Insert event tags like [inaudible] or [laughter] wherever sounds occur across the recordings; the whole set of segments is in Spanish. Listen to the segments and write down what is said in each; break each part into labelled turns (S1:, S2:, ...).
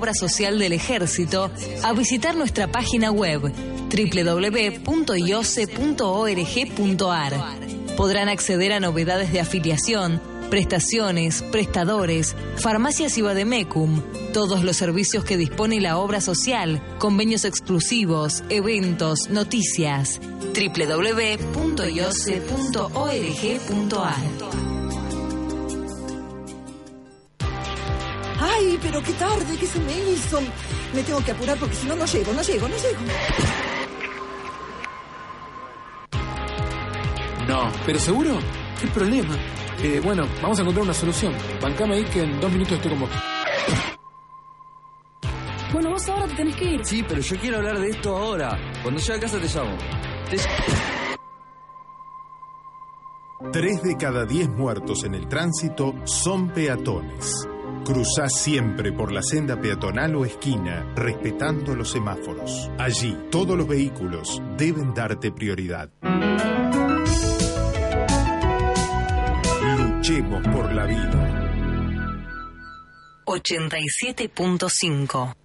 S1: obra social del ejército a visitar nuestra página web www.iose.org.ar. Podrán acceder a novedades de afiliación, prestaciones, prestadores, farmacias y Bademecum, todos los servicios que dispone la obra social, convenios exclusivos, eventos, noticias. www.iose.org.ar
S2: Ay, pero qué tarde, ¿qué se me hizo? Me tengo que apurar porque si no, no llego, no llego, no llego.
S3: No, pero seguro, ¿qué problema? Eh, bueno, vamos a encontrar una solución. Bancame ahí que en dos minutos estoy con vos.
S4: Bueno, vos ahora te tenés que ir.
S5: Sí, pero yo quiero hablar de esto ahora. Cuando llegue a casa te llamo. Te-
S6: Tres de cada diez muertos en el tránsito son peatones. Cruzá siempre por la senda peatonal o esquina, respetando los semáforos. Allí, todos los vehículos deben darte prioridad. Luchemos por la vida.
S1: 87.5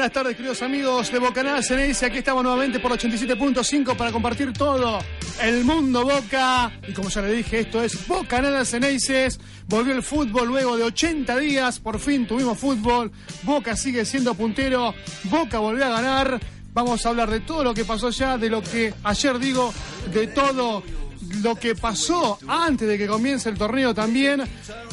S7: buenas tardes, queridos amigos de Bocanada Ceneice. Aquí estamos nuevamente por 87.5 para compartir todo el mundo Boca. Y como ya le dije, esto es Bocanada Ceneices. Volvió el fútbol luego de 80 días. Por fin tuvimos fútbol. Boca sigue siendo puntero. Boca volvió a ganar. Vamos a hablar de todo lo que pasó ya, de lo que ayer digo, de todo lo que pasó antes de que comience el torneo también,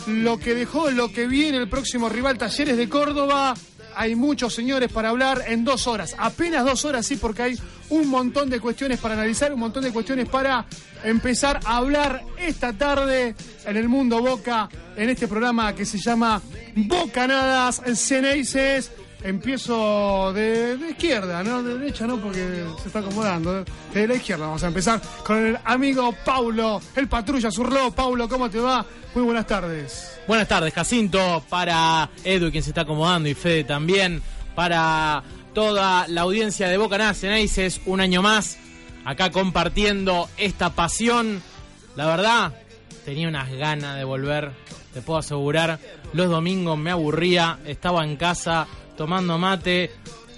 S7: lo que dejó, lo que viene el próximo rival Talleres de Córdoba. Hay muchos señores para hablar en dos horas, apenas dos horas sí, porque hay un montón de cuestiones para analizar, un montón de cuestiones para empezar a hablar esta tarde en el mundo Boca, en este programa que se llama Bocanadas Ceneices. Empiezo de, izquierda, ¿no? De derecha no, porque se está acomodando. De la izquierda vamos a empezar con el amigo Paulo, el patrulla Zurló. Paulo, ¿cómo te va? Muy buenas tardes.
S8: Buenas tardes, Jacinto, para Edu, quien se está acomodando, y Fede también, para toda la audiencia de Boca Ceneices, un año más, acá compartiendo esta pasión. La verdad, tenía unas ganas de volver, te puedo asegurar. Los domingos me aburría, estaba en casa tomando mate,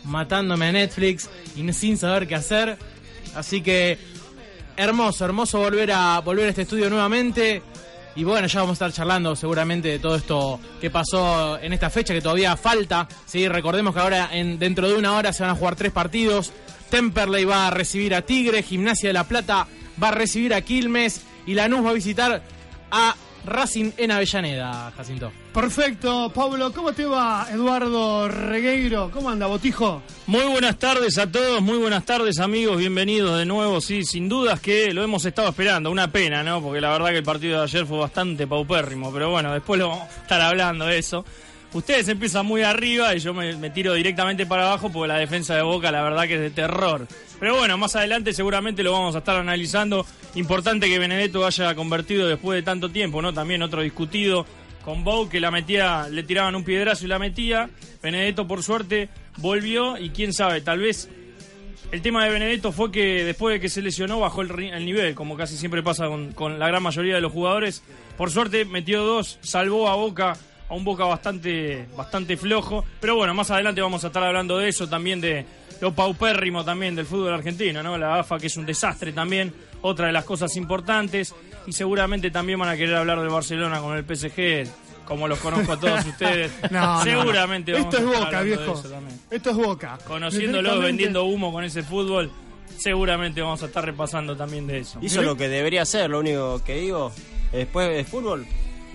S8: matándome a Netflix y sin saber qué hacer. Así que hermoso, hermoso volver a volver a este estudio nuevamente. Y bueno, ya vamos a estar charlando seguramente de todo esto que pasó en esta fecha, que todavía falta. ¿sí? Recordemos que ahora, en, dentro de una hora, se van a jugar tres partidos. Temperley va a recibir a Tigre, Gimnasia de la Plata va a recibir a Quilmes y Lanús va a visitar a Racing en Avellaneda, Jacinto.
S7: Perfecto, Pablo, ¿cómo te va? Eduardo Regueiro, ¿cómo anda, Botijo?
S9: Muy buenas tardes a todos, muy buenas tardes amigos, bienvenidos de nuevo, sí, sin dudas que lo hemos estado esperando, una pena, ¿no? Porque la verdad que el partido de ayer fue bastante paupérrimo, pero bueno, después lo vamos a estar hablando de eso. Ustedes empiezan muy arriba y yo me, tiro directamente para abajo porque la defensa de Boca la verdad que es de terror. Pero bueno, más adelante seguramente lo vamos a estar analizando. Importante que Benedetto haya convertido después de tanto tiempo, ¿no? También otro discutido con Bow que la metía, le tiraban un piedrazo y la metía. Benedetto por suerte volvió y quién sabe, tal vez el tema de Benedetto fue que después de que se lesionó bajó el, nivel, como casi siempre pasa con la gran mayoría de los jugadores. Por suerte metió dos, salvó a Boca a un Boca bastante, bastante flojo. Pero bueno, más adelante vamos a estar hablando de eso, también de lo paupérrimo también del fútbol argentino, ¿no? La AFA que es un desastre también, otra de las cosas importantes. Y seguramente también van a querer hablar del Barcelona con el PSG, como los conozco a todos [laughs] ustedes.
S7: No, no, no.
S9: seguramente vamos
S7: Esto
S9: a
S7: es
S9: estar
S7: Boca,
S9: de
S7: viejo. Esto es Boca.
S9: Conociéndolos,
S7: Directamente-
S9: vendiendo humo con ese fútbol, seguramente vamos a estar repasando también de eso.
S10: Hizo lo que debería hacer, lo único que digo. Después de fútbol,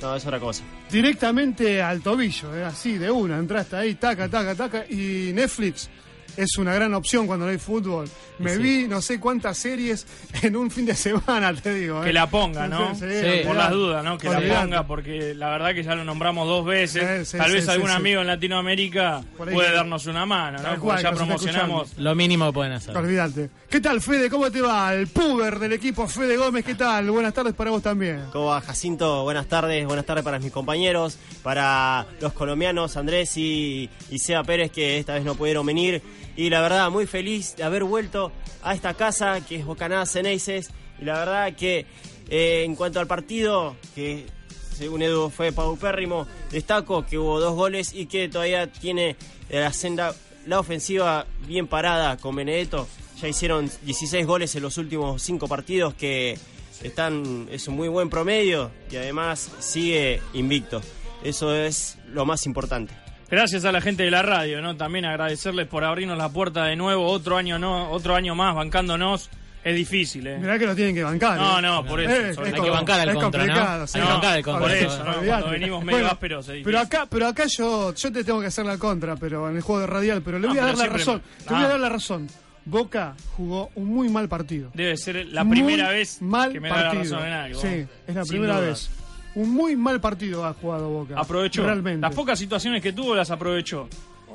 S10: no, es otra cosa.
S7: Directamente al tobillo, eh, así, de una. Entraste ahí, taca, taca, taca. Y Netflix es una gran opción cuando no hay fútbol. Me
S9: Sí.
S7: vi no sé cuántas series en un fin de semana, te digo. eh.
S9: Que la ponga, ¿no?
S7: Sí, sí.
S9: Por las dudas, ¿no? Que la ponga, porque la verdad que ya lo nombramos dos veces.
S7: Sí, sí,
S9: Tal vez
S7: sí,
S9: algún
S7: sí, sí.
S9: amigo en Latinoamérica puede darnos una mano, ¿no?
S7: cual,
S9: ya promocionamos.
S8: Lo mínimo que pueden hacer.
S7: Olvídate. ¿Qué tal, Fede? ¿Cómo te va? El puber del equipo Fede Gómez, ¿qué tal? Buenas tardes para vos también.
S10: ¿Cómo va, Jacinto? Buenas tardes, buenas tardes para mis compañeros, para los colombianos Andrés y, y Seba Pérez que esta vez no pudieron venir. Y la verdad, muy feliz de haber vuelto a esta casa que es Bocanada Ceneices. Y la verdad que eh, en cuanto al partido, que según Edu fue paupérrimo, destaco que hubo dos goles y que todavía tiene la senda, la ofensiva bien parada con Benedetto. Ya hicieron 16 goles en los últimos cinco partidos que están es un muy buen promedio y además sigue invicto. Eso es lo más importante.
S9: Gracias a la gente de la radio, ¿no? También agradecerles por abrirnos la puerta de nuevo, otro año no, otro año más bancándonos. Es difícil, ¿eh?
S7: Mirá que lo tienen que bancar.
S9: No,
S7: ¿eh?
S9: no, por eso.
S7: Eh, es
S8: Hay que bancar al contra, ¿no?
S7: complicado, sí.
S8: Hay que bancar al contra.
S9: Por
S8: eso,
S9: eso, ¿no? Cuando venimos medio ásperos, es
S7: pero acá, pero acá yo, yo te tengo que hacer la contra, pero en el juego de radial, pero le
S9: No,
S7: voy a dar la razón. Te voy a
S9: Ah.
S7: dar la razón. Boca jugó un muy mal partido.
S9: Debe ser la
S7: Muy
S9: primera vez
S7: mal
S9: que me da la
S7: partido.
S9: razón en algo.
S7: Sí, es la
S9: Sin
S7: primera
S9: dudas.
S7: vez. Un muy mal partido ha jugado Boca.
S9: Aprovechó.
S7: Realmente.
S9: Las pocas situaciones que tuvo las aprovechó.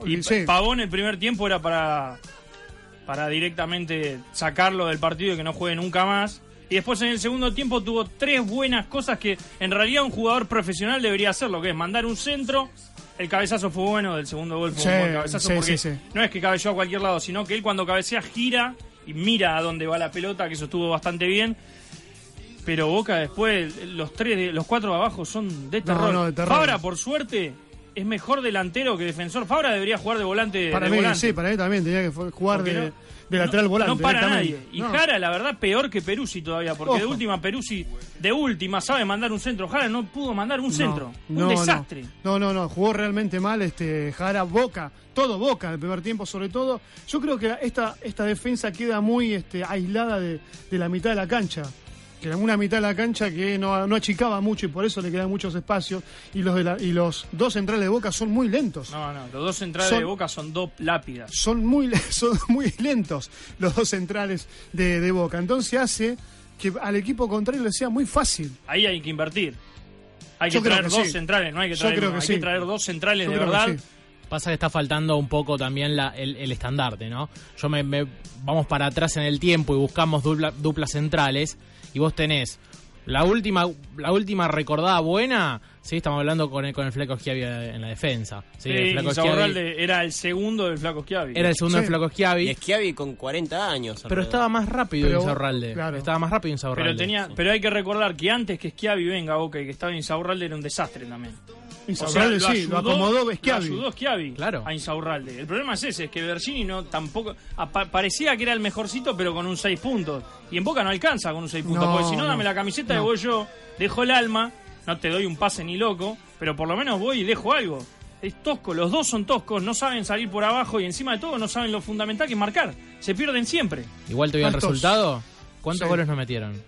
S9: Y
S7: Sí.
S9: Pavón el primer tiempo era para, para directamente sacarlo del partido y que no juegue nunca más. Y después en el segundo tiempo tuvo tres buenas cosas que en realidad un jugador profesional debería hacer, lo que es mandar un centro. El cabezazo fue bueno, del segundo gol fue
S7: Sí,
S9: un buen cabezazo
S7: sí,
S9: porque no es que cabeceó a cualquier lado, sino que él cuando cabecea gira y mira a dónde va la pelota, que eso estuvo bastante bien. Pero Boca después, los tres, los cuatro abajo son de
S7: No,
S9: terror.
S7: no, de terror.
S9: Fabra, por suerte, es mejor delantero que defensor. Fabra debería jugar de volante.
S7: Para
S9: de
S7: mí,
S9: volante.
S7: sí, para mí también tenía que jugar de,
S9: no-
S7: de lateral
S9: no,
S7: volante.
S9: No para nadie. Y
S7: No.
S9: Jara, la verdad, peor que Peruzzi todavía. Porque de última, Peruzzi, de última, sabe mandar un centro. Jara no pudo mandar un centro.
S7: No,
S9: un
S7: no,
S9: desastre.
S7: No, no, no, jugó realmente mal este Jara Boca, todo Boca en el primer tiempo sobre todo. Yo creo que esta, esta defensa queda muy este, aislada de, de la mitad de la cancha. Que era una mitad de la cancha que no, no achicaba mucho y por eso le quedan muchos espacios. Y los, de la- y los dos centrales de Boca son muy lentos.
S9: No, no. Los dos centrales
S7: Son-
S9: de Boca son dos lápidas.
S7: Son muy, [laughs] son muy lentos los dos centrales de, de Boca. Entonces hace que al equipo contrario le sea muy fácil.
S9: Ahí hay que invertir. Hay que
S7: Yo
S9: traer
S7: que
S9: dos
S7: sí.
S9: centrales, no hay que
S7: Yo
S9: traer
S7: creo
S9: uno,
S7: que
S9: hay
S7: sí.
S9: que traer dos centrales
S7: Yo
S9: de verdad.
S7: sí.
S8: Pasa que está faltando un poco también la- el, el estandarte, ¿no? Yo me, me- vamos para atrás en el tiempo y buscamos dupla- duplas centrales y vos tenés la última la última recordada buena, sí, estamos hablando con el, con el Flaco Schiavi en la defensa. Sí,
S9: Sí,
S8: el Flaco
S9: Insaurralde era el segundo del Flaco Schiavi.
S8: era el segundo
S7: Sí.
S8: del Flaco Schiavi,
S10: Y Schiavi con 40 años.
S8: pero
S10: alrededor.
S8: estaba más rápido
S7: Pero,
S8: Insaurralde.
S7: claro.
S8: Estaba más rápido Insaurralde.
S9: Pero, tenía, pero hay que recordar que antes que Schiavi venga a Boca y que estaba Insaurralde era un desastre también.
S7: Insaurralde
S9: O sea,
S7: sí, lo acomodó Schiavi.
S9: Lo ayudó Schiavi
S8: Claro.
S9: a Insaurralde. El problema es ese, es que Bergini no tampoco parecía que era el mejorcito, pero con un 6 puntos. Y en Boca no alcanza con un 6 puntos,
S7: No,
S9: porque si no, dame la camiseta
S7: No.
S9: de voy yo, dejo el alma, no te doy un pase ni loco, pero por lo menos voy y dejo algo. Es tosco, los dos son toscos, no saben salir por abajo y encima de todo no saben lo fundamental que es marcar. Se pierden siempre.
S8: Igual te
S7: Altos.
S8: resultado. ¿Cuántos
S7: Sí.
S8: goles nos metieron?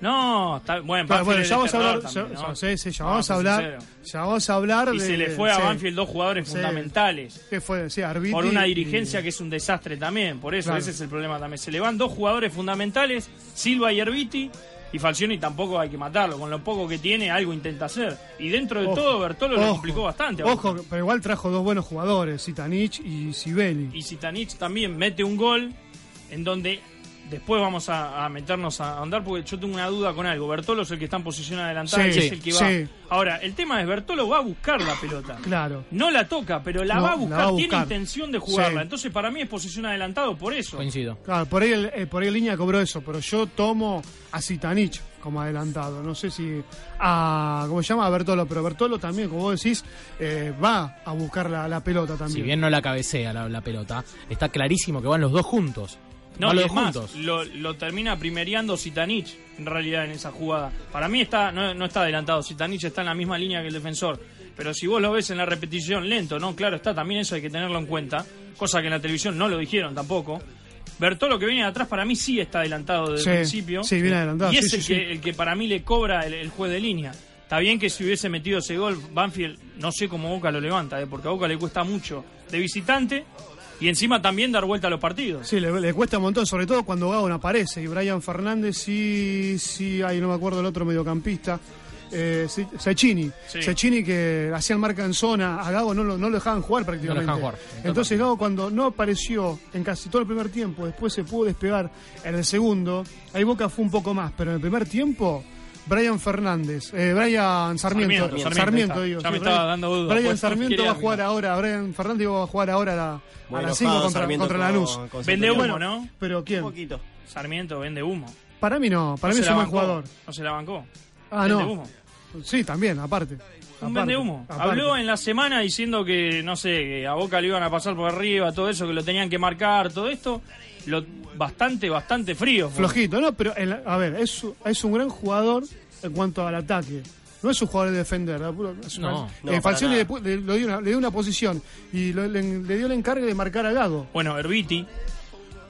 S9: No, está, bueno,
S7: Claro, bueno, ya vamos a hablar,
S9: también,
S7: ya-
S9: ¿no?
S7: sí, sí, ya
S9: No,
S7: vamos a hablar,
S9: sincero.
S7: ya vamos a hablar
S9: Y
S7: de,
S9: se le fue a
S7: sí.
S9: Banfield dos jugadores fundamentales.
S7: ¿Qué fue? Sí, Arbiti
S9: Por una
S7: y-
S9: dirigencia que es un desastre también, por eso
S7: Claro.
S9: ese es el problema también. Se le van dos jugadores fundamentales, Silva y Herbiti, y Falcioni tampoco hay que matarlo, con lo poco que tiene algo intenta hacer. Y dentro de
S7: Ojo,
S9: todo Bertolo lo
S7: ojo,
S9: complicó bastante.
S7: Ojo,
S9: Boca.
S7: pero igual trajo dos buenos jugadores, Sitanich y Sibeli.
S9: Y Sitanich también mete un gol en donde después vamos a, a meternos a andar porque yo tengo una duda con algo. Bertolo es el que está en posición adelantada
S7: Sí,
S9: y es el que va.
S7: sí.
S9: Ahora, el tema es Bertolo va a buscar la pelota.
S7: Claro.
S9: No la toca, pero la
S7: No,
S9: va a
S7: la
S9: buscar,
S7: va a
S9: tiene intención de jugarla.
S7: Sí.
S9: Entonces, para mí es posición adelantado por eso.
S8: Coincido.
S7: Claro, por ahí, el, eh, por ahí el línea cobró eso, pero yo tomo a Zitanich como adelantado. No sé si a, ¿cómo se llama? A Bertolo, pero Bertolo también, como vos decís, eh, va a buscar la, la pelota
S8: Si
S7: también.
S8: bien no la cabecea la, la pelota, está clarísimo que van los dos juntos.
S9: No, y es más, lo, lo termina primereando Sitanich en realidad en esa jugada. Para mí está no, no está adelantado, Sitanich está en la misma línea que el defensor. Pero si vos lo ves en la repetición lento, ¿no? Claro está, también eso hay que tenerlo en cuenta, cosa que en la televisión no lo dijeron tampoco. Bertolo que viene de atrás para mí sí está adelantado desde
S7: Sí,
S9: el principio.
S7: sí, viene adelantado,
S9: Y es
S7: sí,
S9: el,
S7: sí.
S9: Que, el que para mí le cobra el, el juez de línea. Está bien que si hubiese metido ese gol, Banfield, no sé cómo Boca lo levanta, ¿eh? porque a Boca le cuesta mucho de visitante y encima también dar vuelta a los partidos.
S7: Sí, le, le cuesta un montón, sobre todo cuando Gago no aparece. Y Brian Fernández sí, sí, ay, no me acuerdo el otro mediocampista. Eh, sí, Cecchini.
S8: Sí.
S7: Cecchini que hacían marca en zona, a Gago no lo, no lo dejaban jugar prácticamente.
S8: No lo dejaban jugar.
S7: Entonces Gago cuando no apareció en casi todo el primer tiempo, después se pudo despegar en el segundo, ahí Boca fue un poco más, pero en el primer tiempo... Brian Fernández, eh, Brian Sarmiento,
S9: Sarmiento,
S7: Sarmiento,
S9: Sarmiento, ahí
S7: digo.
S9: Ya me estaba
S7: Brian-
S9: dando duda,
S7: Brian
S9: pues,
S7: Sarmiento va a jugar ahora, Brian Fernández va a jugar ahora a, la-
S9: Muy
S7: a las 5
S9: enojado
S7: contra, Lanús.
S9: con Vende humo,
S7: Bueno,
S9: ¿no?
S7: Pero ¿quién?
S10: poquito.
S9: Sarmiento vende humo.
S7: Para mí no, para
S9: No
S7: mí es un
S9: la
S7: buen jugador.
S9: No se la bancó.
S7: Ah,
S9: Vende
S7: no.
S9: humo.
S7: Sí, también, aparte.
S9: Un
S7: Aparte,
S9: vende humo.
S7: aparte.
S9: Habló en la semana diciendo que, no sé, que a Boca le iban a pasar por arriba, todo eso, que lo tenían que marcar, todo esto. Lo, bastante, bastante frío. fue.
S7: Flojito, ¿no? Pero, en la- a ver, es, es un gran jugador en cuanto al ataque. No es un jugador de defender. Es una-
S9: No,
S7: eh,
S9: no, para
S7: Falcioni
S9: nada.
S7: le, le- le dio una, le dio una posición y lo- le, le dio el encargue de marcar a Gago.
S9: Bueno, Herbiti,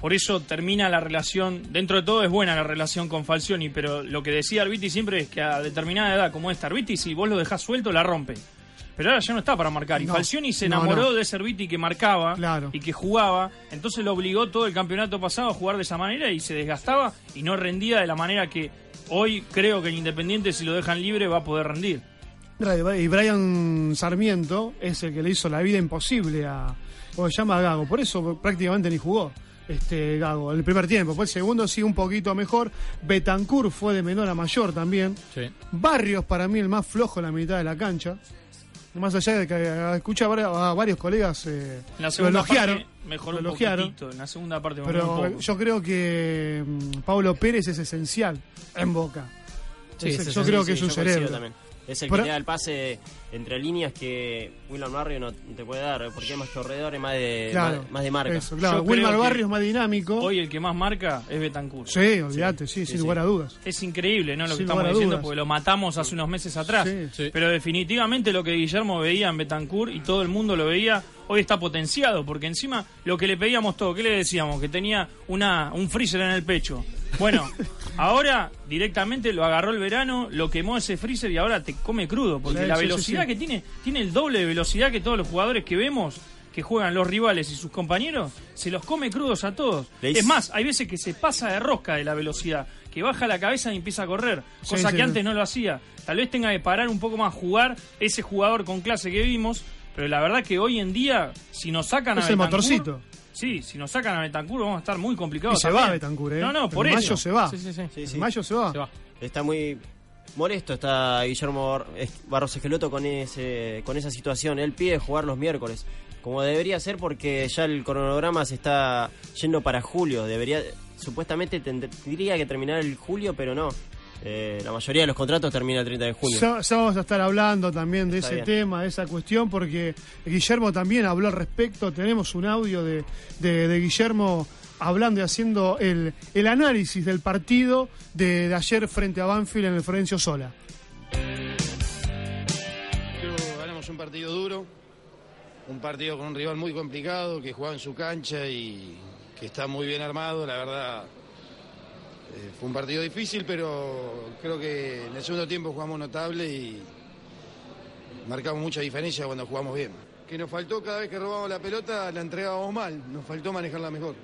S9: por eso termina la relación, dentro de todo es buena la relación con Falcioni, pero lo que decía Herbiti siempre es que a determinada edad como esta, Herbiti si vos lo dejás suelto la rompe. Pero ahora ya no está para marcar. Y
S7: No,
S9: Falcioni se enamoró
S7: no.
S9: de ese Herbiti que marcaba y que jugaba. Entonces lo obligó todo el campeonato pasado a jugar de esa manera y se desgastaba y no rendía de la manera que hoy creo que el Independiente, si lo dejan libre, va a poder rendir.
S7: Y Brian Sarmiento es el que le hizo la vida imposible a. ¿Cómo se llama? A Gago. Por eso prácticamente ni jugó este Gago en el primer tiempo. Pues el segundo sí un poquito mejor. Betancourt fue de menor a mayor también. Barrios para mí el más flojo en la mitad de la cancha. Más allá de que eh, escuché a varios, colegas eh,
S9: la
S7: lo elogiaron.
S9: mejoró
S7: lo elogiaron.
S9: poquitito. En la segunda parte un
S7: Pero
S9: poco.
S7: yo creo que mm, Pablo Pérez es esencial en Boca.
S10: Sí,
S7: Es-
S10: sí,
S7: yo
S10: sí,
S7: creo
S10: sí,
S7: que es
S10: yo
S7: un cerebro.
S10: también. Es el
S7: Pero-
S10: que te da el pase entre líneas que William Barrio no te puede dar, porque es más corredor y más de,
S7: Claro,
S10: más, más de marca.
S7: eso, claro. Wilmar
S9: que
S7: Barrios más dinámico.
S9: Hoy el que más marca es Betancourt.
S7: Sí, olvídate, sí, sin lugar a dudas.
S9: Es increíble, ¿no? Lo que estamos diciendo,
S7: dudas.
S9: porque lo matamos hace unos meses atrás.
S7: Sí, sí.
S9: Pero definitivamente lo que Guillermo veía en Betancourt y todo el mundo lo veía, hoy está potenciado, porque encima lo que le pedíamos todo, ¿qué le decíamos? Que tenía una, un freezer en el pecho. Bueno, ahora directamente lo agarró el verano, lo quemó ese freezer y ahora te come crudo, porque
S7: Sí,
S9: la
S7: sí,
S9: velocidad
S7: sí.
S9: que tiene, tiene el doble de velocidad que todos los jugadores que vemos que juegan los rivales y sus compañeros, se los come crudos a todos. Es más, hay veces que se pasa de rosca de la velocidad, que baja la cabeza y empieza a correr, cosa
S7: sí,
S9: que antes no lo hacía. Tal vez tenga que parar un poco más, jugar ese jugador con clase que vimos, pero la verdad que hoy en día, si nos sacan
S7: Es
S9: a
S7: el
S9: Bentancur-
S7: motorcito.
S9: Sí, si nos sacan a Betancourt vamos a estar muy complicados.
S7: Y se
S9: también.
S7: va Betancourt, ¿eh?
S9: No, no, por
S7: en
S9: eso.
S7: mayo se va.
S9: Sí, sí, sí.
S10: Sí, sí.
S7: En mayo se va.
S10: Está muy molesto está Guillermo Barros Esqueloto con ese con esa situación. Él pide jugar los miércoles, como debería ser porque ya el cronograma se está yendo para julio. Debería supuestamente tendría que terminar el julio, pero no. Eh, la mayoría de los contratos termina el 30 de junio.
S7: Ya, ya vamos a estar hablando también de
S10: Está
S7: ese
S10: bien.
S7: tema, de esa cuestión, porque Guillermo también habló al respecto. Tenemos un audio de, de- de Guillermo hablando y haciendo el, el análisis del partido de, de ayer frente a Banfield en el Florencio Sola.
S11: Creo que ganamos un partido duro, un partido con un rival muy complicado, que juega en su cancha y que está muy bien armado. La verdad, fue un partido difícil, pero creo que en el segundo tiempo jugamos notable y marcamos mucha diferencia cuando jugamos bien. Que nos faltó cada vez que robamos la pelota, la entregábamos mal, nos faltó manejarla mejor.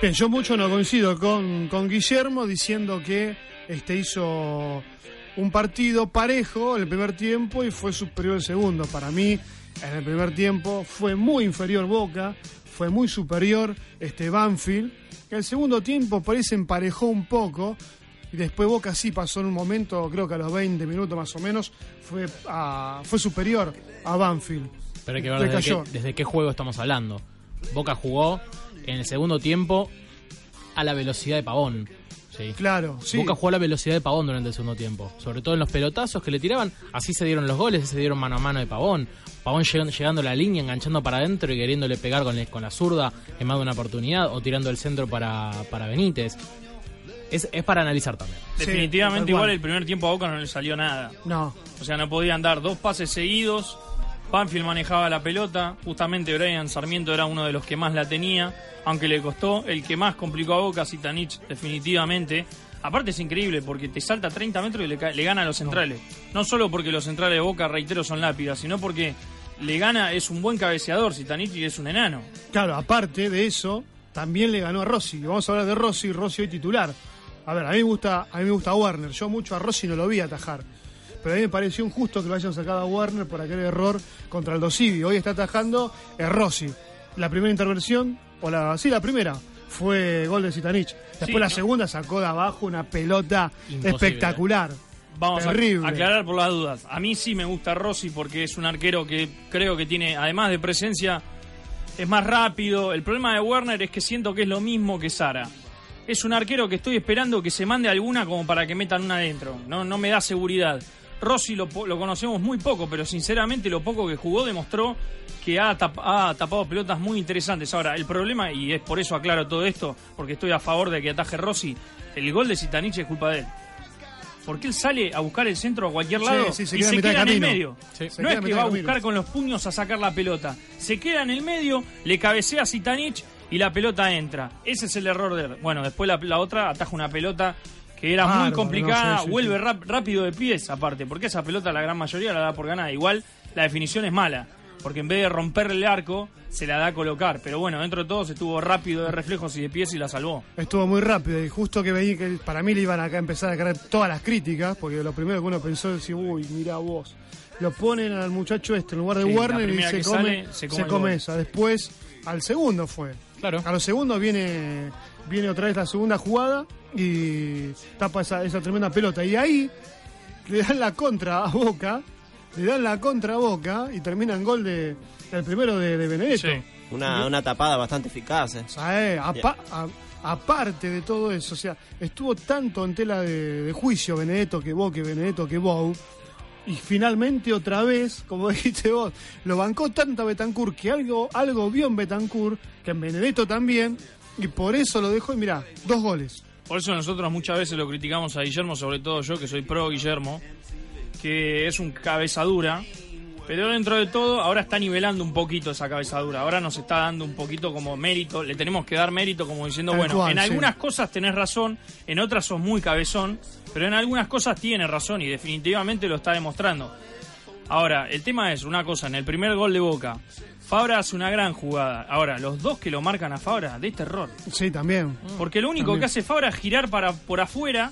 S7: Bien, yo mucho no coincido con, con Guillermo diciendo que este hizo un partido parejo el primer tiempo y fue superior el segundo. Para mí, en el primer tiempo. Fue muy inferior Boca, fue muy superior este Banfield. En el segundo tiempo por ahí se emparejó un poco. Y después Boca sí pasó en un momento, creo que a los 20 minutos más o menos, fue, a- fue superior a Banfield.
S8: Pero hay que ver desde qué, desde qué juego estamos hablando. Boca jugó en el segundo tiempo a la velocidad de Pavón. Sí.
S7: Claro, sí.
S8: Boca jugó a la velocidad de Pavón durante el segundo tiempo. Sobre todo en los pelotazos que le tiraban. Así se dieron los goles, se dieron mano a mano de Pavón. Pavón llegando, llegando a la línea, enganchando para adentro y queriéndole pegar con, con la zurda en más de una oportunidad. O tirando el centro para, para Benítez. Es, es para analizar también.
S9: Definitivamente igual el primer tiempo a Boca no le salió nada.
S7: No,
S9: O sea, no podían dar dos pases seguidos. Banfield manejaba la pelota. Justamente Brian Sarmiento era uno de los que más la tenía. Aunque le costó. El que más complicó a Boca, Sitanich, definitivamente. Aparte es increíble porque te salta 30 metros y le, gana a los centrales. No solo porque los centrales de Boca, reitero, son lápidas, sino porque le gana, es un buen cabeceador. Sitanich y es un enano.
S7: Claro, aparte de eso, también le ganó a Rossi. Vamos a hablar de Rossi, Rossi hoy titular. A ver, a mí me gusta, a mí me gusta Warner. Yo mucho a Rossi no lo vi atajar. Pero a mí me pareció injusto que lo hayan sacado a Warner por aquel error contra el Dosivi. Hoy está atajando es Rossi. La primera intervención, o la, sí, la primera, fue gol de Zitanich. Después
S9: Sí,
S7: la
S9: no.
S7: segunda sacó de abajo una pelota
S8: Imposible.
S7: espectacular.
S9: Vamos a
S7: Terrible.
S9: aclarar por las dudas. A mí sí me gusta Rossi porque es un arquero que creo que tiene, además de presencia, es más rápido. El problema de Werner es que siento que es lo mismo que Sara. Es un arquero que estoy esperando que se mande alguna como para que metan una adentro. No, no me da seguridad. Rossi lo, conocemos muy poco, pero sinceramente lo poco que jugó demostró que ha, tap- ha tapado pelotas muy interesantes. Ahora, el problema, y es por eso aclaro todo esto, porque estoy a favor de que ataje Rossi, el gol de Zitanich es culpa de él. Porque él sale a buscar el centro a cualquier lado
S7: sí, se
S9: y se queda en el medio.
S7: Sí.
S9: No es que va a buscar con los puños a sacar la pelota. Se queda en el medio, le cabecea a y la pelota entra. Ese es el error de él. Bueno, después la, la otra ataja una pelota que era muy complicada,
S7: no, sí, sí,
S9: vuelve
S7: sí.
S9: rap- rápido de pies aparte, porque esa pelota la gran mayoría la da por ganada. Igual la definición es mala, porque en vez de romperle el arco, se la da a colocar. Pero bueno, dentro de todo estuvo rápido de reflejos y de pies y la salvó.
S7: Estuvo muy rápido y justo que veía que para mí le iban acá a empezar a caer todas las críticas, porque lo primero que uno pensó es decir, uy, mira vos, lo ponen al muchacho este en lugar de Warner y se come,
S9: sale, se
S7: se
S9: come
S7: come,
S9: el gol.
S7: esa. Después, al segundo fue.
S8: Claro.
S7: A los segundos viene, viene otra vez la segunda jugada y tapa esa, esa tremenda pelota. Y ahí le dan la contra a Boca, le dan la contra a Boca y termina en gol de el primero de, de Benedetto.
S9: Sí.
S10: Una, una tapada bastante eficaz. eh.
S7: Sea, eh, apa- a- aparte de todo eso, o sea, estuvo tanto en tela de, de juicio Benedetto que que Benedetto que vos, y finalmente otra vez, como [laughs] dijiste vos, lo bancó tanto a Betancourt que algo, algo vio en Betancourt, que en Benedetto también, y por eso lo dejó y mirá, dos goles.
S9: Por eso nosotros muchas veces lo criticamos a Guillermo, sobre todo yo que soy pro Guillermo, que es un cabezadura, pero dentro de todo ahora está nivelando un poquito esa cabezadura, ahora nos está dando un poquito como mérito, le tenemos que dar mérito como diciendo,
S7: Tal
S9: bueno,
S7: cual,
S9: en
S7: sí.
S9: algunas cosas tenés razón, en otras sos muy cabezón, pero en algunas cosas tiene razón y definitivamente lo está demostrando. Ahora, el tema es una cosa, en el primer gol de Boca, Fabra hace una gran jugada. Ahora, los dos que lo marcan a Fabra, de este error.
S7: Sí, también.
S9: Porque lo único
S7: También.
S9: que hace Fabra es girar para por afuera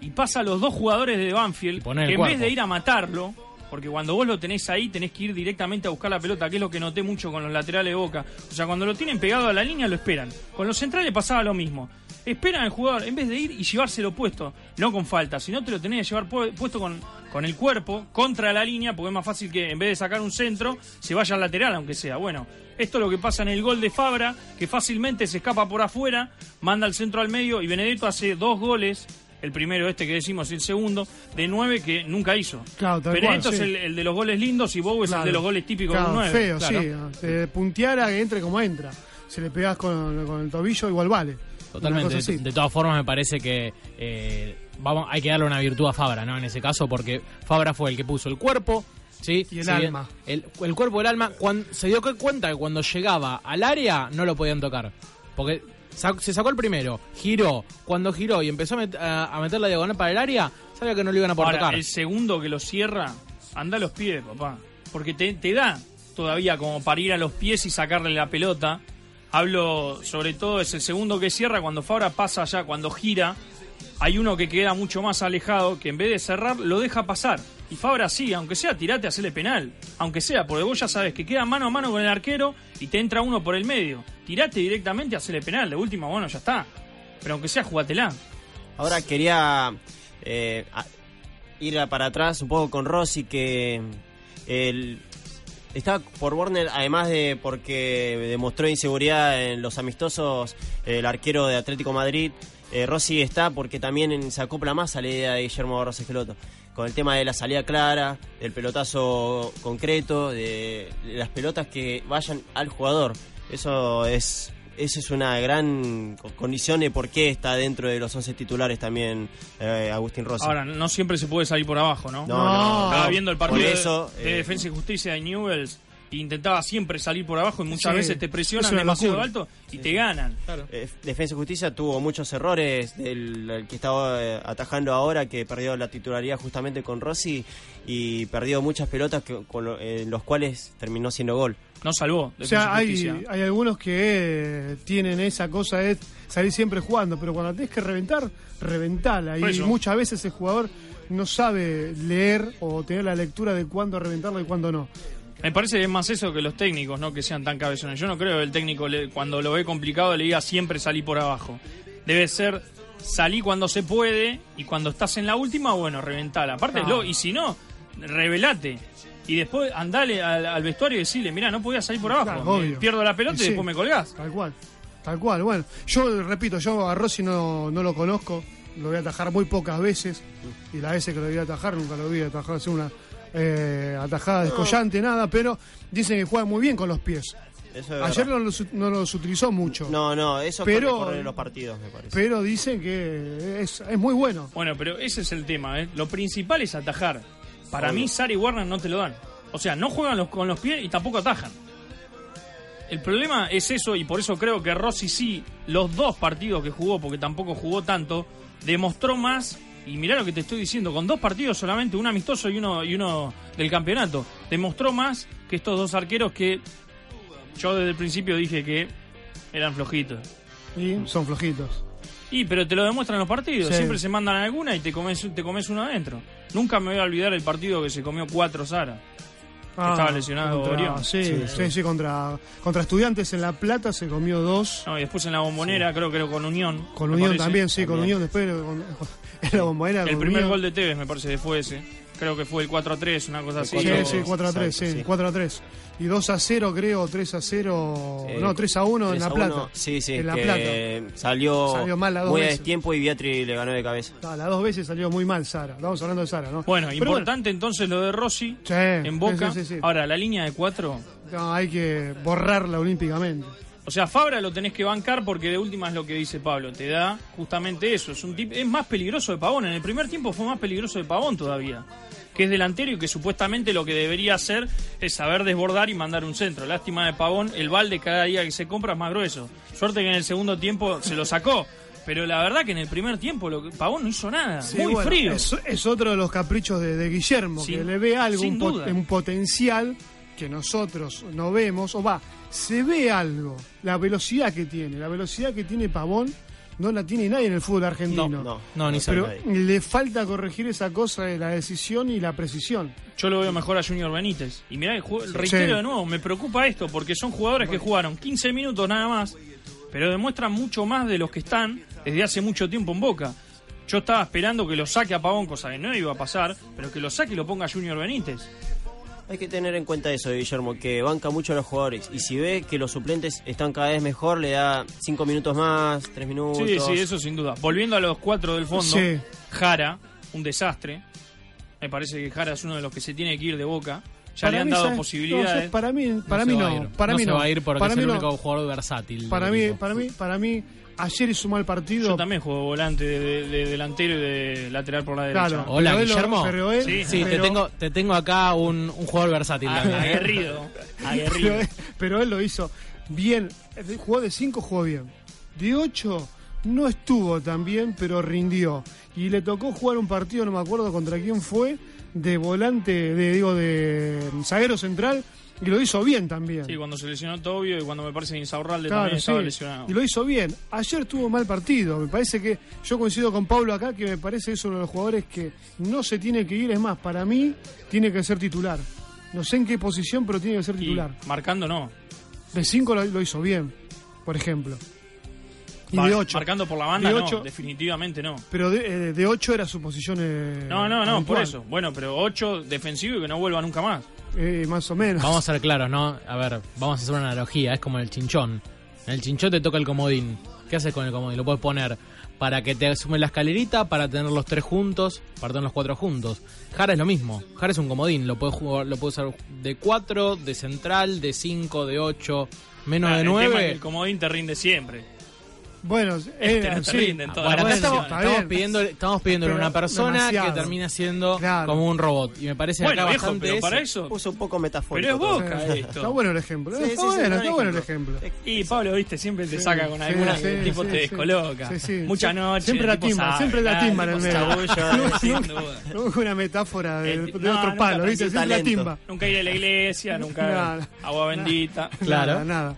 S9: y pasa a los dos jugadores de Banfield que en
S8: cuerpo.
S9: vez de ir a matarlo, porque cuando vos lo tenés ahí tenés que ir directamente a buscar la pelota, que es lo que noté mucho con los laterales de Boca. O sea, cuando lo tienen pegado a la línea lo esperan. Con los centrales pasaba lo mismo. Esperan al jugador en vez de ir y llevárselo puesto, no con falta, sino te lo tenés que llevar pu- puesto con, con el cuerpo contra la línea, porque es más fácil que en vez de sacar un centro, se vaya al lateral, aunque sea. Bueno, esto es lo que pasa en el gol de Fabra, que fácilmente se escapa por afuera, manda el centro al medio y Benedetto hace dos goles. El primero este que decimos y el segundo, de nueve que nunca hizo.
S7: Claro, tal
S9: Benedetto
S7: cual,
S9: es el, el de los goles lindos y Bow es el de los goles típicos
S7: Claro,
S9: de un nueve.
S7: feo,
S9: Claro.
S7: sí. De punteara que entre como entra. Si le pegás con, con el tobillo, igual vale.
S8: Totalmente. De, todas formas, me parece que eh, vamos, hay que darle una virtud a Fabra, ¿no? En ese caso, porque Fabra fue el que puso el cuerpo, ¿sí?
S7: Y el
S8: Si
S7: alma.
S8: El, el cuerpo y el alma. Cuando, se dio cu- cuenta que cuando llegaba al área no lo podían tocar. Porque sa- se sacó el primero, giró. Cuando giró y empezó a, met- a- a meter la diagonal para el área, sabía que no lo iban a poder
S9: Ahora,
S8: tocar.
S9: el segundo que lo cierra, anda a los pies, papá. Porque te, te da todavía como para ir a los pies y sacarle la pelota. Hablo sobre todo, es el segundo que cierra cuando Fabra pasa allá, cuando gira, hay uno que queda mucho más alejado, que en vez de cerrar, lo deja pasar. Y Fabra sí, aunque sea tirate, hacerle penal. Aunque sea, porque vos ya sabes que queda mano a mano con el arquero y te entra uno por el medio. Tirate directamente, hacerle penal. De última, bueno, ya está. Pero aunque sea, jugatela.
S10: Ahora quería eh, a- ir a- para atrás un poco con Rossi, que el, está por Warner, además de porque demostró inseguridad en los amistosos, el arquero de Atlético Madrid. eh, Rossi está porque también se acopla más a la idea de Guillermo Barros Esqueloto. Con el tema de la salida clara, del pelotazo concreto, de las pelotas que vayan al jugador. Eso es eso es una gran co- condición de por qué está dentro de los 11 titulares también eh, Agustín Rossi.
S9: Ahora, no siempre se puede salir por abajo, ¿no?
S10: No, no,
S9: Estaba
S10: no.
S9: viendo el partido de- de,
S10: eh,
S9: Defensa y Justicia de Newells intentaba siempre salir por abajo y muchas
S10: Sí,
S9: veces te
S10: es
S9: presionan demasiado
S10: locura.
S9: alto y te ganan.
S10: Eh, Defensa y Justicia tuvo muchos errores, el, el que estaba eh, atajando ahora, que perdió la titularidad justamente con Rossi y perdió muchas pelotas que, con lo- en los cuales terminó siendo gol.
S9: No salvó.
S7: O sea, hay, hay algunos que eh, tienen esa cosa de salir siempre jugando, pero cuando tenés que reventar, reventala. Y muchas veces el jugador no sabe leer o tener la lectura de cuándo reventarlo y cuándo no.
S9: Me parece que es más eso que los técnicos, no que sean tan cabezones. Yo no creo que el técnico le- cuando lo ve complicado le diga siempre salir por abajo. Debe ser salir cuando se puede y cuando estás en la última, bueno, reventala. Aparte, lo- y si no, revelate. Y después andale al, al vestuario y decirle, mira, no podía salir por abajo.
S7: Claro,
S9: pierdo la pelota y,
S7: Y sí.
S9: después me colgás.
S7: Tal cual, tal cual. Bueno, yo repito, yo a Rossi no, no lo conozco, lo voy a atajar muy pocas veces y las veces que lo voy a atajar nunca lo voy a atajar, hacer una eh, atajada descollante, nada, pero dicen que juega muy bien con los pies.
S10: Eso es
S7: Ayer no los, no los utilizó mucho.
S10: No, no, eso
S7: Pero-
S10: en los partidos, me parece.
S7: Pero dicen que es, es muy bueno.
S9: Bueno, pero ese es el tema, ¿eh? Lo principal es atajar. Para
S10: Obvio.
S9: mí, Sara y Warner no te lo dan. O sea, no juegan los- con los pies y tampoco atajan. El problema es eso, y por eso creo que Rossi sí, los dos partidos que jugó, porque tampoco jugó tanto, demostró más. Y mirá lo que te estoy diciendo, con dos partidos solamente, un amistoso y uno, y uno del campeonato, demostró más que estos dos arqueros que yo desde el principio dije que eran flojitos.
S7: Y son flojitos.
S9: Y pero te lo demuestran los partidos,
S7: Sí.
S9: siempre se mandan alguna y te comes, te comes uno adentro. Nunca me voy a olvidar el partido que se comió cuatro Sara.
S7: Ah,
S9: estaba lesionado
S7: contra-
S9: Orión.
S7: Sí, sí, sí, contra, contra Estudiantes en La Plata se comió dos.
S9: No, y después en la bombonera, creo que era con Unión.
S7: Con Unión
S9: parece.
S7: también, sí, con Unión. Después con, [laughs] en la bombonera.
S9: El primer
S7: Unión.
S9: gol de Tevez me parece que fue ese. Creo que fue el 4 a 3, una cosa así.
S7: Sí,
S9: O-
S7: sí, 4 a 3,
S10: Exacto,
S7: sí,
S10: sí.
S7: 4 a 3. Y 2 a 0, creo, 3 a 0.
S10: Eh,
S7: no, 3 a 1 en
S10: 3
S7: La
S10: a
S7: Plata.
S10: 1, Sí, sí,
S7: En La
S10: que
S7: Plata.
S10: Salió,
S7: Salió mal las dos
S10: muy a destiempo y Beatri le ganó de cabeza.
S7: No, las dos veces salió muy mal Sara. Estamos hablando de Sara, ¿no?
S9: Bueno,
S7: Pero
S9: importante entonces lo de Rossi
S7: Sí,
S9: en Boca.
S7: sí, sí, sí.
S9: Ahora, la línea de 4.
S7: No, hay que borrarla olímpicamente.
S9: O sea, Fabra lo tenés que bancar porque de última es lo que dice Pablo. Te da justamente eso. Es un tip, es más peligroso de Pavón. En el primer tiempo fue más peligroso de Pavón todavía. Que es delantero y que supuestamente lo que debería hacer es saber desbordar y mandar un centro. Lástima de Pavón, el balde cada día que se compra es más grueso. Suerte que en el segundo tiempo se lo sacó. Pero la verdad que en el primer tiempo lo que- Pavón no hizo nada.
S7: Sí,
S9: Muy
S7: bueno,
S9: frío.
S7: Es, es otro de los caprichos de, de Guillermo,
S9: Sin-
S7: que le ve algo, un, un potencial que nosotros no vemos, o va, se ve algo, la velocidad que tiene, la velocidad que tiene Pavón no la tiene nadie en el fútbol argentino.
S10: No,
S8: No, ni
S7: Pero
S10: nadie.
S7: le falta corregir esa cosa de la decisión y la precisión.
S9: Yo lo veo mejor a Junior Benítez. Y mirá, reitero
S7: Sí.
S9: de nuevo, me preocupa esto porque son jugadores que jugaron 15 minutos nada más, pero demuestran mucho más de los que están desde hace mucho tiempo en Boca. Yo estaba esperando que lo saque a Pavón, cosa que no iba a pasar, pero que lo saque y lo ponga a Junior Benítez.
S10: Hay que tener en cuenta eso, Guillermo, que banca mucho a los jugadores. Y si ve que los suplentes están cada vez mejor, le da cinco minutos más, tres minutos.
S9: Sí, sí, eso sin duda. Volviendo a los cuatro del fondo,
S7: Sí.
S9: Jara, un desastre. Me parece que Jara es uno de los que se tiene que ir de Boca. Ya
S7: Para
S9: le han
S7: mí,
S9: dado
S7: ¿sabes?
S9: posibilidades.
S7: No, para mí, para
S8: se
S7: mí no. Para
S8: no
S7: mí
S8: se
S7: no.
S8: va a ir porque
S7: para
S8: es
S7: mí
S8: el
S7: no.
S8: único jugador versátil.
S7: Para mí,
S8: equipo.
S7: para mí, para mí, ayer hizo mal partido.
S9: Yo también juego volante de, de- de delantero y de lateral por la derecha.
S7: Claro.
S8: Hola,
S7: lo-
S8: Guillermo.
S7: pero él-
S9: Sí.
S8: Sí, te tengo, te tengo acá un, un jugador versátil.
S9: Aguerrido, aguerrido. [laughs]
S7: Pero, él- pero él lo hizo bien. Jugó de 5, jugó bien. De 8 no estuvo tan bien, pero rindió. Y le tocó jugar un partido, no me acuerdo contra quién fue, de volante, de digo, de zaguero central. Y lo hizo bien también.
S9: Sí, cuando se lesionó Tobio y cuando me parece Insaurralde
S7: Claro,
S9: también estaba
S7: sí.
S9: lesionado.
S7: Y lo hizo bien. Ayer tuvo mal partido. Me parece que yo coincido con Pablo acá que me parece es uno de los jugadores que no se tiene que ir. Es más, para mí tiene que ser titular. No sé en qué posición, pero tiene que ser
S9: Y
S7: titular.
S9: marcando no.
S7: De 5 lo, lo hizo bien, por ejemplo. Y de 8.
S9: Marcando por la banda
S7: De
S9: no,
S7: ocho-
S9: definitivamente no.
S7: Pero de, eh, de 8 era su posición. eh,
S9: No, no, no, por eso. Bueno, pero 8 defensivo y que no vuelva nunca más.
S7: Eh, más o menos.
S8: Vamos a ser claros, ¿no? A ver, vamos a hacer una analogía. Es como el chinchón. En el chinchón te toca el comodín. ¿Qué haces con el comodín? Lo puedes poner para que te asume la escalerita, para tener los tres juntos, para tener los cuatro juntos. Jara es lo mismo. Jara es un comodín. Lo puedes jugar, lo puedes usar de 4, de central, de 5, de 8, menos de
S9: el tema es que
S8: 9.
S9: el comodín te rinde siempre.
S7: Bueno,
S9: Este
S7: eh, sí.
S9: rinde en todas
S8: Bueno, acá
S9: las
S8: estamos, estamos
S7: bien.
S8: pidiendo, estamos pidiéndole a
S7: Pero
S8: una persona
S7: demasiado.
S8: que termina siendo
S7: Claro.
S8: como un robot. Y me parece
S9: Bueno,
S8: acá
S9: viejo,
S8: bastante
S9: pero
S8: eso.
S9: para eso.
S10: Puso un poco metafórico.
S9: Pero es
S10: todo.
S9: Boca
S7: Sí,
S9: esto.
S7: Está bueno el ejemplo.
S10: Sí,
S7: está
S10: sí, sí,
S7: bueno,
S10: está
S7: bueno el ejemplo.
S9: Y Pablo, viste, siempre te saca con
S7: Sí,
S9: alguna
S7: sí,
S9: que el tipo
S7: sí,
S9: te
S7: sí.
S9: descoloca.
S7: Sí, sí.
S9: Mucha noche.
S7: Siempre
S9: el
S7: la
S9: tipo
S7: timba,
S9: sabe,
S7: siempre la
S9: claro,
S7: timba en
S9: el tipo
S7: medio. [laughs]
S9: sin
S7: una metáfora de,
S9: El-
S7: de
S9: no,
S7: otro
S9: nunca
S7: palo, ¿viste?
S10: aprendió
S7: Siempre la
S10: talento.
S7: timba.
S9: Nunca ir a la iglesia, nunca [laughs]
S7: Nada.
S9: agua bendita.
S8: Claro.
S7: Nada, nada.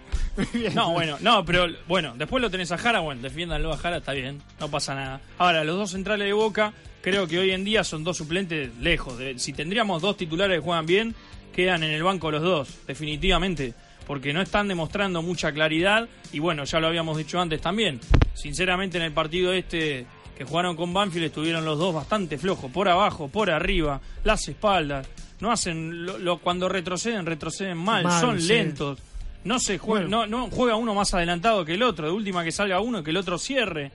S9: No, bueno, no, pero bueno, después lo tenés a Jara, bueno, defiéndanlo a Jara, está bien, no pasa nada. Ahora, los dos centrales de Boca, creo que hoy en día son dos suplentes lejos. de- si tendríamos dos titulares que juegan bien, quedan en el banco los dos, definitivamente. Porque no están demostrando mucha claridad y bueno, ya lo habíamos dicho antes también. Sinceramente en el partido este que jugaron con Banfield estuvieron los dos bastante flojos, por abajo, por arriba, las espaldas. No hacen, lo, lo- cuando retroceden, retroceden mal,
S7: Mal,
S9: son
S7: sí.
S9: lentos. No se juega,
S7: Bueno.
S9: no, no juega uno más adelantado que el otro, de última que salga uno y que el otro cierre.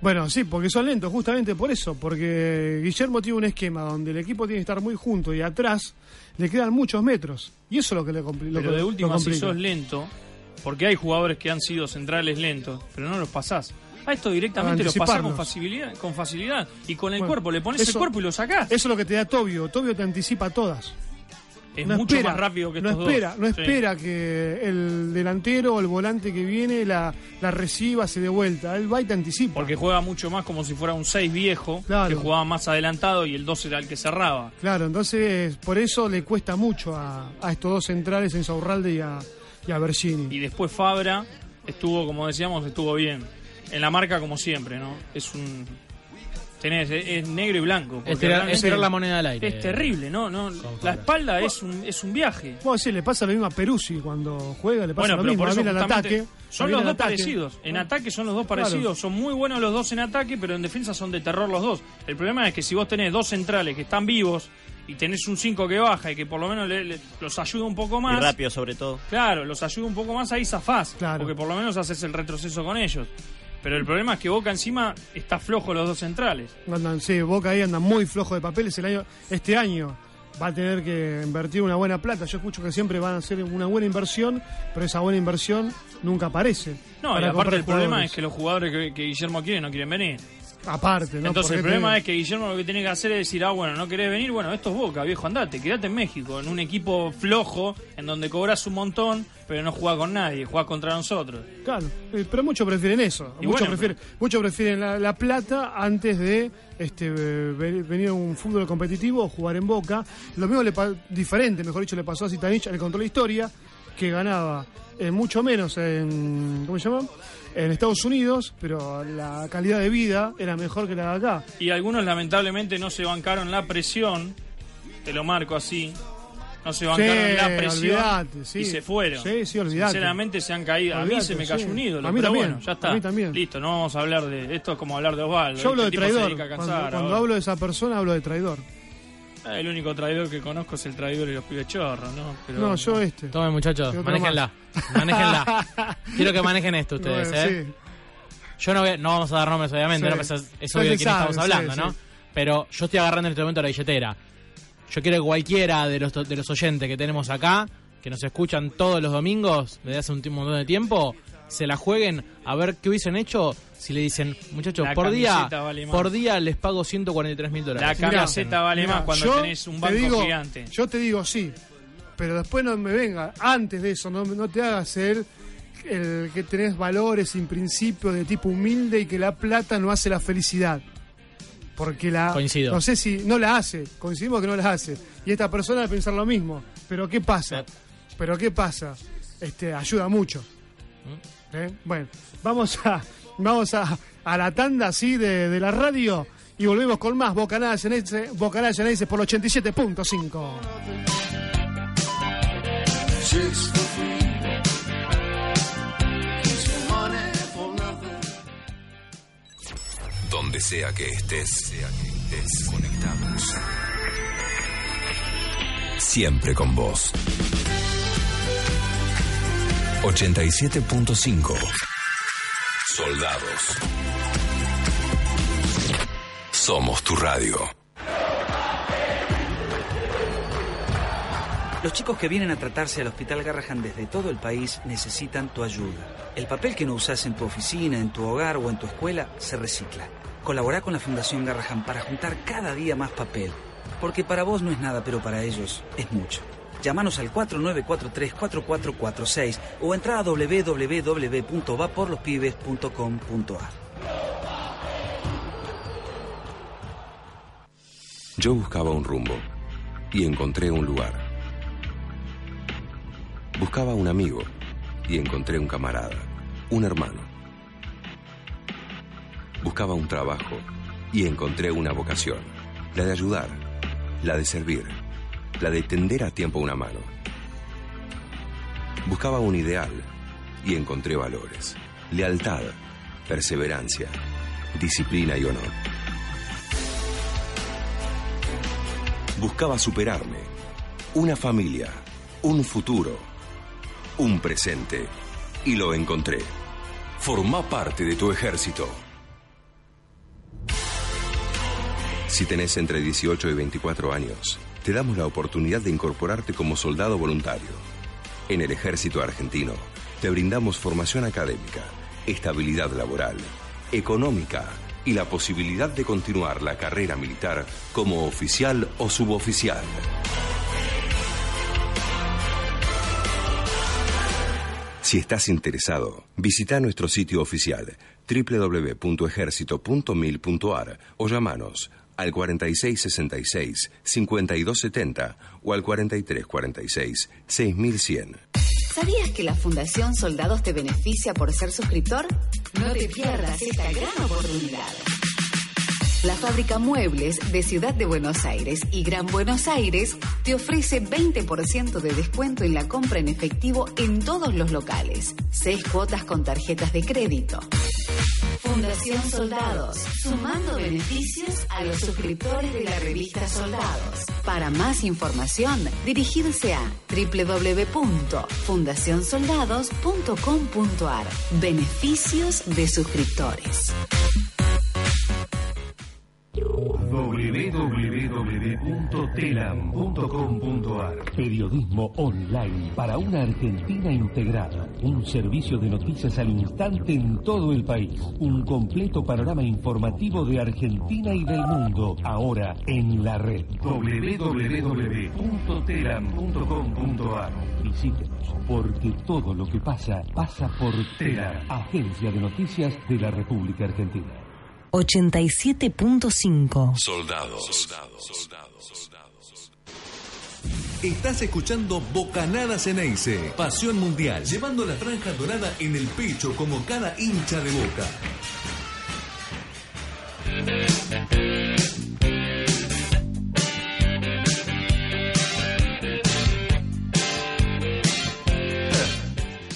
S7: Bueno, sí, porque son lentos, justamente por eso, porque Guillermo tiene un esquema donde el equipo tiene que estar muy junto y atrás le quedan muchos metros. Y eso es lo que le compli- lo
S9: Pero de
S7: lo
S9: última, si
S7: complica.
S9: sos lento, porque hay jugadores que han sido centrales lentos, pero no los pasás. A esto directamente los pasás con facilidad, con facilidad. Y con el
S7: Bueno,
S9: cuerpo, le pones el cuerpo y lo sacás.
S7: Eso es lo que te da Tobio. Tobio te anticipa todas.
S9: Es
S7: no
S9: mucho
S7: espera,
S9: más rápido que
S7: no
S9: estos
S7: espera,
S9: dos.
S7: No
S9: Sí.
S7: espera que el delantero o el volante que viene la, la reciba, se dé vuelta. Él va y te anticipa.
S9: Porque juega mucho más como si fuera un 6 viejo,
S7: Claro.
S9: que jugaba más adelantado y el 2 era el que cerraba.
S7: Claro, entonces por eso le cuesta mucho a, a estos dos centrales, en Saurralde y a, y a Bergini.
S9: Y después Fabra estuvo, como decíamos, estuvo bien. En la marca como siempre, ¿no? Es un... Tenés, es, es negro y blanco.
S8: Es tirar,
S9: realmente
S8: es tirar la moneda al aire.
S9: Es terrible, ¿no? no la espalda es un, es un viaje.
S7: Bueno, sí, le pasa lo mismo a Peruzzi cuando juega, le pasa
S9: Bueno,
S7: lo
S9: pero
S7: mismo.
S9: por eso
S7: al ataque.
S9: son los dos
S7: ataque.
S9: parecidos. En ataque son los dos
S7: Claro.
S9: parecidos. Son muy buenos los dos en ataque, pero en defensa son de terror los dos. El problema es que si vos tenés dos centrales que están vivos y tenés un 5 que baja y que por lo menos le- le- los ayuda un poco
S10: Y
S9: más.
S10: rápido sobre todo.
S9: Claro, los ayuda un poco más, ahí zafás.
S7: Claro.
S9: Porque por lo menos haces el retroceso con ellos. Pero el problema es que Boca encima está flojo los dos centrales.
S7: Andan, sí, Boca ahí anda muy flojo de papeles. El año, este año va a tener que invertir una buena plata. Yo escucho que siempre van a hacer una buena inversión, pero esa buena inversión nunca aparece.
S9: No, y aparte el problema es que los jugadores que, que Guillermo quiere no quieren venir.
S7: Aparte, ¿no?
S9: Entonces el problema
S7: te-
S9: es que Guillermo lo que tiene que hacer es decir, ah, bueno, no querés venir, bueno, esto es Boca, viejo, andate, quédate en México, en un equipo flojo, en donde cobras un montón, pero no jugás con nadie, jugás contra nosotros.
S7: Claro, eh, pero muchos prefieren eso. Muchos
S9: bueno,
S7: prefieren, muchos prefieren la, la plata antes de este, eh, ve- venir a un fútbol competitivo o jugar en Boca. Lo mismo le diferente, mejor dicho, le pasó a Zitanich, le contó la historia, que ganaba eh, mucho menos en, ¿cómo se llama? En Estados Unidos, pero la calidad de vida era mejor que la de acá.
S9: Y algunos lamentablemente no se bancaron la presión, te lo marco así, no se bancaron
S7: Sí,
S9: la presión
S7: olvidate, sí.
S9: y se fueron.
S7: Sí, sí, olvidate.
S9: Sinceramente se han caído. a mí se me cayó
S7: sí.
S9: un ídolo,
S7: A mí
S9: pero
S7: también,
S9: bueno, ya está.
S7: a mí también.
S9: Listo, no vamos a hablar de. Esto es como hablar de Osvaldo.
S7: Yo hablo de
S9: este
S7: traidor. Cuando, hablo de esa persona, hablo de traidor.
S9: Ah, El único traidor que conozco es el traidor y los pibes chorros, ¿no? Pero-
S7: No, yo este.
S8: Tomen, muchachos,
S7: otro
S8: manéjenla. Manéjenla. [laughs] Quiero que manejen esto ustedes,
S7: Bueno,
S8: ¿eh?
S7: sí.
S8: Yo no, voy- no vamos a dar nombres, obviamente,
S7: Sí.
S8: ¿no? Pues es, obvio de quién estamos hablando,
S7: sí,
S8: ¿no?
S7: sí.
S8: Pero yo estoy agarrando en este momento la billetera. Yo quiero que cualquiera de los, de los oyentes que tenemos acá, que nos escuchan todos los domingos desde hace un, ti- montón de tiempo, se la jueguen a ver qué hubiesen hecho si le dicen, muchachos,
S9: La
S8: por día,
S9: vale
S8: por día les pago 143 mil
S9: La
S8: dólares.
S9: camiseta vale
S7: Mirá,
S9: más cuando
S7: yo
S9: tenés un
S7: te
S9: banco
S7: digo-
S9: gigante.
S7: Yo te digo sí, pero después no me venga, antes de eso, no, no te hagas ser el que tenés valores y principios de tipo humilde y que la plata no hace la felicidad. Porque la.
S8: Coincido.
S7: No sé si no la hace, coincidimos que no la hace. Y esta persona va a pensar lo mismo. Pero ¿qué pasa? pero ¿qué pasa? Este, ayuda mucho. ¿Eh? Bueno, vamos a, vamos a, a la tanda así de, la radio y volvemos con más Bocanada Ceneice, Bocanada Ceneice por el 87.5.
S12: Donde sea que estés, sea que estés, conectados. Siempre con vos. 87.5 Soldados. Somos tu radio.
S13: Los chicos que vienen a tratarse al Hospital Garrahan desde todo el país necesitan tu ayuda. El papel que no usas en tu oficina, en tu hogar o en tu escuela se recicla. Colabora con la Fundación Garrahan para juntar cada día más papel. Porque para vos no es nada, pero para ellos es mucho. Llámanos al 4943-4446 o entra a www.vaporlospibes.com.ar.
S12: Yo buscaba un rumbo y encontré un lugar. Buscaba un amigo y encontré un camarada, un hermano. Buscaba un trabajo y encontré una vocación, la de ayudar, la de servir, la de tender a tiempo una mano. Buscaba un ideal y encontré valores, lealtad, perseverancia, disciplina y honor. Buscaba superarme, una familia, un futuro, un presente, y lo encontré. Forma parte de tu ejército. Si tenés entre 18 y 24 años, te damos la oportunidad de incorporarte como soldado voluntario. En el ejército argentino, te brindamos formación académica, estabilidad laboral, económica y la posibilidad de continuar la carrera militar como oficial o suboficial. Si estás interesado, visita nuestro sitio oficial www.ejercito.mil.ar o llamanos al 4666-5270 o al 4346-6100.
S14: ¿Sabías que la Fundación Soldados te beneficia por ser suscriptor? No te pierdas esta gran oportunidad. La fábrica Muebles de Ciudad de Buenos Aires y Gran Buenos Aires te ofrece 20% de descuento en la compra en efectivo en todos los locales. Seis cuotas con tarjetas de crédito. Fundación Soldados, sumando beneficios a los suscriptores de la revista Soldados. Para más información, dirigirse a www.fundacionsoldados.com.ar. Beneficios de suscriptores.
S15: www.telam.com.ar Periodismo online para una Argentina integrada. Un servicio de noticias al instante en todo el país. Un completo panorama informativo de Argentina y del mundo. Ahora en la red. www.telam.com.ar Visítenos porque todo lo que pasa pasa por Telam, Agencia de Noticias de la República Argentina.
S1: 87.5
S12: Soldados.
S16: Estás escuchando Bocanadas Ceneice, Pasión Mundial, llevando la franja dorada en el pecho como cada hincha de boca.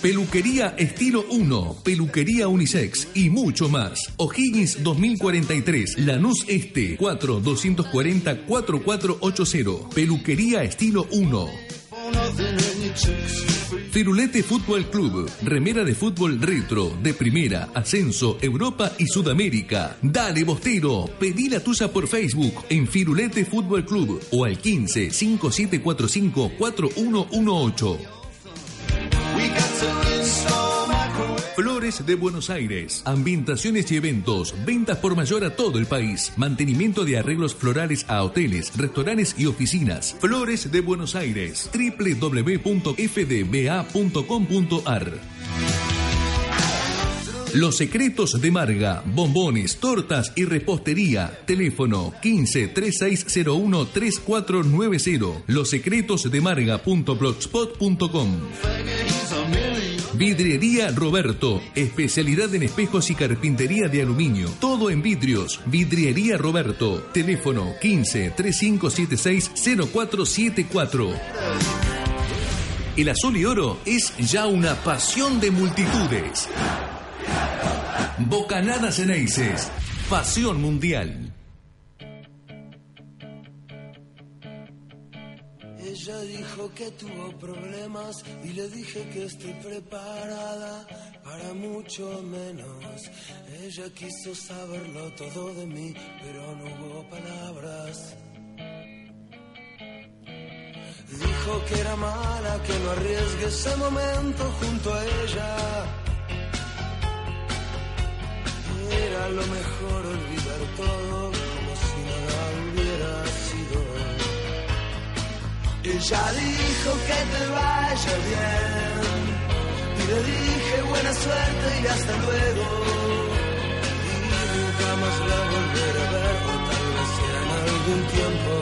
S16: Peluquería Estilo 1, Peluquería Unisex y mucho más. O'Higgins 2043, Lanús Este, 4-240-4480. Peluquería Estilo 1. Firulete Fútbol Club, remera de fútbol retro, de primera, ascenso, Europa y Sudamérica. Dale Bostero, pedí la tuya por Facebook en Firulete Fútbol Club o al 15 5745 4118. Flores de Buenos Aires. Ambientaciones y eventos. Ventas por mayor a todo el país. Mantenimiento de arreglos florales a hoteles, restaurantes y oficinas. Flores de Buenos Aires. www.fdba.com.ar Los secretos de Marga, bombones, tortas y repostería. Teléfono 15 3601 3490. Los secretos de. Vidriería Roberto, especialidad en espejos y carpintería de aluminio. Todo en vidrios. Vidriería Roberto, teléfono 15 3576 0474. El azul y oro es ya una pasión de multitudes. Bocanadas Eneises, pasión mundial.
S17: Ella dijo que tuvo problemas y le dije que estoy preparada para mucho menos. Ella quiso saberlo todo de mí, pero no hubo palabras. Dijo que era mala, que no arriesgue ese momento junto a ella. Era lo mejor olvidar todo Ella dijo que te vaya bien. Y le dije buena suerte y hasta luego. Y nunca más la volveré a ver, o tal vez en algún tiempo.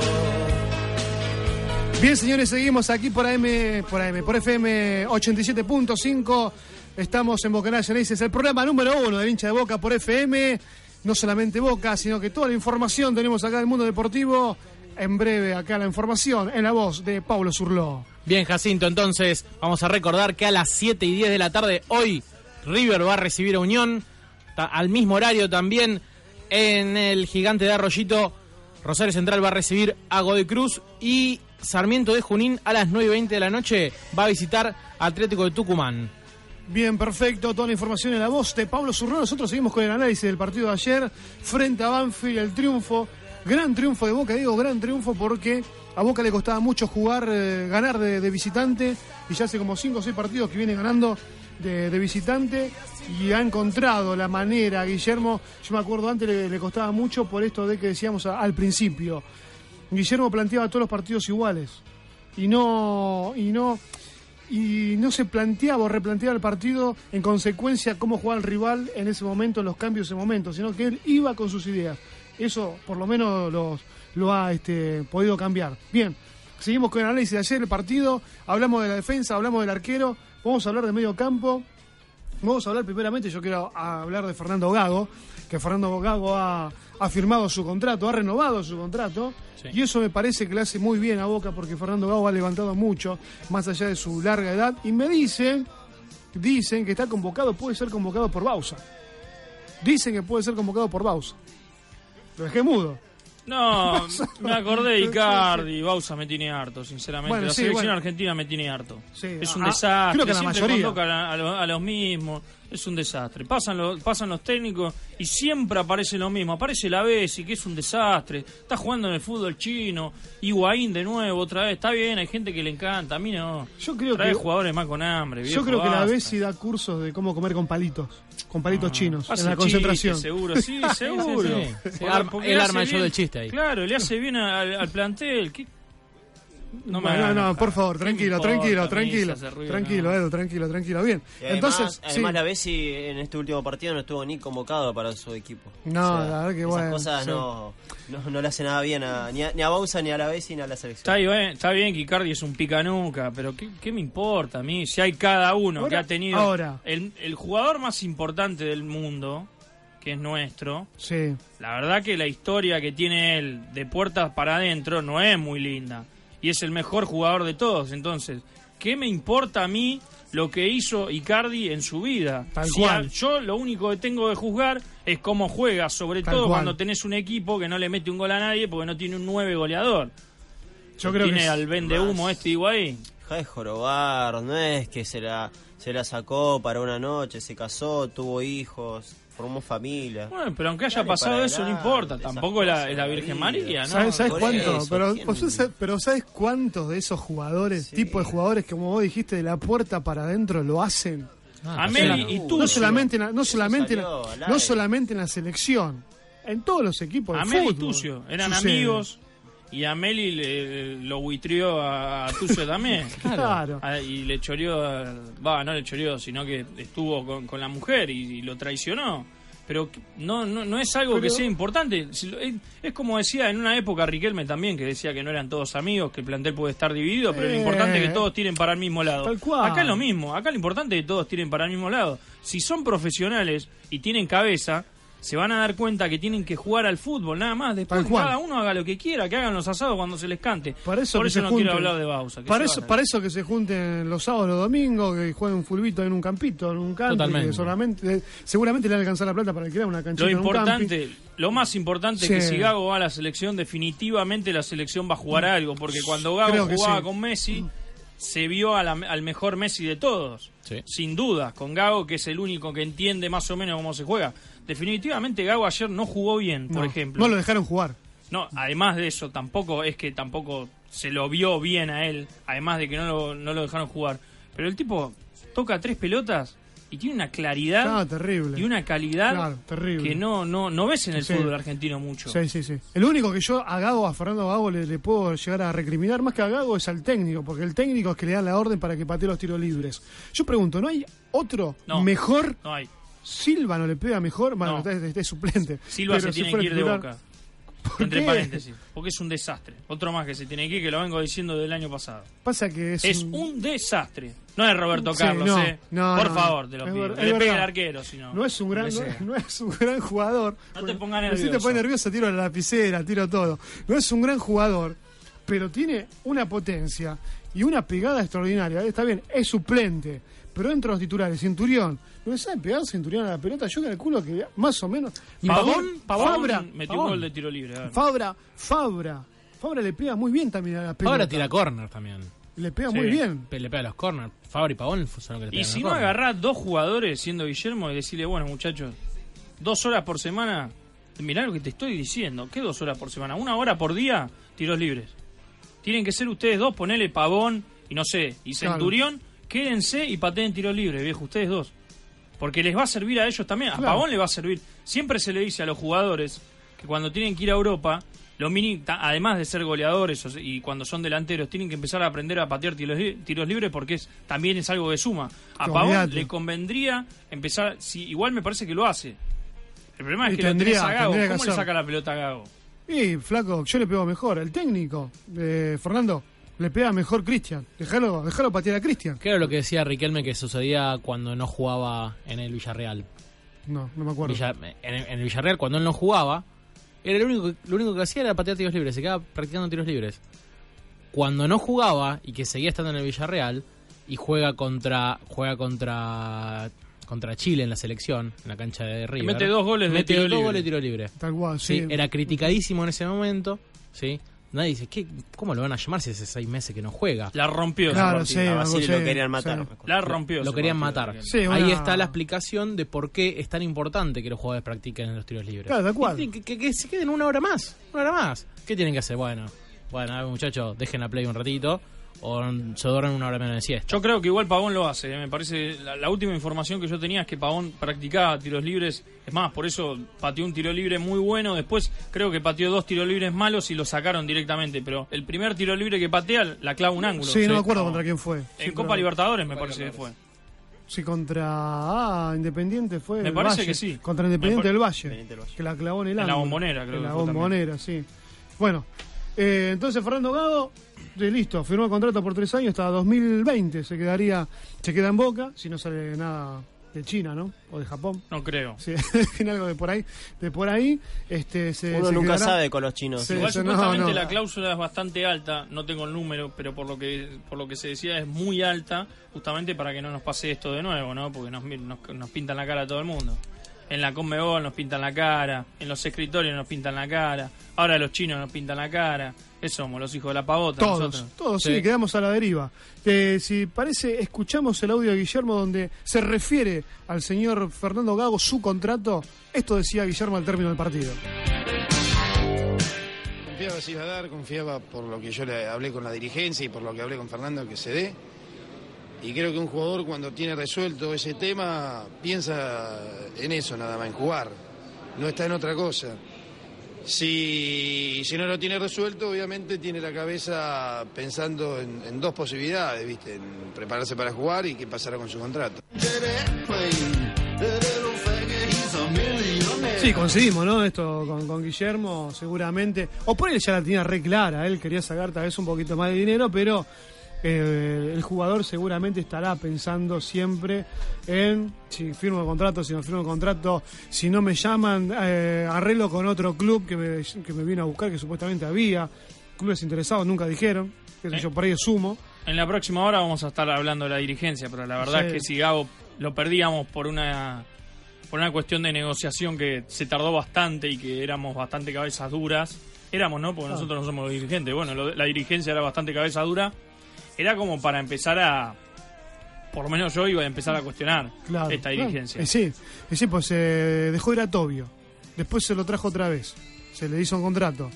S7: Bien, señores, seguimos aquí por AM, por AM, por FM 87.5. Estamos en Bocanal Genesis, el programa número uno del hincha de Boca por FM. No solamente Boca, sino que toda la información tenemos acá del mundo deportivo. En breve, acá la información en la voz de Pablo Zurló.
S8: Bien, Jacinto, entonces vamos a recordar que a las 7 y 10 de la tarde hoy River va a recibir a Unión. Al mismo horario también en el gigante de Arroyito, Rosario Central va a recibir a Godoy Cruz y Sarmiento de Junín a las 9 y 20 de la noche va a visitar Atlético de Tucumán.
S7: Bien, perfecto. Toda la información en la voz de Pablo Zurrón. Nosotros seguimos con el análisis del partido de ayer frente a Banfield, el triunfo. Gran triunfo de Boca, digo gran triunfo porque a Boca le costaba mucho jugar, eh, ganar de, visitante y ya hace como 5 o 6 partidos que viene ganando de, visitante y ha encontrado la manera, Guillermo, yo me acuerdo antes le, costaba mucho por esto de que decíamos al principio. Guillermo planteaba todos los partidos iguales y no y no y no se planteaba o replanteaba el partido en consecuencia cómo jugaba el rival en ese momento, en los cambios de ese momento, sino que él iba con sus ideas. Eso por lo menos los, lo ha este, podido cambiar. Bien, seguimos con el análisis de ayer, el partido, hablamos de la defensa, hablamos del arquero, vamos a hablar de medio campo. Vamos a hablar primeramente, yo quiero hablar de Fernando Gago, que Fernando Gago ha, ha firmado su contrato, ha renovado su contrato, y eso me parece que le hace muy bien a Boca porque Fernando Gago ha levantado mucho, más allá de su larga edad, y me dicen, dicen que está convocado, puede ser convocado por Bausa. Dicen que puede ser convocado por Bausa. Lo dejé mudo.
S9: No, [laughs] me acordé de Icardi, Bausa me tiene harto, sinceramente.
S7: Bueno,
S9: la
S7: sí,
S9: selección
S7: bueno.
S9: argentina me tiene harto.
S7: Sí,
S9: es un
S7: ah,
S9: desastre.
S7: creo que la
S9: siempre
S7: mayoría.
S9: a los mismos. Es un desastre. Pasan, los pasan los técnicos y siempre aparece lo mismo. Aparece la Bessi, que es un desastre. Está jugando en el fútbol chino. Higuaín de nuevo, otra vez. Está bien, hay gente que le encanta. A mí no.
S7: Yo creo
S9: Trae
S7: que-
S9: jugadores más con hambre.
S7: Yo creo que la
S9: basta.
S7: Bessi da cursos de cómo comer con palitos, con palitos chinos,
S9: Hace
S7: en la concentración.
S9: seguro, sí, [laughs] seguro.
S8: sí, sí. Sí, arma- él arma el show del chiste ahí.
S9: Claro, le hace bien al, al plantel. ¿Qué? No me
S7: Bueno,
S9: hagan
S7: no, por favor,
S9: ¿Qué me
S7: tranquilo,
S9: importa
S7: tranquilo, tranquilo, tranquilo,
S9: no?
S7: Edu, tranquilo, tranquilo, bien. Entonces,
S10: además
S7: sí.
S10: la Bessi en este último partido no estuvo ni convocado para su equipo.
S7: No, la verdad que
S10: esas
S7: bueno,
S10: cosas
S7: sí.
S10: no, no, no le hace nada bien a, ni, a, ni a Bausa, ni a la Bessi, ni a la selección.
S9: Está bien, está bien que Icardi es un picanuca, pero ¿qué, qué me importa a mí? Si hay cada uno
S7: Ahora-
S9: que ha tenido
S7: ahora.
S9: El, el jugador más importante del mundo, que es nuestro,
S7: Sí.
S9: la verdad que la historia que tiene él de puertas para adentro no es muy linda. Y es el mejor jugador de todos. Entonces, ¿qué me importa a mí lo que hizo Icardi en su vida?
S7: Tal
S9: Si
S7: cual.
S9: a- yo lo único que tengo que juzgar es cómo juega, sobre
S7: Tal
S9: todo
S7: cual.
S9: cuando tenés un equipo que no le mete un gol a nadie porque no tiene un 9 goleador.
S7: Yo creo
S9: tiene
S7: que
S9: al vende humo este Higuaín.
S10: Deja de jorobar, no es que se la, se la sacó para una noche, se casó, tuvo hijos, formó familia.
S9: Bueno, pero aunque haya
S10: Dale
S9: pasado eso, no importa. Tampoco es la, la
S10: de
S9: Virgen. María, ¿no?
S7: ¿Sabes, sabes cuánto?
S10: eso,
S7: pero, pues, ¿sabes- pero ¿sabes cuántos de esos jugadores, tipo de jugadores, como vos dijiste, de la puerta para adentro lo hacen?
S9: Ah,
S7: O sea,
S9: y
S7: no
S9: Tucci.
S7: solamente, en no, solamente en la-
S10: salió al
S7: no solamente en la selección, en todos los equipos de
S9: Amel y
S7: fútbol.
S9: Tucio eran
S7: sucede.
S9: amigos y a Meli le, lo buitrió a, a Tuyo también. [laughs]
S7: Claro.
S9: Ah, Y le choreó, a- va, no le choreó, sino que estuvo con, con la mujer y, y lo traicionó. Pero no, no, no es algo que sea importante. Es, es como decía en una época Riquelme también, que decía que no eran todos amigos, que el plantel puede estar dividido, pero lo importante es que todos tiren para el mismo lado.
S7: Tal cual.
S9: Acá es lo mismo, acá lo importante es que todos tiren para el mismo lado. Si son profesionales y tienen cabeza, se van a dar cuenta que tienen que jugar al fútbol, nada más. Después cada uno haga lo que quiera, que hagan los asados cuando se les cante.
S7: Para eso,
S9: Por eso
S7: se
S9: no
S7: junten.
S9: quiero hablar de Bausa.
S7: Para eso, para eso que se junten los sábados, los domingos, que jueguen un fulbito en un campito, en un campo, solamente, seguramente le va a alcanzar la plata para alquilar una canchita
S9: Lo
S7: en un
S9: importante, lo más importante
S7: Sí.
S9: es que si Gago va a la selección, definitivamente la selección va a jugar algo, porque cuando Gago jugaba
S7: sí.
S9: con Messi, se vio a la- al mejor Messi de todos, sin duda, con Gago, que es el único que entiende más o menos cómo se juega. Definitivamente Gago ayer no jugó bien, por
S7: No,
S9: ejemplo.
S7: No lo dejaron jugar.
S9: No, además de eso, tampoco es que tampoco se lo vio bien a él, además de que no lo, no lo dejaron jugar. Pero el tipo toca tres pelotas y tiene una claridad
S7: Ah, terrible.
S9: y una calidad
S7: Claro, terrible.
S9: que no, no, no ves en el
S7: Sí.
S9: fútbol argentino mucho.
S7: Sí, sí, sí. El único que yo a Gago, a Fernando Gago, le, le puedo llegar a recriminar más que a Gago es al técnico, porque el técnico es que le da la orden para que patee los tiros libres. Yo pregunto, ¿no hay otro
S9: No.
S7: mejor?
S9: No hay.
S7: Silva no le pega mejor, bueno,
S9: No.
S7: está- está suplente.
S9: Silva
S7: Pero
S9: se
S7: si
S9: tiene que ir de boca.
S7: ¿Por
S9: Entre
S7: qué?
S9: paréntesis. Porque es un desastre. Otro más que se tiene que ir, que lo vengo diciendo del año pasado.
S7: Pasa que es,
S9: Es
S7: un-
S9: un desastre. No es Roberto
S7: Sí,
S9: Carlos,
S7: no,
S9: ¿eh?
S7: no,
S9: Por
S7: no,
S9: favor, te lo pido. le el arquero, si no.
S7: No es un gran, [laughs] no, es un gran jugador.
S9: No te pongas
S7: Si
S9: nervioso.
S7: te pones nervioso, tiro la lapicera, tiro todo. No es un gran jugador, pero tiene una potencia y una pegada extraordinaria. Está bien, es suplente, pero entre los titulares, Centurión, no le sabe pegar Centurión a la pelota. Yo calculo que más o menos. Y
S9: Pavón, Pavón
S7: Fabra,
S9: metió
S7: Pavón.
S9: un gol de tiro libre. a.
S7: Fabra, Fabra. Fabra le pega muy bien también a la pelota.
S8: Ahora tira corner también.
S7: Le pega
S9: Sí.
S7: muy bien.
S8: Le pega los corners. Fabri y Pavón son los que le
S9: Y si no agarrás dos jugadores siendo Guillermo y decirle, bueno, muchachos, dos horas por semana, mirá lo que te estoy diciendo, ¿qué dos horas por semana? Una hora por día, tiros libres. Tienen que ser ustedes dos, ponele Pavón y no sé, y
S7: Claro.
S9: Quédense y pateen tiros libres, viejo, ustedes dos. Porque les va a servir a ellos también, a. Pavón le va a servir. Siempre se le dice a los jugadores que cuando tienen que ir a Europa, lo mini, además de ser goleadores y cuando son delanteros, tienen que empezar a aprender a patear tiros, li- tiros libres porque es, también es algo que suma. A Pavón le convendría empezar, si igual me parece que lo hace. El problema es
S7: Y
S9: que
S7: tendría-
S9: lo tenés a Gago. ¿Cómo le saca la pelota a Gago?
S7: Y, flaco, yo le pego mejor. El técnico, eh, Fernando, le pega mejor Cristian. Déjalo, déjalo patear a Cristian.
S8: ¿Qué era lo que decía Riquelme que sucedía cuando no jugaba en el Villarreal?
S7: No, no me acuerdo.
S8: Villa- en, el- en el Villarreal, cuando él no jugaba, era lo único, lo único que hacía era patear tiros libres, se quedaba practicando tiros libres. Cuando no jugaba y que seguía estando en el Villarreal y juega contra juega contra contra Chile en la selección, en la cancha de River.
S9: mete dos goles de
S8: mete
S9: tiro
S8: dos
S9: libre.
S8: goles de tiro libre.
S7: Tal cual,
S8: Sí,
S7: sí.
S8: era criticadísimo en ese momento, ¿sí? Nadie dice, ¿qué, ¿cómo lo van a llamar si hace seis meses que no juega?
S9: La rompió.
S7: Claro,
S9: partido.
S7: sí,
S10: A lo querían matar.
S7: sí.
S9: La rompió.
S8: Lo querían
S9: partido.
S8: matar.
S7: Sí,
S8: Ahí
S7: una-
S8: está la explicación de por qué es tan importante que los jugadores practiquen en los tiros libres.
S7: Claro, tal cual.
S8: Que, que- que se queden una hora más, una hora más. ¿Qué tienen que hacer? Bueno, bueno, a ver, muchachos, dejen la play un ratito o se duermen una hora menos de siesta.
S9: Yo creo que igual Pavón lo hace. eh. Me parece. La, la última información que yo tenía es que Pavón practicaba tiros libres. Es más, por eso pateó un tiro libre muy bueno. Después creo que pateó dos tiros libres malos y lo sacaron directamente. Pero el primer tiro libre que patea la clava un ángulo.
S7: Sí, no me acuerdo contra quién fue.
S9: En
S7: Sí,
S9: Copa
S7: pero-
S9: Libertadores me parece que fue.
S7: Sí, contra ah, Independiente fue.
S9: Me parece
S7: Valle.
S9: que sí.
S7: Contra Independiente del Valle.
S10: Independiente del Valle.
S7: Que la clavó en el
S9: En la
S7: ángulo.
S9: Bombonera, creo
S7: En
S9: que
S7: la
S9: fue también.
S7: bombonera, sí. Bueno, eh, entonces Fernando Gago, eh, listo, firmó contrato por tres años hasta 2020. Se quedaría, se queda en Boca, si no sale nada de China, ¿no? O de Japón.
S9: No creo.
S7: Sí, [laughs] en algo de por ahí. De por ahí, este, se,
S10: Uno
S7: se
S10: nunca
S7: quedará-
S10: sabe con los chinos.
S7: Sí,
S9: Igual supuestamente
S7: no.
S9: la cláusula es bastante alta, no tengo el número, pero por lo que por lo que se decía es muy alta, justamente para que no nos pase esto de nuevo, ¿no? Porque nos, mir- nos, nos pintan la cara a todo el mundo. En la Conmebol nos pintan la cara, en los escritorios nos pintan la cara, ahora los chinos nos pintan la cara. Eso somos los hijos de la pavota
S7: Todos,
S9: nosotros.
S7: todos, sí, quedamos a la deriva. Eh, si parece, escuchamos el audio de Guillermo donde se refiere al señor Fernando Gago su contrato. Esto decía Guillermo al término del partido.
S11: Confiaba se iba a dar, confiaba por lo que yo le hablé con la dirigencia y por lo que hablé con Fernando que se dé. Y creo que un jugador cuando tiene resuelto ese tema piensa en eso nada más, en jugar. No está en otra cosa. Si, si no lo tiene resuelto, obviamente tiene la cabeza pensando en, dos posibilidades, ¿viste? En prepararse para jugar y qué pasará con su contrato.
S7: Sí, coincidimos, ¿no? Esto con, con Guillermo, seguramente. O por él ya la tenía re clara, él quería sacar tal vez un poquito más de dinero, pero eh, el jugador seguramente estará pensando siempre en si firmo el contrato, si no firmo el contrato, si no me llaman, eh, arreglo con otro club que me, que me vino a buscar, que supuestamente había. Clubes interesados nunca dijeron, que sé yo, por ahí sumo.
S9: En la próxima hora vamos a estar hablando de la dirigencia, pero la verdad
S7: Sí.
S9: es que si Gago lo perdíamos por una por una cuestión de negociación que se tardó bastante y que éramos bastante cabezas duras. Éramos, ¿no? Porque
S7: Ah.
S9: nosotros no somos los dirigentes. Bueno, lo- la dirigencia era bastante cabeza dura. Era como para empezar a... Por lo menos yo iba a empezar a cuestionar
S7: Claro.
S9: esta dirigencia.
S7: Eh, sí, eh, sí, pues se dejó ir a Tobio. Después se lo trajo otra vez. Se le hizo un contrato.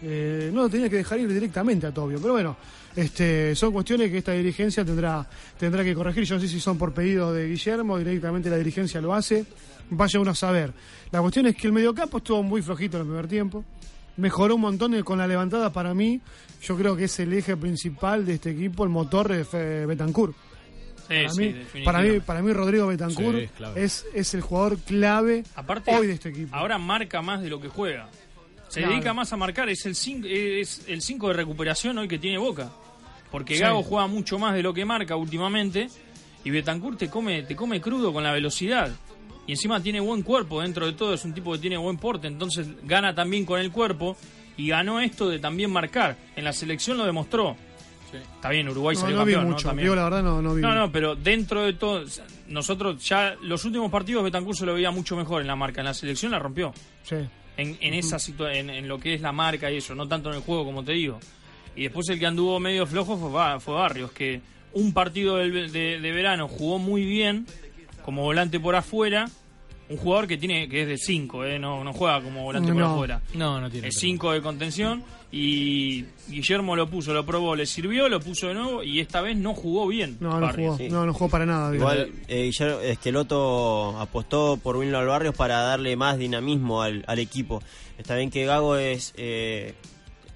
S7: Eh, no, tenía que dejar ir directamente a Tobio. Pero bueno, este, son cuestiones que esta dirigencia tendrá, tendrá que corregir. Yo no sé si son por pedido de Guillermo, directamente la dirigencia lo hace. Vaya uno a saber. La cuestión es que el mediocampo estuvo muy flojito en el primer tiempo. Mejoró un montón con la levantada para mí. Yo creo que es el eje principal de este equipo, el motor de Betancourt.
S9: Sí,
S7: para,
S9: sí,
S7: mí, para mí, para mí Rodrigo Betancourt
S9: Sí, es
S7: es, es el jugador clave
S9: Aparte,
S7: hoy de este equipo.
S9: ahora marca más de lo que juega. Se
S7: Claro.
S9: dedica más a marcar, es el 5 es el cinco de recuperación hoy que tiene Boca. Porque
S7: Sí.
S9: Gago juega mucho más de lo que marca últimamente y Betancourt te come te come crudo con la velocidad. Y encima tiene buen cuerpo, dentro de todo es un tipo que tiene buen porte, entonces gana también con el cuerpo y ganó esto de también marcar. En la selección lo demostró. Está bien, Uruguay
S7: no,
S9: salió
S7: no vi
S9: ¿no?
S7: mucho,
S9: También.
S7: digo la verdad, no, no vi
S9: No, no, pero dentro de todo, nosotros ya los últimos partidos Betancourt se lo veía mucho mejor en la marca. En la selección la rompió.
S7: Sí.
S9: En, en esa situa- en, en lo que es la marca y eso, no tanto en el juego como te digo. Y después el que anduvo medio flojo fue, fue Barrios, que un partido del- de, de verano jugó muy bien, como volante por afuera. Un jugador que tiene que es de 5, eh, no, no juega como volante por
S8: No.
S9: afuera.
S8: No, no tiene
S9: Es
S8: pero-
S9: 5 de contención y Guillermo lo puso, lo probó, le sirvió, lo puso de nuevo y esta vez no jugó bien.
S7: No, no jugó, no, no jugó para nada. digo.
S10: Igual eh, Guillermo Esqueloto apostó por Wilno Barrios para darle más dinamismo al, al equipo. Está bien que Gago es eh,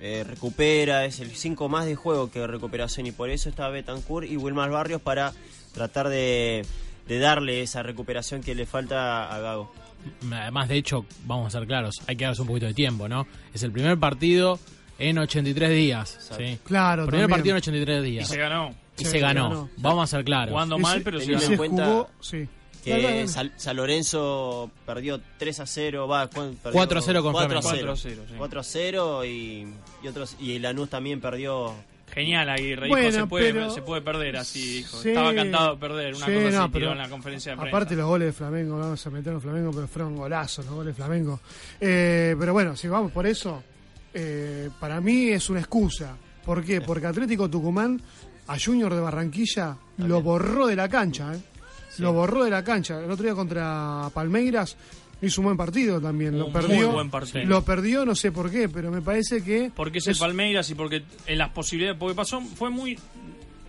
S10: eh, recupera, es el 5 más de juego que recuperación y por eso está Betancourt y Wilmar Barrios para tratar de, de darle esa recuperación que le falta a Gago.
S8: Además, de hecho, vamos a ser claros, hay que darse un poquito de tiempo, ¿no? Es el primer partido en 83 días. ¿sí?
S7: Claro,
S8: Primer
S7: también.
S8: partido en 83 días.
S9: Y se ganó.
S8: Y
S7: Sí,
S8: se ganó.
S7: ganó.
S8: Vamos a ser claros.
S9: Jugando mal, pero se ganó.
S10: en cuenta
S7: jugó, sí.
S10: que
S7: Dale, dale.
S10: San, San Lorenzo perdió 3 a 0, va, ¿cuán- perdió?
S8: 4 a 0 con
S10: 4 a
S8: Flamengo.
S10: 0.
S9: 4 a 0, sí.
S10: 4 a 0 y, y otros y Lanús también perdió
S9: Genial Aguirre, dijo,
S7: Bueno,
S9: se, puede,
S7: pero-
S9: se puede perder así, dijo.
S7: Sí.
S9: Estaba cantado de perder, una
S7: Sí,
S9: cosa
S7: no,
S9: así
S7: pero
S9: tiró en la conferencia de prensa.
S7: Aparte los goles de Flamengo, vamos a meter en Flamengo, pero fueron golazos los goles de Flamengo. Eh, pero bueno, si vamos por eso, eh, para mí es una excusa. ¿Por qué? Porque Atlético Tucumán a Junior de Barranquilla lo borró de la cancha, ¿eh? Lo borró de la cancha. El otro día contra Palmeiras hizo un buen partido también. Lo
S9: Un
S7: perdió.
S9: muy buen partido.
S7: Lo perdió, no sé por qué, pero me parece que.
S9: porque es el Palmeiras y porque en las posibilidades, porque pasó, fue muy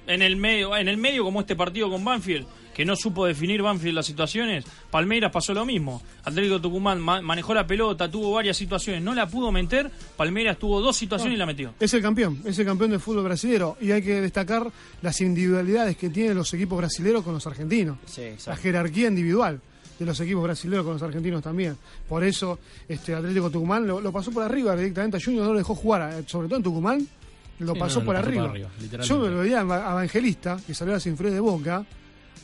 S9: en el medio, en el medio como este partido con Banfield, que no supo definir Banfield las situaciones, Palmeiras pasó lo mismo. Atlético Tucumán ma- manejó la pelota, tuvo varias situaciones, no la pudo meter, Palmeiras tuvo dos situaciones y la metió.
S7: Es el campeón, es el campeón del fútbol brasileño y hay que destacar las individualidades que tienen los equipos brasileños con los argentinos.
S10: Sí,
S7: La jerarquía individual de los equipos brasileños con los argentinos también. Por eso este Atlético Tucumán lo, lo pasó por arriba directamente a Junior, no lo dejó jugar, eh, sobre todo en Tucumán, lo
S8: Sí,
S7: pasó
S8: no,
S7: por
S8: lo pasó
S7: arriba.
S8: por arriba, literalmente.
S7: Yo me lo veía a Evangelista, que salió a las inferiores de Boca,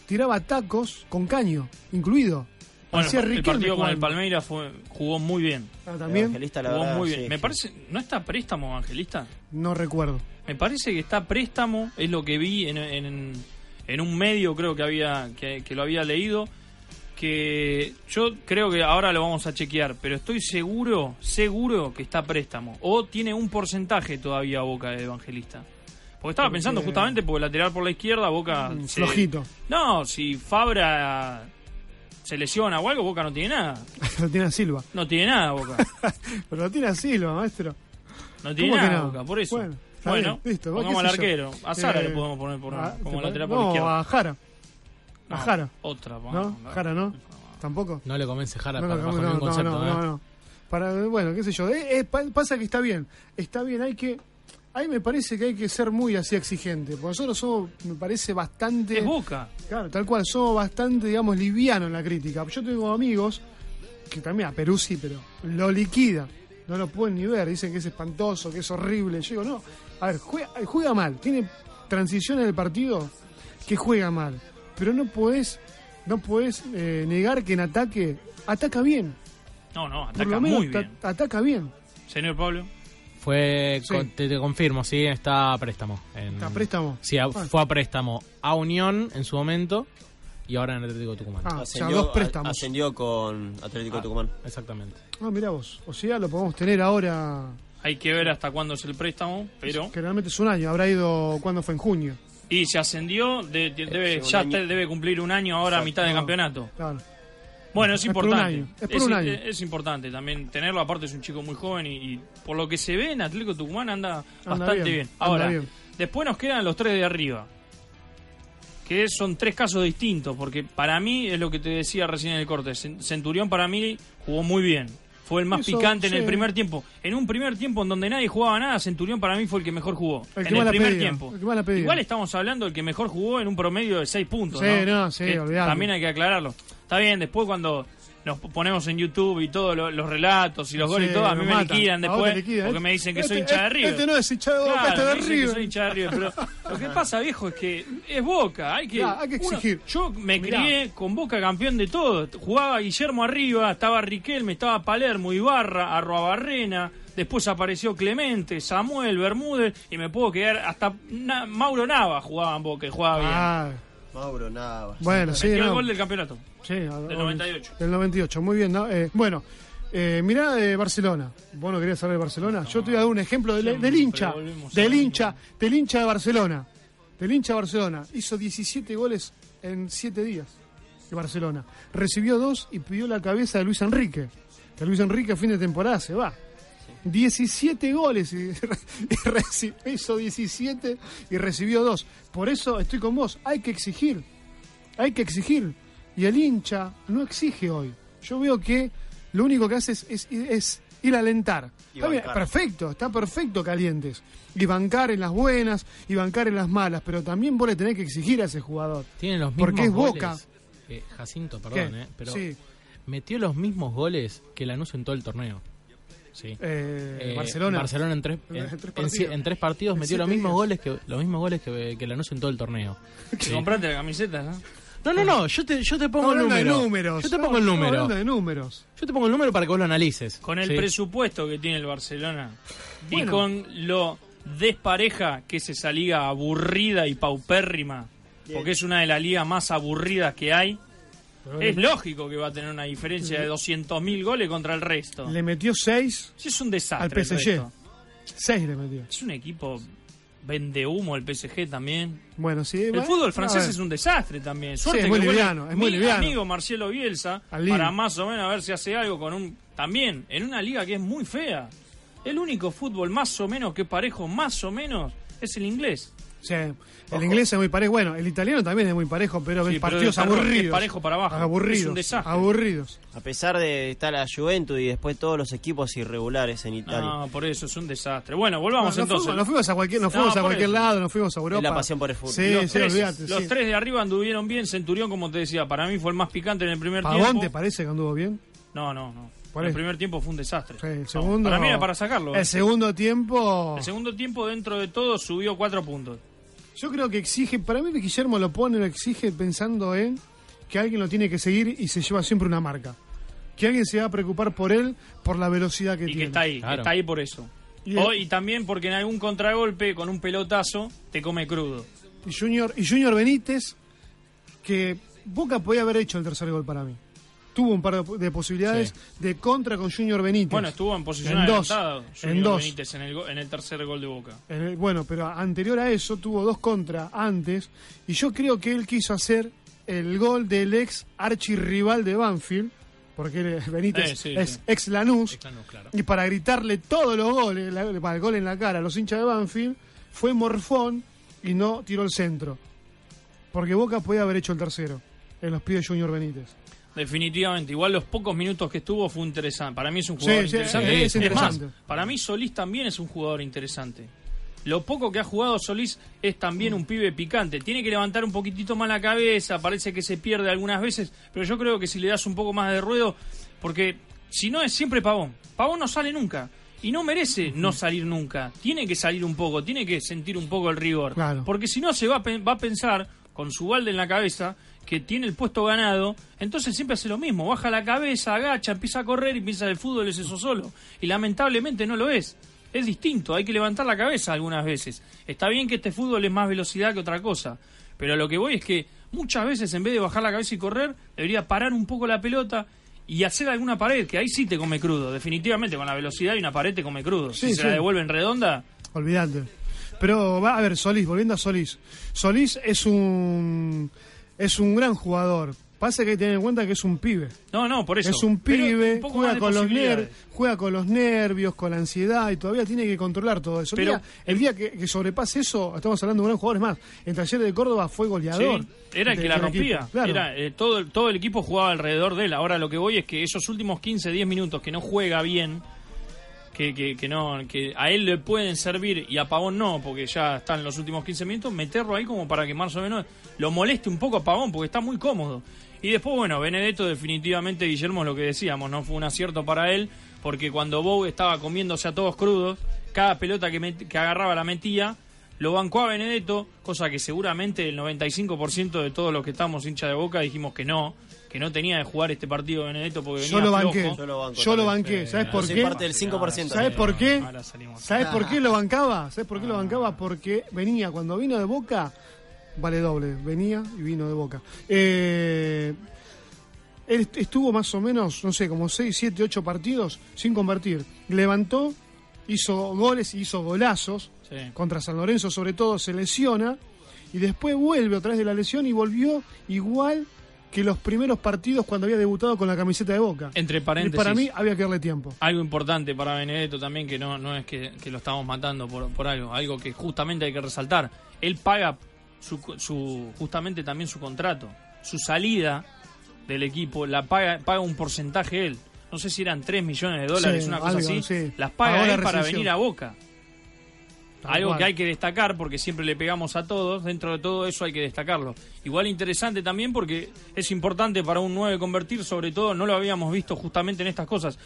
S7: tiraba tacos con caño, incluido.
S9: Bueno,
S7: Parecía
S9: el
S7: Riquelme
S9: partido con el. Palmeiras fue, jugó muy bien.
S7: Ah, también
S10: Evangelista, la
S9: Jugó
S10: verdad,
S9: muy bien.
S10: sí,
S9: Me
S10: sí.
S9: parece, ¿no está préstamo Evangelista?
S7: no recuerdo.
S9: Me parece que está préstamo, es lo que vi en, en, en un medio, creo que había que, que lo había leído, que yo creo que ahora lo vamos a chequear, pero estoy seguro, seguro que está préstamo. O tiene un porcentaje todavía Boca de Evangelista. Porque estaba
S7: Porque-
S9: pensando justamente, porque lateral por la izquierda, Boca...
S7: Mm,
S9: se-
S7: flojito.
S9: No, si Fabra se lesiona o algo, Boca no tiene nada. [laughs]
S7: lo tiene a Silva.
S9: No tiene nada Boca. [laughs]
S7: Pero lo tiene a Silva, maestro.
S9: No tiene
S7: ¿Cómo que
S9: nada
S7: no?
S9: Boca, por eso.
S7: Bueno,
S9: Bueno,
S7: listo,
S9: pongamos al arquero. A Sara
S7: Eh,
S9: le podemos poner por- como
S7: ¿te
S9: lateral por la
S7: no,
S9: izquierda.
S7: a Jara. A
S9: No,
S7: Jara.
S9: Otra,
S7: ¿No? Jara no. Tampoco.
S8: No le convence Jara
S7: No,
S8: para
S7: no, no, no,
S8: concepto.
S7: no,
S8: ¿eh?
S7: no. Para, bueno, qué sé yo. Eh, eh, pa- pasa que está bien. Está bien, hay que. Ahí me parece que hay que ser muy así exigente. Porque nosotros somos, me parece, bastante.
S9: Es Boca.
S7: Claro, tal cual, somos bastante, digamos, livianos en la crítica. Yo tengo amigos que también a Perú sí, pero lo liquida. No lo pueden ni ver. Dicen que es espantoso, que es horrible. Yo digo, no. A ver, juega, juega mal. Tiene transición en el partido que juega mal. Pero no puedes, no puedes eh, negar que en ataque ataca bien.
S9: No, no,
S7: Por
S9: ataca
S7: lo menos
S9: muy bien.
S7: ataca bien.
S9: Señor Pablo.
S8: Fue,
S7: Sí.
S8: con- te, te confirmo, sí, está a préstamo. En-
S7: ¿A préstamo?
S8: Sí, a-
S7: Ah.
S8: fue a préstamo a Unión en su momento y ahora en Atlético Tucumán.
S7: Ah, o sea,
S10: Ascendió,
S7: dos préstamos.
S10: a- ascendió con Atlético Tucumán.
S8: Exactamente.
S7: Ah, mira vos. O sea, lo podemos tener ahora.
S9: Hay que ver hasta cuándo es el préstamo, pero...
S7: Generalmente es un año. Habrá ido. ¿Cuándo fue? En junio.
S9: Y se ascendió, de- de- debe,
S10: Eh, un
S9: ya te- debe cumplir un año ahora a mitad de
S7: No,
S9: campeonato.
S7: Claro.
S9: Bueno, es,
S7: Es por un
S9: importante.
S7: año, es por un año.
S9: es importante también tenerlo. Aparte, es un chico muy joven y, y por lo que se ve en Atlético Tucumán anda,
S7: Anda
S9: bastante
S7: bien,
S9: Ahora,
S7: bien.
S9: después nos quedan los tres de arriba. Que son tres casos distintos, porque para mí es lo que te decía recién en el corte. Cen- Centurión para mí jugó muy bien. Fue el más
S7: Eso,
S9: picante en el primer tiempo. En un primer tiempo en donde nadie jugaba nada, Centurión para mí fue el que mejor jugó.
S7: El
S9: en el primer
S7: pedía,
S9: tiempo.
S7: el.
S9: Igual estamos hablando del que mejor jugó en un promedio de seis puntos.
S7: Sí,
S9: ¿no?
S7: no, sí, olvidate.
S9: También hay que aclararlo. Está bien, después cuando nos ponemos en YouTube y todos lo- los relatos y los goles y todo, a mí me
S7: matan.
S9: liquidan después
S7: liquidan.
S9: porque me dicen que soy
S7: Este-
S9: hincha de River.
S7: Este no es hincha de Boca,
S9: Claro,
S7: este de River.
S9: soy hincha de River, pero [laughs] lo que pasa, viejo, es que es Boca, hay que,
S7: Claro, hay que
S9: uno-
S7: exigir.
S9: yo me
S7: Mirá.
S9: crié con Boca campeón de todo. Jugaba Guillermo arriba, estaba Riquelme, estaba Palermo, Ibarra, Arroabarrena. Después apareció Clemente, Samuel, Bermúdez y me puedo quedar hasta Na- Mauro Nava jugaba en Boca, y jugaba bien.
S10: Mauro Navas.
S7: bueno, sí.
S9: Metió el
S7: no.
S9: gol del campeonato.
S7: Sí,
S9: Del 98.
S7: Del 98, muy bien. ¿no? Eh, bueno, eh, mirá de Barcelona. ¿Vos no querías saber de Barcelona? Yo te voy a dar un ejemplo del, del hincha. Del hincha, del hincha de Barcelona. Del hincha de Barcelona. Hizo 17 goles en 7 días de Barcelona. Recibió dos y pidió la cabeza de Luis Enrique. Que Luis Enrique a fin de temporada se va. 17 goles y, [laughs] hizo 17 y recibió dos. Por eso estoy con vos. Hay que exigir. Hay que exigir. Y el hincha no exige hoy. Yo veo que lo único que hace es, es- es ir a alentar. Está bien, perfecto, está perfecto calientes. Y bancar en las buenas y bancar en las malas. Pero también vos le tenés que exigir a ese jugador.
S8: Tiene los mismos
S7: Porque es
S8: goles.
S7: Boca.
S8: Eh, Jacinto, perdón, eh, pero
S7: Sí.
S8: metió los mismos goles que Lanús en todo el torneo. Sí.
S7: Eh,
S8: Eh,
S7: Barcelona.
S8: Barcelona en tres, [laughs]
S7: En
S8: en,
S7: tres
S8: en
S7: partidos.
S8: si- en tres partidos
S7: En
S8: metió los mismos goles que los mismos goles que, que Lanús en todo el torneo. [laughs] Sí.
S9: compraste la camiseta, ¿no?
S8: No, no, no, yo te, yo te pongo el
S7: hablando de
S8: número.
S7: números.
S8: Yo te pongo el número.
S7: de números.
S8: Yo te pongo el número para que vos lo analices.
S9: Con el
S8: Sí.
S9: presupuesto que tiene el Barcelona y con lo despareja que es esa liga aburrida y paupérrima, porque es una de las ligas más aburridas que hay,
S7: Pero
S9: es
S7: le-
S9: lógico que va a tener una diferencia de 200.000 goles contra el resto.
S7: Le metió 6
S9: Sí, es un desastre.
S7: al PSG.
S9: resto.
S7: 6 le metió.
S9: Es un equipo vende humo el PSG también.
S7: Bueno, sí.
S9: El
S7: bueno,
S9: fútbol francés es un desastre también. Suerte
S7: es muy
S9: que
S7: liviano, es muy
S9: mi
S7: liviano.
S9: amigo Marcelo Bielsa para más o menos a ver si hace algo con un también en una liga que es muy fea. El único fútbol más o menos que parejo, más o menos, es el inglés.
S7: Sí, el inglés es muy parejo. Bueno, el italiano también es muy parejo, pero
S9: Sí, pero
S7: partidos aburridos.
S9: es parejo para abajo.
S7: Aburridos.
S9: Es un desastre.
S7: Aburridos.
S10: A pesar de estar la Juventus y después todos los equipos irregulares en Italia.
S9: No, por eso es un desastre. Bueno, volvamos entonces.
S7: Fuimos, nos fuimos a cualquier, nos
S9: No,
S7: fuimos a cualquier
S9: eso.
S7: lado, nos fuimos a Europa.
S10: Es la pasión por el fútbol.
S7: Sí,
S9: los
S7: sí,
S9: tres, los
S7: sí.
S9: tres de arriba anduvieron bien. Centurión, como te decía, para mí fue el más picante en el primer
S7: ¿Pavón
S9: tiempo.
S7: te parece que anduvo bien?
S9: No, no, no. El primer tiempo fue un desastre.
S7: Sí, el
S9: No,
S7: segundo.
S9: para mí era para sacarlo.
S7: El segundo tiempo.
S9: El segundo tiempo, dentro de todo, subió cuatro puntos.
S7: Yo creo que exige, para mí Guillermo lo pone, lo exige pensando en que alguien lo tiene que seguir y se lleva siempre una marca. Que alguien se va a preocupar por él por la velocidad que
S9: Y
S7: tiene.
S9: que está ahí,
S8: Claro.
S9: está ahí por eso.
S7: Y,
S9: O-
S7: el-
S9: y también porque en algún contragolpe, con un pelotazo, te come crudo.
S7: y Junior, y Junior Benítez, que Boca podía haber hecho el tercer gol para mí. Tuvo un par de, de posibilidades de contra con Junior Benítez.
S9: Bueno, estuvo en posición
S7: En dos, en dos.
S9: Benítez en el, en el tercer gol de Boca.
S7: En el- bueno, pero anterior a eso tuvo dos contra antes. Y yo creo que él quiso hacer el gol del ex archirrival de Banfield. Porque él, Benítez
S9: Eh, sí,
S7: es
S9: sí.
S7: ex Lanús.
S8: Lanús, claro.
S7: Y para gritarle todos los goles, la- para el gol en la cara a los hinchas de Banfield, fue morfón y no tiró el centro. Porque Boca podía haber hecho el tercero en los pies de Junior Benítez.
S9: Definitivamente, igual los pocos minutos que estuvo fue interesante. Para mí es un jugador
S7: Sí, sí,
S9: interesante.
S7: es interesante.
S9: más, para mí Solís también es un jugador interesante. Lo poco que ha jugado Solís es también un pibe picante. Tiene que levantar un poquitito más la cabeza, parece que se pierde algunas veces, pero yo creo que si le das un poco más de ruedo, porque si no es siempre Pavón. Pavón no sale nunca. Y no merece no salir nunca. Tiene que salir un poco, tiene que sentir un poco el rigor.
S7: Claro.
S9: Porque si no se va a, va a pensar, con su balde en la cabeza, que tiene el puesto ganado, entonces siempre hace lo mismo. Baja la cabeza, agacha, empieza a correr y piensa el fútbol es eso solo. Y lamentablemente no lo es. Es distinto, hay que levantar la cabeza algunas veces. Está bien que este fútbol es más velocidad que otra cosa. Pero a lo que voy es que muchas veces en vez de bajar la cabeza y correr, debería parar un poco la pelota y hacer alguna pared, que ahí sí te come crudo. Definitivamente con la velocidad y una pared te come crudo.
S7: Sí,
S9: si se la devuelven redonda,
S7: Olvídate. Pero va a ver, Solís, volviendo a Solís. Solís es un es un gran jugador. Pasa que hay que tener en cuenta que es un pibe.
S9: No, no, por eso.
S7: Es un pibe,
S9: un
S7: juega con los ner juega con los nervios, con la ansiedad y todavía tiene que controlar todo eso.
S9: Pero-
S7: Mira, el día que, que sobrepase eso, estamos hablando de un gran jugador. Es más, en Talleres de Córdoba fue goleador.
S9: Sí, era el que la rompía.
S7: Claro.
S9: Era, eh, todo, el- todo el equipo jugaba alrededor de él. Ahora lo que voy es que esos últimos 15, 10 minutos que no juega bien, que, que, no que a él le pueden servir y a Pavón no, porque ya están los últimos 15 minutos, meterlo ahí como para que más o menos lo moleste un poco a Pavón, porque está muy cómodo. Y después, bueno, Benedetto definitivamente, Guillermo, lo que decíamos, no fue un acierto para él, porque cuando Bow estaba comiéndose a todos crudos, cada pelota que, que agarraba la metía, lo bancó a Benedetto, cosa que seguramente el 95% de todos los que estamos hincha de boca dijimos que no, que no tenía de jugar este partido Benedetto porque venía
S7: Yo lo
S9: flojo.
S7: banqué. Yo lo banqué. ¿Sabes por qué?
S10: parte del 5%.
S7: ¿Sabes por qué? ¿Sabes por qué lo bancaba? ¿Sabes por qué lo bancaba? Porque venía, cuando vino de Boca, vale doble, venía y vino de Boca. Eh, él est- estuvo más o menos, no sé, como 6, 7, 8 partidos sin convertir. Levantó, hizo goles y hizo golazos.
S9: Sí.
S7: Contra San Lorenzo, sobre todo, se lesiona. Y después vuelve otra vez de la lesión y volvió igual que los primeros partidos cuando había debutado con la camiseta de Boca.
S9: Entre
S7: Y
S9: paréntesis.
S7: para mí había que darle tiempo.
S9: Algo importante para Benedetto también, que no, no es que, que lo estamos matando por, por algo, algo que justamente hay que resaltar. Él paga su, su, justamente también su contrato, su salida del equipo, la paga, paga un porcentaje él. No sé si eran 3 millones de dólares,
S7: Sí,
S9: una cosa
S7: algo,
S9: así.
S7: sí.
S9: Las paga
S7: Ahora
S9: él para venir a Boca. Algo
S7: cual.
S9: que hay que destacar porque siempre le pegamos a todos, dentro de todo eso hay que destacarlo. Igual interesante también porque es importante para un 9 convertir, sobre todo no lo habíamos visto justamente en estas cosas.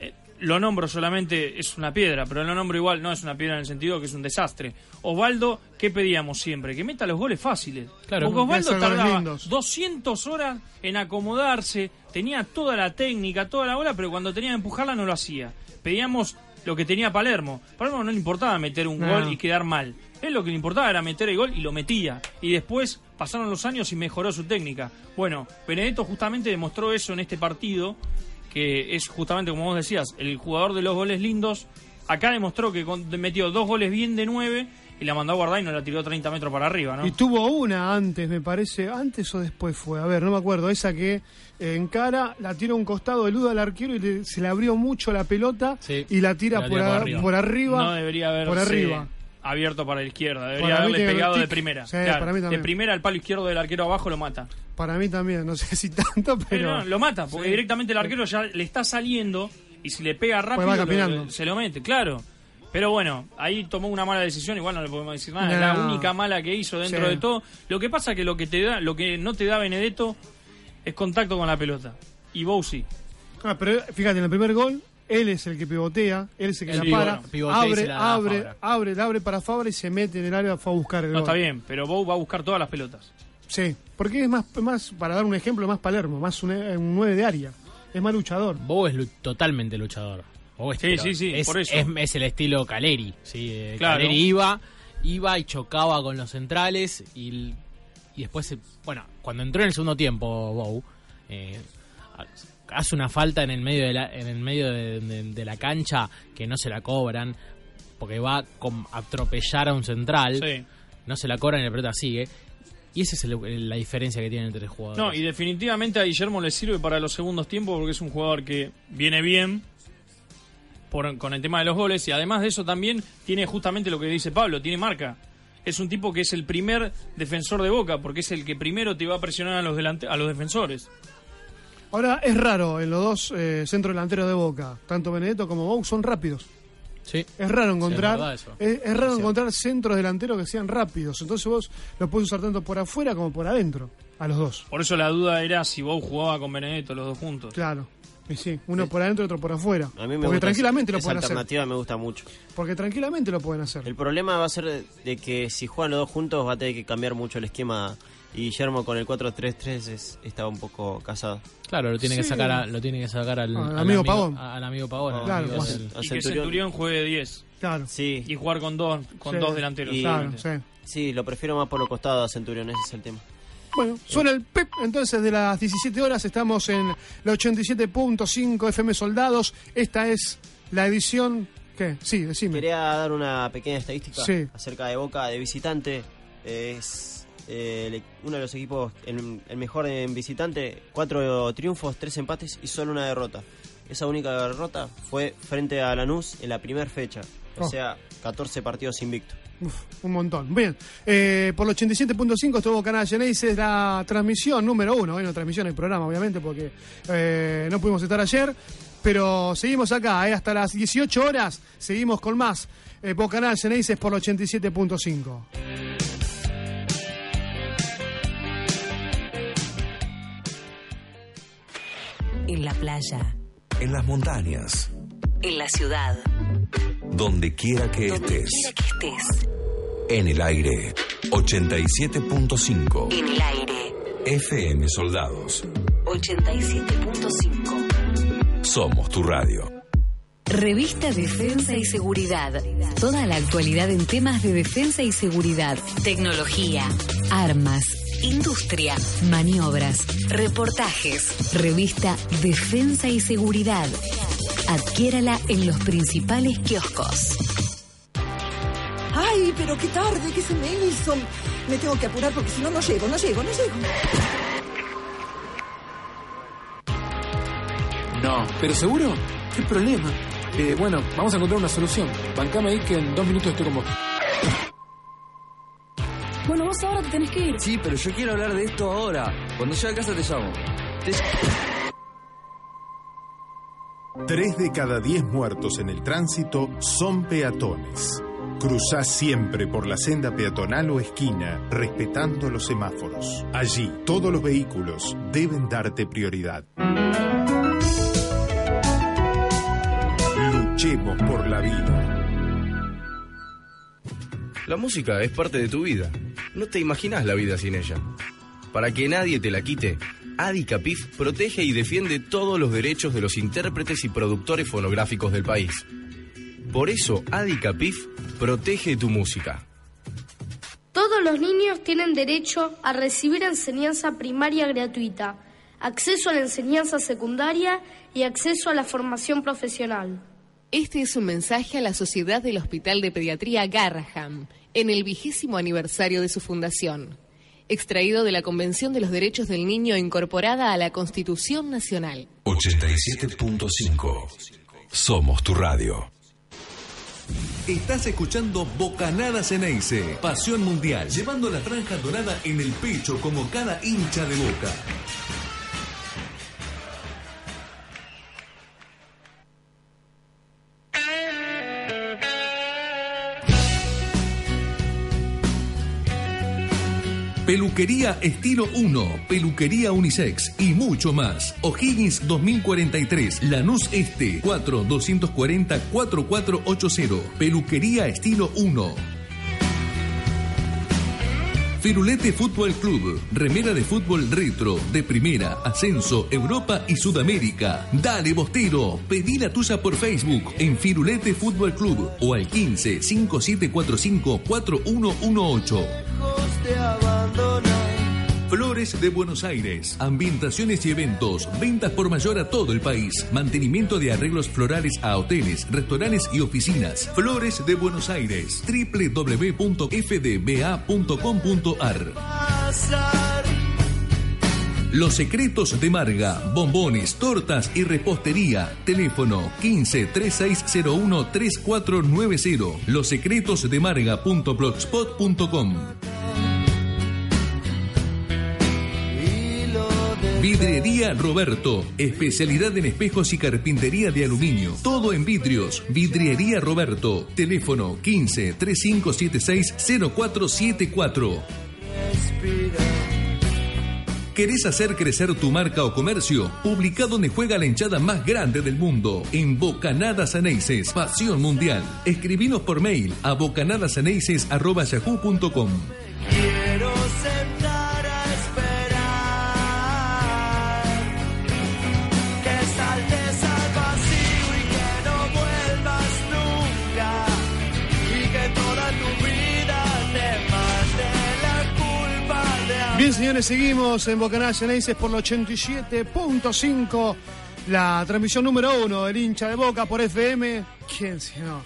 S9: Eh, lo nombro solamente, es una piedra, pero lo nombro igual, no es una piedra en el sentido que es un desastre. Osvaldo, ¿qué pedíamos siempre? Que meta los goles fáciles.
S8: Claro,
S9: Porque Osvaldo tardaba
S7: lindos.
S9: 200 horas en acomodarse, tenía toda la técnica, toda la bola, pero cuando tenía que empujarla no lo hacía. Pedíamos lo que tenía Palermo. Palermo no le importaba meter un
S7: No.
S9: gol y quedar mal. Él lo que le importaba era meter el gol y lo metía. Y después pasaron los años y mejoró su técnica. Bueno, Benedetto justamente demostró eso en este partido, que es justamente como vos decías, el jugador de los goles lindos. Acá demostró que metió dos goles bien de nueve y la mandó a guardar y no la tiró 30 metros para arriba, ¿no?
S7: Y tuvo una antes, me parece, antes o después fue, a ver, no me acuerdo, esa que eh, encara, la tira a un costado, eluda al arquero y le- se le abrió mucho la pelota
S8: Sí,
S7: y la tira,
S8: la
S7: por, a-
S8: arriba.
S7: por arriba.
S9: No debería haberse
S7: por arriba.
S9: abierto para la izquierda. Debería
S7: Para
S9: haberle pegado de primera.
S7: Sí,
S9: Claro,
S7: para mí
S9: de primera al palo izquierdo del arquero abajo lo mata.
S7: Para mí también, no sé si tanto,
S9: Pero
S7: pero...
S9: no, lo mata, porque
S7: Sí.
S9: directamente el arquero ya le está saliendo y si le pega rápido
S7: va
S9: lo-
S7: caminando.
S9: lo- se lo mete, claro. Pero bueno, ahí tomó una mala decisión, igual no le podemos decir nada, es la única mala que hizo dentro
S7: Sí.
S9: de todo. Lo que pasa que lo que te da, lo que no te da Benedetto es contacto con la pelota. Y Bow sí.
S7: Ah, pero fíjate, en el primer gol, él es el que pivotea, él es el que la para,
S9: bueno,
S7: abre,
S8: la
S7: abre, abre, la abre para Fabra y se mete en el área fue a buscar el
S9: No
S7: gol.
S9: está bien, pero Bow va a buscar todas las pelotas.
S7: Sí, porque es más, más, para dar un ejemplo, más Palermo, más un, un 9 de área. Es más luchador.
S8: Bow es lu- totalmente luchador.
S9: Sí, sí, sí,
S8: es,
S9: por eso.
S8: Es, es el estilo Caleri. ¿sí? Eh,
S9: Claro.
S8: Caleri iba, iba y chocaba con los centrales y, y después, se- bueno, cuando entró en el segundo tiempo Bow, eh, hace una falta en el medio de la, en el medio de, de- de la cancha que no se la cobran porque va a atropellar a un central.
S9: Sí.
S8: No se la cobran y la pelota sigue. Y esa es el- la diferencia que tienen entre jugadores.
S9: No, y definitivamente a Guillermo le sirve para los segundos tiempos porque es un jugador que viene bien por- con el tema de los goles y además de eso también tiene justamente lo que dice Pablo, tiene marca. Es un tipo que es el primer defensor de Boca porque es el que primero te va a presionar a los, delante- a los defensores.
S7: Ahora, es raro en los dos eh, centros delanteros de Boca, tanto Benedetto como Bou son rápidos.
S8: Sí.
S7: Es raro encontrar, es, es raro encontrar centros delanteros que sean rápidos. Entonces vos los puedes usar tanto por afuera como por adentro, a los dos.
S9: Por eso la duda era si Bou jugaba con Benedetto los dos juntos.
S7: Claro. Y sí, uno por adentro y otro por afuera.
S10: A mí me
S7: Porque
S10: gusta
S7: tranquilamente
S10: esa,
S7: lo pueden
S10: esa
S7: hacer.
S10: alternativa me gusta mucho.
S7: Porque tranquilamente lo pueden hacer.
S10: El problema va a ser de, que si juegan los dos juntos va a tener que cambiar mucho el esquema. Y Guillermo con el 4-3-3 es- estaba un poco casado.
S8: Claro, lo tiene que sacar, a- lo tiene que sacar al,
S7: Al
S8: al
S7: amigo Pavón.
S8: Al amigo Pavón.
S7: Claro,
S8: amigo
S9: Y que Centurión juegue de 10.
S7: Claro.
S10: Sí.
S9: Y jugar con dos, con
S7: Sí.
S9: dos delanteros.
S10: Y-
S7: Claro, sí.
S10: Sí, lo prefiero más por los costados a Centurión, ese es el tema.
S7: Bueno, suena el PEP, entonces de las 17 horas estamos en la 87.5 FM Soldados. Esta es la edición... ¿Qué? Sí, decime.
S10: Quería dar una pequeña estadística
S7: Sí.
S10: acerca de Boca de visitante. Es eh, uno de los equipos, el, el mejor en visitante. Cuatro triunfos, tres empates y solo una derrota. Esa única derrota fue frente a Lanús en la primera fecha. O
S7: Oh.
S10: sea, 14 partidos invictos.
S7: Uf, un montón. Bien, eh, por el 87.5 estuvo Canal Genesis, la transmisión número uno. Bueno, transmisión el programa, obviamente, porque eh, no pudimos estar ayer. Pero seguimos acá, eh, hasta las 18 horas. Seguimos con más. Eh, por Canal Genesis por el 87.5.
S1: En la playa,
S12: En las montañas,
S1: en la ciudad,
S12: donde quiera que
S1: donde
S12: estés,
S1: quiera que estés,
S12: en el aire, 87.5
S1: en el aire,
S12: FM Soldados.
S1: 87.5.
S12: Somos tu radio.
S14: Revista Defensa y Seguridad. Toda la actualidad en temas de defensa y seguridad. Tecnología. Armas. Industria. Maniobras. Reportajes. Revista Defensa y Seguridad. Adquiérala en los principales kioscos.
S2: Ay, pero qué tarde, ¿qué se me hizo? Me tengo que apurar porque si no, no llego, no llego, no llego.
S3: No, pero seguro, ¿qué problema? Eh, bueno, vamos a encontrar una solución. Bancame ahí que en dos minutos estoy con vos.
S4: Bueno, vos ahora te tenés que ir.
S5: Sí, pero yo quiero hablar de esto ahora. Cuando llegue a casa te llamo. Te-
S6: Tres de cada diez muertos en el tránsito son peatones. Cruzá siempre por la senda peatonal o esquina, respetando los semáforos. Allí, todos los vehículos deben darte prioridad. Luchemos por la vida.
S18: La música es parte de tu vida. No te imaginas la vida sin ella. Para que nadie te la quite, Adi Capif protege y defiende todos los derechos de los intérpretes y productores fonográficos del país. Por eso, Adi Capif protege tu música.
S19: Todos los niños tienen derecho a recibir enseñanza primaria gratuita, acceso a la enseñanza secundaria y acceso a la formación profesional.
S20: Este es un mensaje a la Sociedad del Hospital de Pediatría Garraham, en el vigésimo aniversario de su fundación. Extraído de la Convención de los Derechos del Niño incorporada a la Constitución Nacional.
S12: 87.5. Somos tu radio.
S16: Estás escuchando Bocanada Ceneice, pasión mundial, llevando la franja dorada en el pecho como cada hincha de boca. Peluquería Estilo 1, Peluquería Unisex y mucho más. O'Higgins 2043, Lanús Este, 4-240-4480. Peluquería Estilo 1. Firulete Fútbol Club, remera de fútbol retro, de primera, ascenso, Europa y Sudamérica. Dale Bostero, pedí la tuya por Facebook en Firulete Fútbol Club o al 15 5745 4118.
S17: Te abandonan.
S16: Flores de Buenos Aires. Ambientaciones y eventos. Ventas por mayor a todo el país. Mantenimiento de arreglos florales a hoteles, restaurantes y oficinas. Flores de Buenos Aires. www.fdba.com.ar. Los secretos de Marga. Bombones, tortas y repostería. Teléfono 15 3601 3490. Los secretos de Vidriería Roberto, especialidad en espejos y carpintería de aluminio. Todo en vidrios. Vidriería Roberto, teléfono 15 3576 0474. ¿Querés hacer crecer tu marca o comercio? Publica donde juega la hinchada más grande del mundo, en Bocanadas Aneises, Pasión Mundial. Escribinos por mail a bocanadasaneises.yahoo.com.
S17: Quiero sentar
S7: Bien, señores, seguimos en Bocanada Ceneices por el 87.5. La transmisión número uno del hincha de Boca por FM. ¿Quién si no?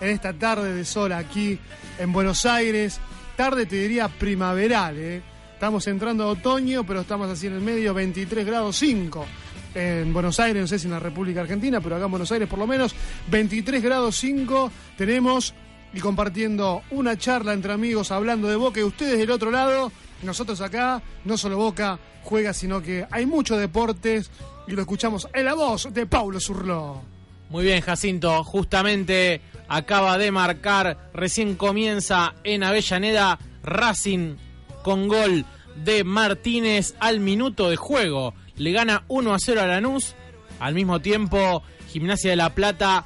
S7: En esta tarde de sol aquí en Buenos Aires. Tarde te diría primaveral, ¿eh? Estamos entrando a otoño, pero estamos así en el medio, 23 grados 5. En Buenos Aires, no sé si en la República Argentina, pero acá en Buenos Aires por lo menos 23 grados 5 tenemos y compartiendo una charla entre amigos hablando de Boca y ustedes del otro lado, nosotros acá, no solo Boca juega, sino que hay muchos deportes y lo escuchamos en la voz de Paulo Zurló.
S8: Muy bien, Jacinto. Justamente acaba de marcar, recién comienza en Avellaneda Racing con gol de Martínez al minuto de juego. Le gana 1 a 0 a Lanús. Al mismo tiempo, Gimnasia de la Plata,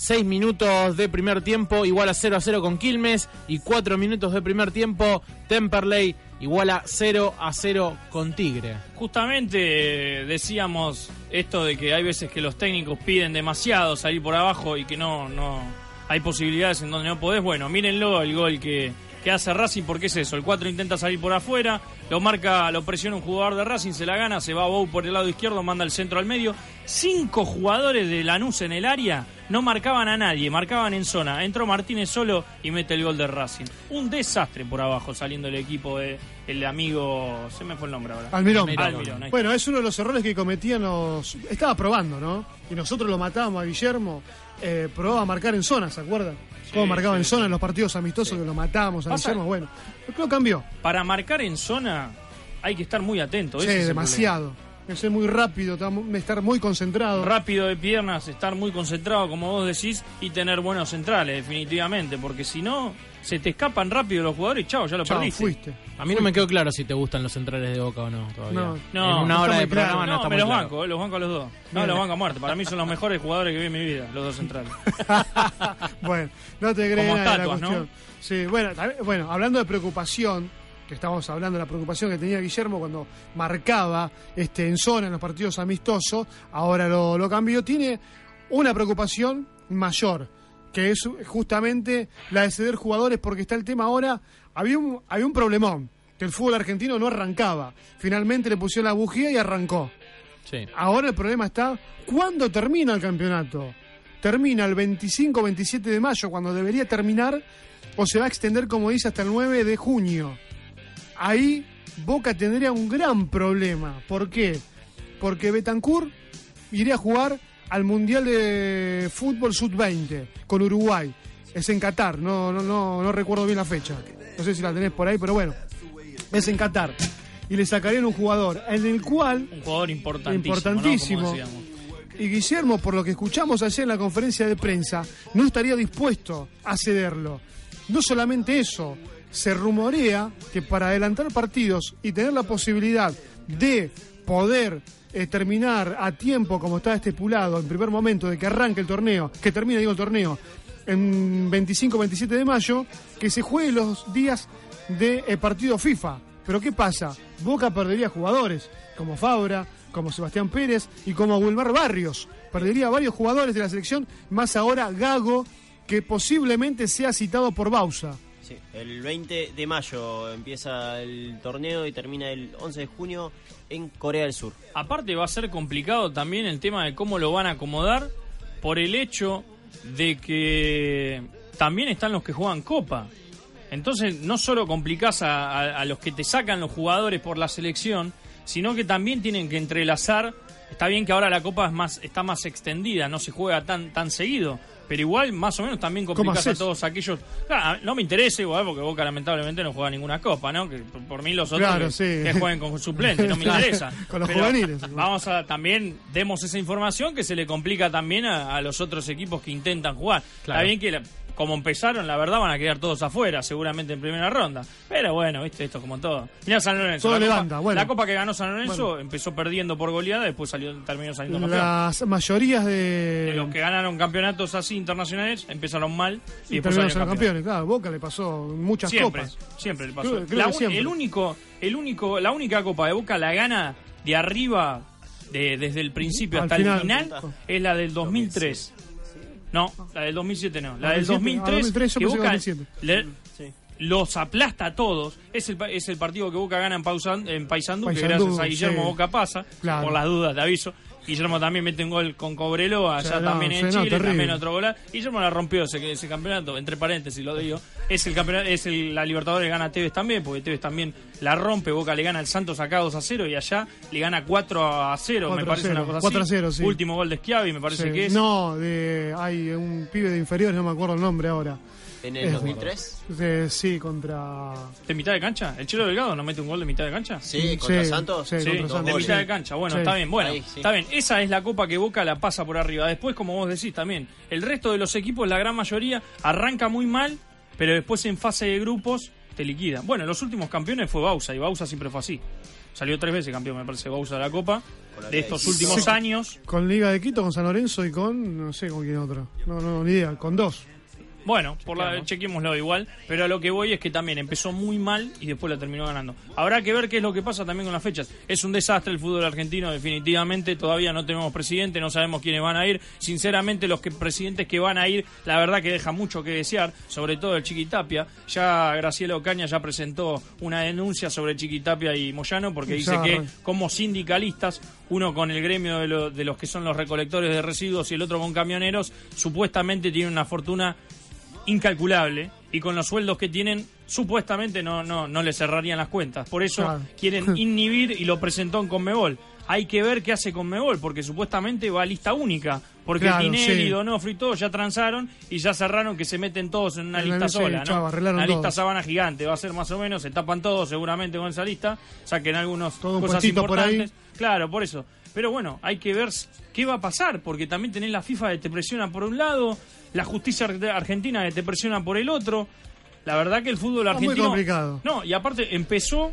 S8: 6 minutos de primer tiempo, igual a 0 a 0 con Quilmes. Y 4 minutos de primer tiempo, Temperley igual a 0 a 0 con Tigre.
S9: Justamente eh, decíamos esto de que hay veces que los técnicos piden demasiado salir por abajo y que no, no hay posibilidades en donde no podés. Bueno, mírenlo el gol que, que hace Racing, porque es eso, el 4 intenta salir por afuera, lo marca, lo presiona un jugador de Racing, se la gana, se va Bou por el lado izquierdo, manda el centro al medio. Cinco jugadores de Lanús en el área no marcaban a nadie, marcaban en zona. Entró Martínez solo y mete el gol de Racing. Un desastre por abajo saliendo el equipo de el amigo, se me fue el nombre ahora.
S7: Almirón.
S9: Almirón,
S7: Bueno, es uno de los errores que cometían los... Estaba probando, ¿no? Y nosotros lo matábamos a Guillermo. Eh, probaba a marcar en zona, ¿se acuerdan? Cómo marcaba en zona en los partidos amistosos que lo matábamos a Guillermo. Bueno, creo que cambió.
S9: Para marcar en zona hay que estar muy atento.
S7: Sí, demasiado. Ser muy rápido, estar muy concentrado.
S9: rápido de piernas, estar muy concentrado, como vos decís, y tener buenos centrales, definitivamente, porque si no, se te escapan rápido los jugadores y chao, ya lo
S7: Chao,
S9: perdiste.
S7: fuiste.
S8: A mí no me quedó claro si te gustan los centrales de Boca o no todavía.
S7: No.
S9: No,
S8: en una
S9: no
S8: hora de
S9: claro.
S8: programa no,
S9: No,
S8: está
S9: me
S8: muy
S9: los
S8: claro.
S9: banco, los banco a los dos. No,
S7: Bien.
S9: los banco a muerte. Para mí son los mejores jugadores que vi en mi vida, los dos centrales. [laughs]
S7: bueno, no te crees
S9: Como
S7: de la
S9: estatuas, ¿no?
S7: cuestión. Sí, bueno, bueno, hablando de preocupación, que estábamos hablando de la preocupación que tenía Guillermo cuando marcaba este, en zona en los partidos amistosos, ahora lo, lo cambió, tiene una preocupación mayor, que es justamente la de ceder jugadores, porque está el tema ahora, había un, había un problemón, que el fútbol argentino no arrancaba, finalmente le pusieron la bujía y arrancó.
S8: Sí.
S7: Ahora el problema está, ¿cuándo termina el campeonato? ¿Termina el 25-27 de mayo cuando debería terminar o se va a extender, como dice, hasta el 9 de junio? Ahí Boca tendría un gran problema. ¿Por qué? Porque Betancourt iría a jugar al Mundial de Fútbol Sub-20 con Uruguay. Es en Qatar, no, no, no, no recuerdo bien la fecha. No sé si la tenés por ahí, pero bueno. Es en Qatar. Y le sacarían un jugador en el cual
S9: Un jugador importantísimo.
S7: Importantísimo. y Guillermo, por lo que escuchamos ayer en la conferencia de prensa, no estaría dispuesto a cederlo. No solamente eso, se rumorea que para adelantar partidos y tener la posibilidad de poder eh, terminar a tiempo, como está estipulado en primer momento, de que arranque el torneo, que termine, digo, el torneo, en 25-27 de mayo, que se juegue los días de eh, partido FIFA. Pero ¿qué pasa? Boca perdería jugadores, como Fabra, como Sebastián Pérez y como Wilmar Barrios. Perdería varios jugadores de la selección, más ahora Gago, que posiblemente sea citado por Bausa.
S10: El 20 de mayo empieza el torneo y termina el 11 de junio en Corea del Sur.
S9: Aparte va a ser complicado también el tema de cómo lo van a acomodar por el hecho de que también están los que juegan Copa. Entonces no solo complicás a, a- a los que te sacan los jugadores por la selección, sino que también tienen que entrelazar. Está bien que ahora la Copa es más, está más extendida, no se juega tan, tan seguido, pero igual más o menos también
S7: ¿Cómo
S9: complicás a todos aquellos. Claro, no me interesa igual porque Boca lamentablemente no juega ninguna copa, ¿no? Que por, mí los otros
S7: Claro,
S9: que,
S7: sí.
S9: que jueguen con suplentes, no me [laughs] interesa.
S7: con los
S9: Pero
S7: juveniles. [laughs]
S9: Vamos a también demos esa información que se le complica también a, a los otros equipos que intentan jugar.
S8: Claro.
S9: Está bien que la- como empezaron, la verdad van a quedar todos afuera, seguramente en primera ronda. Pero bueno, viste, esto es como todo. Mirá San Lorenzo.
S7: Todo
S9: la,
S7: levanta,
S9: copa,
S7: bueno.
S9: la copa que ganó San Lorenzo
S7: Bueno.
S9: empezó perdiendo por goleada, después salió, terminó saliendo campeón.
S7: Las mayorías
S9: De
S7: de.
S9: los que ganaron campeonatos así internacionales empezaron mal y,
S7: Y
S9: después salieron campeones.
S7: campeones, claro. Boca le pasó muchas
S9: Siempre,
S7: copas.
S9: siempre le pasó.
S7: Creo- creo
S9: La
S7: que
S9: un-
S7: siempre.
S9: el único, el único, la única copa de Boca la gana de arriba, de- desde el principio
S7: Al
S9: hasta
S7: final.
S9: el final, es la del 2003. No, la del 2007 no. La del
S7: 2007, ah,
S9: 2003,
S7: 2003, yo
S9: que
S7: que
S9: Boca
S7: 2007.
S9: le- los aplasta a todos. Es el, es el partido que Boca gana en, Pausan- en Paysandú, que
S7: Paysandú,
S9: gracias a Guillermo
S7: sí.
S9: Boca pasa.
S7: Claro.
S9: Por las dudas, te aviso. Guillermo también mete un gol con Cobreloa, allá
S7: no,
S9: también en
S7: no,
S9: Chile, también otro gol. Guillermo la rompió ese, ese campeonato, entre paréntesis lo digo. Es el campeonato, es el, la Libertadores gana a Tevez también, porque Tevez también la rompe, Boca le gana al Santos acá 2 a 0 y allá le gana 4 a 0, me
S7: 4 a
S9: parece
S7: 0,
S9: una cosa
S7: 4 a
S9: así.
S7: 0, sí.
S9: Último gol de Schiavi, me parece
S7: Sí.
S9: que es.
S7: No, de, hay un pibe de inferiores, no me acuerdo el nombre ahora.
S10: ¿En
S7: Es-
S10: el 2003?
S7: de- sí, contra.
S9: ¿De mitad de cancha? ¿El Chelo Delgado no mete un gol de mitad de cancha?
S10: Sí, contra
S7: Sí,
S10: Santos.
S7: sí,
S9: Sí,
S7: contra
S9: de mitad de cancha. Bueno,
S7: Sí.
S9: está bien. Bueno,
S10: Ahí, sí.
S9: está bien. Esa es la copa que Boca la pasa por arriba. Después, como vos decís también, el resto de los equipos, la gran mayoría, arranca muy mal, pero después en fase de grupos te liquida. Bueno, los últimos campeones fue Bausa y Bausa siempre fue así. Salió tres veces campeón, me parece, Bausa de la copa. De estos últimos
S7: Sí.
S9: años.
S7: Con Liga de Quito, con San Lorenzo y con. No sé con quién otro. No, no, ni idea. Con dos.
S9: Bueno, por la, chequémoslo igual, pero a lo que voy es que también empezó muy mal y después la terminó ganando. Habrá que ver qué es lo que pasa también con las fechas. Es un desastre el fútbol argentino, definitivamente. Todavía no tenemos presidente, no sabemos quiénes van a ir. Sinceramente, los que, presidentes que van a ir, la verdad que deja mucho que desear, sobre todo el Chiquitapia. Ya Graciela Ocaña ya presentó una denuncia sobre Chiquitapia y Moyano porque dice
S7: Ya,
S9: que como sindicalistas, uno con el gremio de, lo- de los que son los recolectores de residuos y el otro con camioneros, supuestamente tienen una fortuna incalculable y con los sueldos que tienen supuestamente no no no le cerrarían las cuentas. Por eso
S7: Claro.
S9: quieren [laughs] inhibir y lo presentó en Conmebol. Hay que ver qué hace Conmebol porque supuestamente va a lista única, porque
S7: Claro,
S9: Tinelli,
S7: sí.
S9: Donofrio y todos ya transaron y ya cerraron que se meten todos en una
S7: En
S9: lista sola, ¿no? una lista
S7: todo.
S9: sabana gigante, va a ser más o menos, se tapan todos seguramente con esa lista, saquen algunos
S7: Todo
S9: cosas
S7: puestito por ahí.
S9: importantes. Claro, por eso. Pero bueno, hay que ver qué va a pasar, porque también tenés la FIFA que te presiona por un lado, la justicia ar- argentina te presiona por el otro. La verdad que el fútbol
S7: Está muy
S9: argentino.
S7: complicado.
S9: No, y aparte empezó,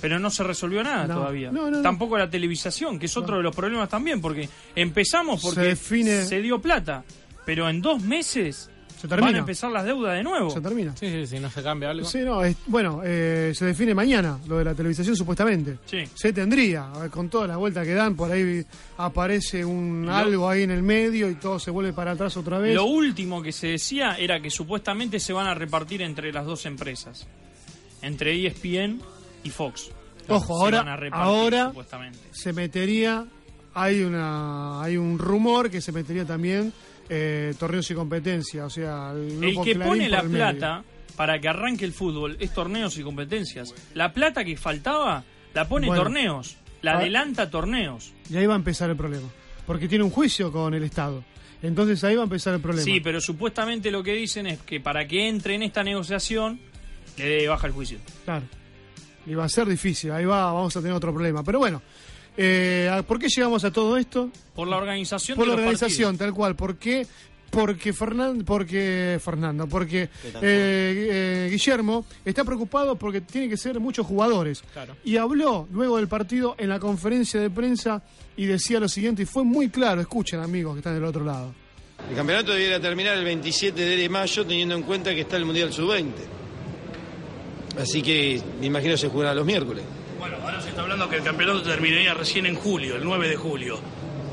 S9: pero no se resolvió nada
S7: No.
S9: todavía.
S7: No.
S9: Tampoco la televisación, que es otro de los problemas también, porque empezamos porque
S7: Se define-
S9: se dio plata, pero en dos meses
S7: Se termina.
S9: van a empezar las deudas de nuevo.
S7: Se termina.
S8: Sí, sí, sí, no se cambia algo.
S7: Sí, no, es- bueno, eh, se define mañana lo de la televisación supuestamente.
S9: Sí.
S7: Se tendría, a ver, con todas las vueltas que dan, por ahí aparece un
S9: Lo-
S7: algo ahí en el medio y todo se vuelve para atrás otra vez.
S9: Lo último que se decía era que supuestamente se van a repartir entre las dos empresas, entre ESPN y Fox.
S7: Ojo,
S9: Se
S7: ahora,
S9: van a repartir,
S7: ahora
S9: supuestamente.
S7: se metería, hay una, hay un rumor que se metería también eh, torneos y competencia, o sea, el,
S9: que
S7: Clarín
S9: pone la plata para que arranque el fútbol es torneos y competencias. La plata que faltaba la pone
S7: Bueno.
S9: torneos, la
S7: Ah.
S9: adelanta torneos.
S7: Y ahí va a empezar el problema, porque tiene un juicio con el Estado. Entonces ahí va a empezar el problema.
S9: Sí, pero supuestamente lo que dicen es que para que entre en esta negociación le baja el juicio.
S7: Claro. Y va a ser difícil, ahí va, vamos a tener otro problema. Pero bueno, eh, ¿por qué llegamos a todo esto?
S9: Por la organización
S7: Por
S9: de
S7: la
S9: los
S7: organización, tal cual. ¿Por qué? Porque Fernando, porque Fernando, porque eh, eh, Guillermo está preocupado porque tiene que ser muchos jugadores.
S9: Claro.
S7: Y habló luego del partido en la conferencia de prensa y decía lo siguiente, y fue muy claro, escuchen amigos que están del otro lado.
S11: El campeonato debiera terminar el 27 de mayo teniendo en cuenta que está el Mundial Sub-20. Así que me imagino se jugará los miércoles.
S21: Bueno, ahora se está hablando que el campeonato terminaría recién en julio, el 9 de julio.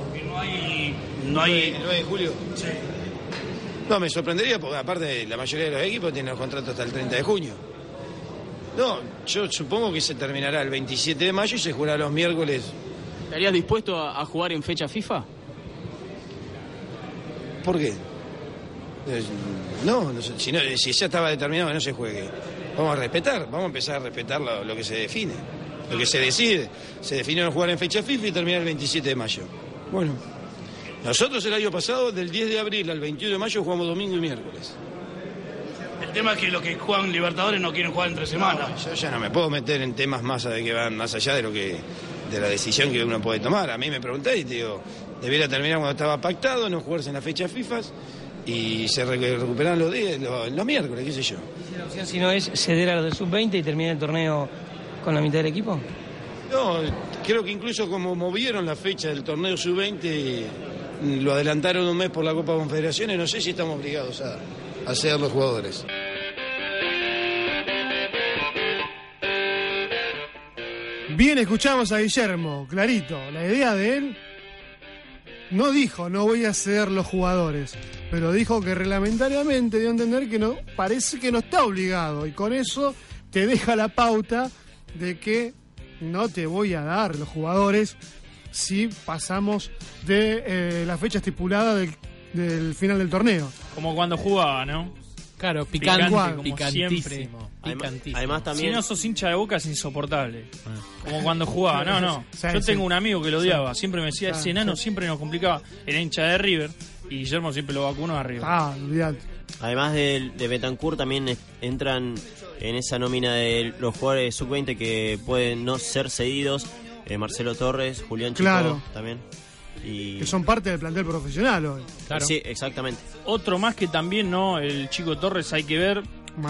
S21: Porque no hay. No hay.
S11: ¿El 9 de julio?
S21: Sí.
S11: No, me sorprendería porque aparte la mayoría de los equipos tienen los contratos hasta el 30 de junio. No, yo supongo que se terminará el 27 de mayo y se jugará los miércoles.
S22: ¿Estarías dispuesto a, a jugar en fecha FIFA?
S11: ¿Por qué? Eh, No, no sé, si, no- si ya estaba determinado que no se juegue. Vamos a respetar, vamos a empezar a respetar lo, lo que se define, lo que se decide. Se definió jugar en fecha FIFA y terminar el 27 de mayo. Bueno, Nosotros el año pasado, del 10 de abril al 21 de mayo, jugamos domingo y miércoles.
S21: El tema es que los que juegan Libertadores no quieren jugar entre semanas.
S11: Yo ya no me puedo meter en temas más de que van más allá de lo que de la decisión que uno puede tomar. A mí me pregunté y te digo, debiera terminar cuando estaba pactado, no jugarse en la fecha FIFA y se re- recuperan los, días, los, los miércoles, qué sé yo.
S23: La opción si no es ceder a los del sub-20 y terminar el torneo con la mitad del equipo.
S11: No, creo que incluso como movieron la fecha del torneo sub-20, mm, lo adelantaron un mes por la Copa Confederaciones, no sé si estamos obligados a, a ser los jugadores.
S7: Bien, escuchamos a Guillermo, clarito. La idea de él no dijo no voy a ceder los jugadores, pero dijo que reglamentariamente dio a entender que no, parece que no está obligado y con eso te deja la pauta de que no te voy a dar los jugadores si pasamos de eh, la fecha estipulada del, del final del torneo.
S9: Como cuando jugaba, ¿no?
S8: Claro,
S9: picante, como
S8: picantísimo,
S9: siempre.
S8: picantísimo.
S10: Además también-
S9: Si no sos hincha de boca es insoportable. Como cuando jugaba. No, no. Yo tengo un amigo que lo odiaba. Siempre me decía, ese enano siempre nos complicaba. Era hincha de River. Y Guillermo siempre lo vacunó a River.
S7: Ah, olvidate.
S10: Además de, de Betancourt también entran en esa nómina de los jugadores sub-20 que pueden no ser cedidos. eh, Marcelo Torres, Julián Chico
S7: Claro.
S10: también. Y...
S7: Que son parte del plantel profesional hoy.
S10: Sí, exactamente.
S9: Otro más que también, ¿no? El chico Torres hay que ver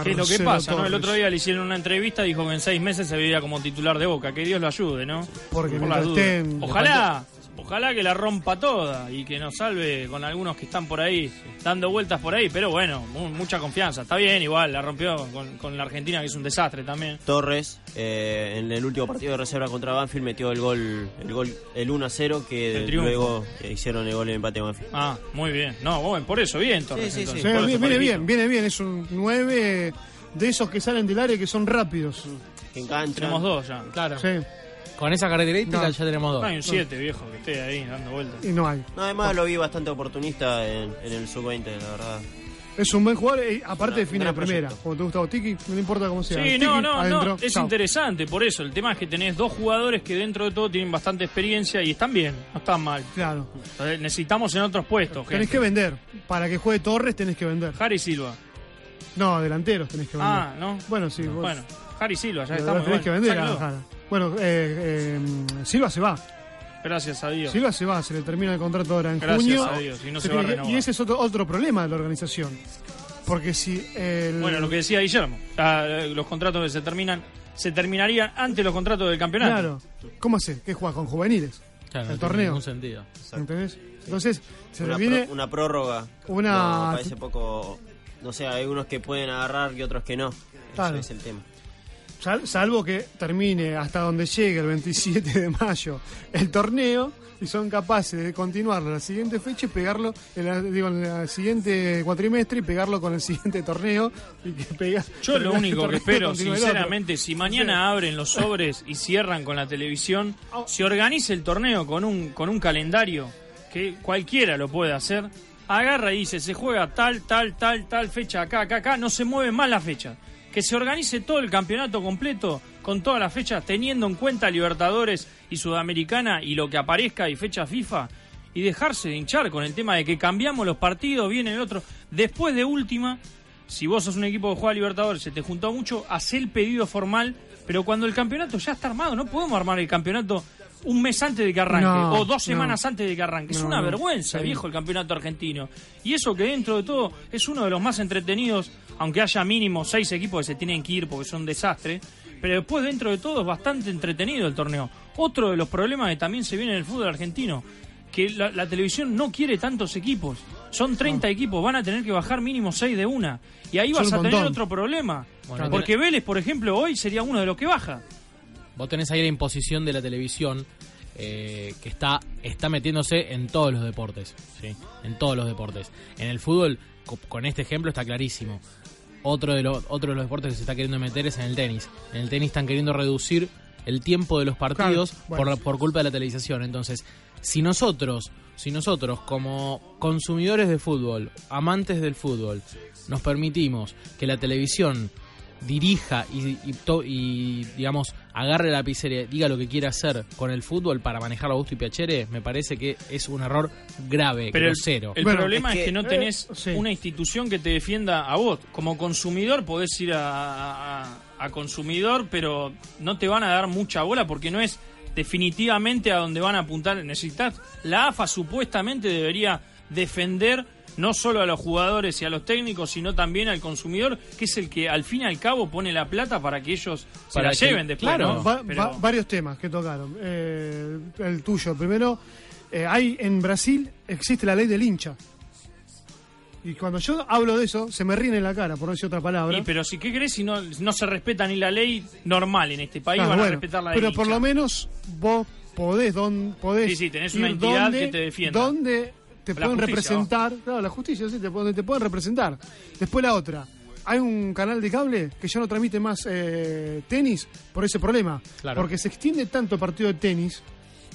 S9: qué es lo que pasa, ¿no? El otro día le hicieron una entrevista, dijo que en seis meses se veía como titular de Boca. Que Dios lo ayude, ¿no?
S7: Porque
S9: Por las dudas. Ojalá, ojalá que la rompa toda y que nos salve con algunos que están por ahí, dando vueltas por ahí. Pero bueno, mu- mucha confianza. Está bien, igual, la rompió con, con la Argentina, que es un desastre también.
S10: Torres, eh, en el último partido de reserva contra Banfield, metió el gol, el gol, el 1 a 0, que luego eh, hicieron el gol en empate a Banfield.
S9: Ah, muy bien. No, bueno, por eso, bien, Torres.
S10: Sí, sí,
S9: entonces,
S7: Sí,
S9: por eso
S7: viene, bien, viene bien. Es un 9 de esos que salen del área que son rápidos.
S10: Que enganchan.
S9: Tenemos dos ya.
S8: Claro.
S7: Sí,
S8: Con esa característica
S7: No.
S8: ya tenemos dos.
S9: No hay un 7, viejo, que esté ahí dando vueltas.
S7: y no hay.
S10: No, además lo vi bastante oportunista en, en el sub-20, la verdad.
S7: Es un buen jugador, eh, aparte define la primera.
S10: proyecto.
S7: Como te gusta Tiki, no le importa cómo sea.
S9: Sí,
S7: Tiki,
S9: no, no,
S7: adentro,
S9: no, es
S7: chao.
S9: interesante por eso. El tema es que tenés dos jugadores que dentro de todo tienen bastante experiencia y están bien, no están mal.
S7: Claro.
S9: Entonces, necesitamos en otros puestos.
S7: Tenés
S9: gente.
S7: que vender. Para que juegue Torres tenés que vender.
S9: Harry Silva.
S7: No, delanteros tenés que vender.
S9: Ah, ¿no?
S7: Bueno, sí. vos-
S9: Bueno, Harry Silva, ya estamos.
S7: tenés que vender. a Jara. Bueno, eh, eh, Silva se va.
S9: Gracias a Dios.
S7: Silva se va, se le termina el contrato ahora en
S9: Gracias
S7: junio.
S9: a Dios, y no se
S7: tiene
S9: va a
S7: y ese es otro, otro problema de la organización. Porque si el.
S9: Bueno, lo que decía Guillermo, los contratos que se terminan, se terminarían antes los contratos del campeonato.
S7: Claro. ¿Cómo hace? ¿Qué juega con juveniles?
S8: Claro, no
S7: el
S8: tiene
S7: torneo.
S8: ningún sentido.
S7: ¿Entendés? Entonces, se
S10: una,
S7: le viene.
S10: pro- una prórroga.
S7: una-
S10: No, parece poco. No sé, hay unos que pueden agarrar y otros que no.
S7: Claro.
S10: Ese es el tema.
S7: Sal- salvo que termine hasta donde llegue el 27 de mayo el torneo y son capaces de continuarlo la siguiente fecha y pegarlo en la, digo, en la siguiente cuatrimestre y pegarlo con el siguiente torneo y que pega
S9: Yo lo único que espero, sinceramente, si mañana abren los sobres y cierran con la televisión, se organice el torneo con un, con un calendario que cualquiera lo puede hacer, agarra y dice, se juega tal, tal, tal, tal fecha, acá, acá, acá, no se mueve más la fecha. Que se organice todo el campeonato completo con todas las fechas, teniendo en cuenta Libertadores y Sudamericana y lo que aparezca y fecha FIFA, y dejarse de hinchar con el tema de que cambiamos los partidos, viene el otro. Después de última, si vos sos un equipo que juega Libertadores, se te juntó mucho, haz el pedido formal, pero cuando el campeonato ya está armado, no podemos armar el campeonato un mes antes de que arranque
S7: No,
S9: o dos
S7: no.
S9: semanas antes de que arranque. es una vergüenza, viejo, el campeonato argentino. Y eso que dentro de todo es uno de los más entretenidos, aunque haya mínimo seis equipos que se tienen que ir porque son un desastre. Pero después dentro de todo es bastante entretenido el torneo. Otro de los problemas que también se viene en el fútbol argentino, que la, la televisión no quiere tantos equipos. Son 30 equipos, van a tener que bajar mínimo 6 de una. Y ahí
S8: Son
S9: vas a tener otro problema.
S8: Bueno,
S9: porque Vélez, por ejemplo, hoy sería uno de los que baja.
S8: Vos tenés ahí la imposición de la televisión eh, que está, está metiéndose en todos los deportes. ¿sí? En todos los deportes. En el fútbol, co- con este ejemplo, está clarísimo. Otro de, los, otro de los deportes que se está queriendo meter es en el tenis. En el tenis están queriendo reducir el tiempo de los partidos
S7: Claro, bueno.
S8: por, por culpa de la televisación. Entonces, si nosotros, si nosotros como consumidores de fútbol, amantes del fútbol, nos permitimos que la televisión dirija y, y y, digamos, agarre la lapicera, diga lo que quiere hacer con el fútbol para manejar a Augusto y Piacere, me parece que es un error grave,
S9: Pero el,
S8: grosero.
S9: el problema es que, no
S8: eh,
S9: tenés
S8: sí.
S9: una institución que te defienda a vos. Como consumidor podés ir a, a- a consumidor, pero no te van a dar mucha bola porque no es definitivamente a donde van a apuntar. Necesitas. La AFA supuestamente debería defender no solo a los jugadores y a los técnicos, sino también al consumidor, que es el que al fin y al cabo pone la plata para que ellos se
S8: Para
S9: la
S8: que-
S9: lleven después. ¿no?
S7: Va-
S9: Pero-
S7: va- varios temas que tocaron. Eh, el tuyo, primero, eh, hay en Brasil existe la ley del hincha. Y cuando yo hablo de eso, se me ríen en la cara, por no decir otra palabra.
S9: Y, pero si qué crees si no, no se respeta ni la ley normal en este país,
S7: Ah,
S9: van
S7: bueno,
S9: a respetar la
S7: pero por lo menos vos podés, don, podés
S9: Sí, sí, tenés una entidad
S7: donde-
S9: que te defienda.
S7: Donde te
S9: La
S7: pueden
S9: justicia,
S7: representar, claro, la justicia, sí, te, pueden- te pueden representar. Después la otra, hay un canal de cable que ya no transmite más eh, tenis por ese problema.
S8: Claro.
S7: Porque se extiende tanto el partido de tenis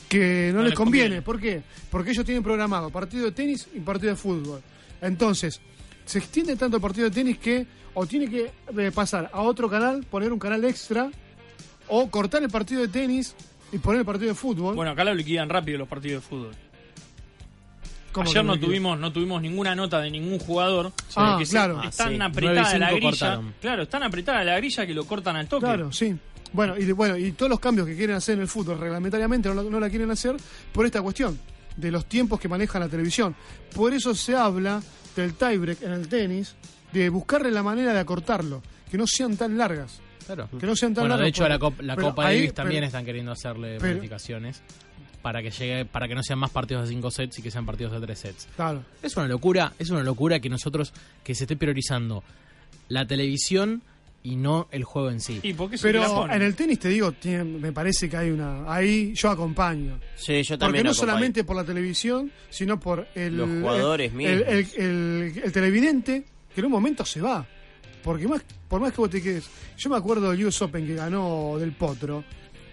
S7: que no,
S8: No
S7: les
S8: les
S7: conviene.
S8: conviene.
S7: ¿Por qué? Porque ellos tienen programado partido de tenis y partido de fútbol. Entonces, se extiende tanto el partido de tenis que o tiene que eh, pasar a otro canal, poner un canal extra, o cortar el partido de tenis y poner el partido de fútbol.
S9: Bueno, acá lo liquidan rápido los partidos de fútbol.
S7: ¿Cómo que
S9: Ayer no tuvimos, no tuvimos ninguna nota de ningún jugador.
S7: Ah,
S9: porque se-
S7: claro.
S9: es tan
S7: Ah, sí.
S9: apretada
S8: 9 y
S9: la
S8: 5
S9: grilla.
S8: cortaron.
S9: Claro, es tan apretada la grilla que lo cortan al toque.
S7: Claro, sí. Bueno y, de- bueno, y todos los cambios que quieren hacer en el fútbol reglamentariamente no, lo- no la quieren hacer por esta cuestión de los tiempos que maneja la televisión. Por eso se habla del tiebreak en el tenis, de buscarle la manera de acortarlo, que no sean tan largas.
S8: Claro.
S7: Que no sean tan
S8: bueno,
S7: largas.
S8: de hecho, la, la Copa
S7: ahí-
S8: Davis también
S7: pero-
S8: están queriendo hacerle
S7: pero-
S8: modificaciones para que llegue para que no sean más partidos de 5 sets y que sean partidos de 3 sets.
S7: Claro.
S8: Es una locura, es una locura que nosotros que se esté priorizando la televisión y no el juego en sí.
S9: ¿Y por qué
S7: Pero en el tenis te digo, tiene- me parece que hay una. Ahí yo acompaño.
S10: Sí, yo
S7: Porque
S10: también
S7: no
S10: acompaño.
S7: solamente por la televisión, sino por el,
S10: Los jugadores
S7: el,
S10: mismos.
S7: el, el- el televidente que en un momento se va. Porque más, por más que vos te quedes. Yo me acuerdo del US Open que ganó del Potro.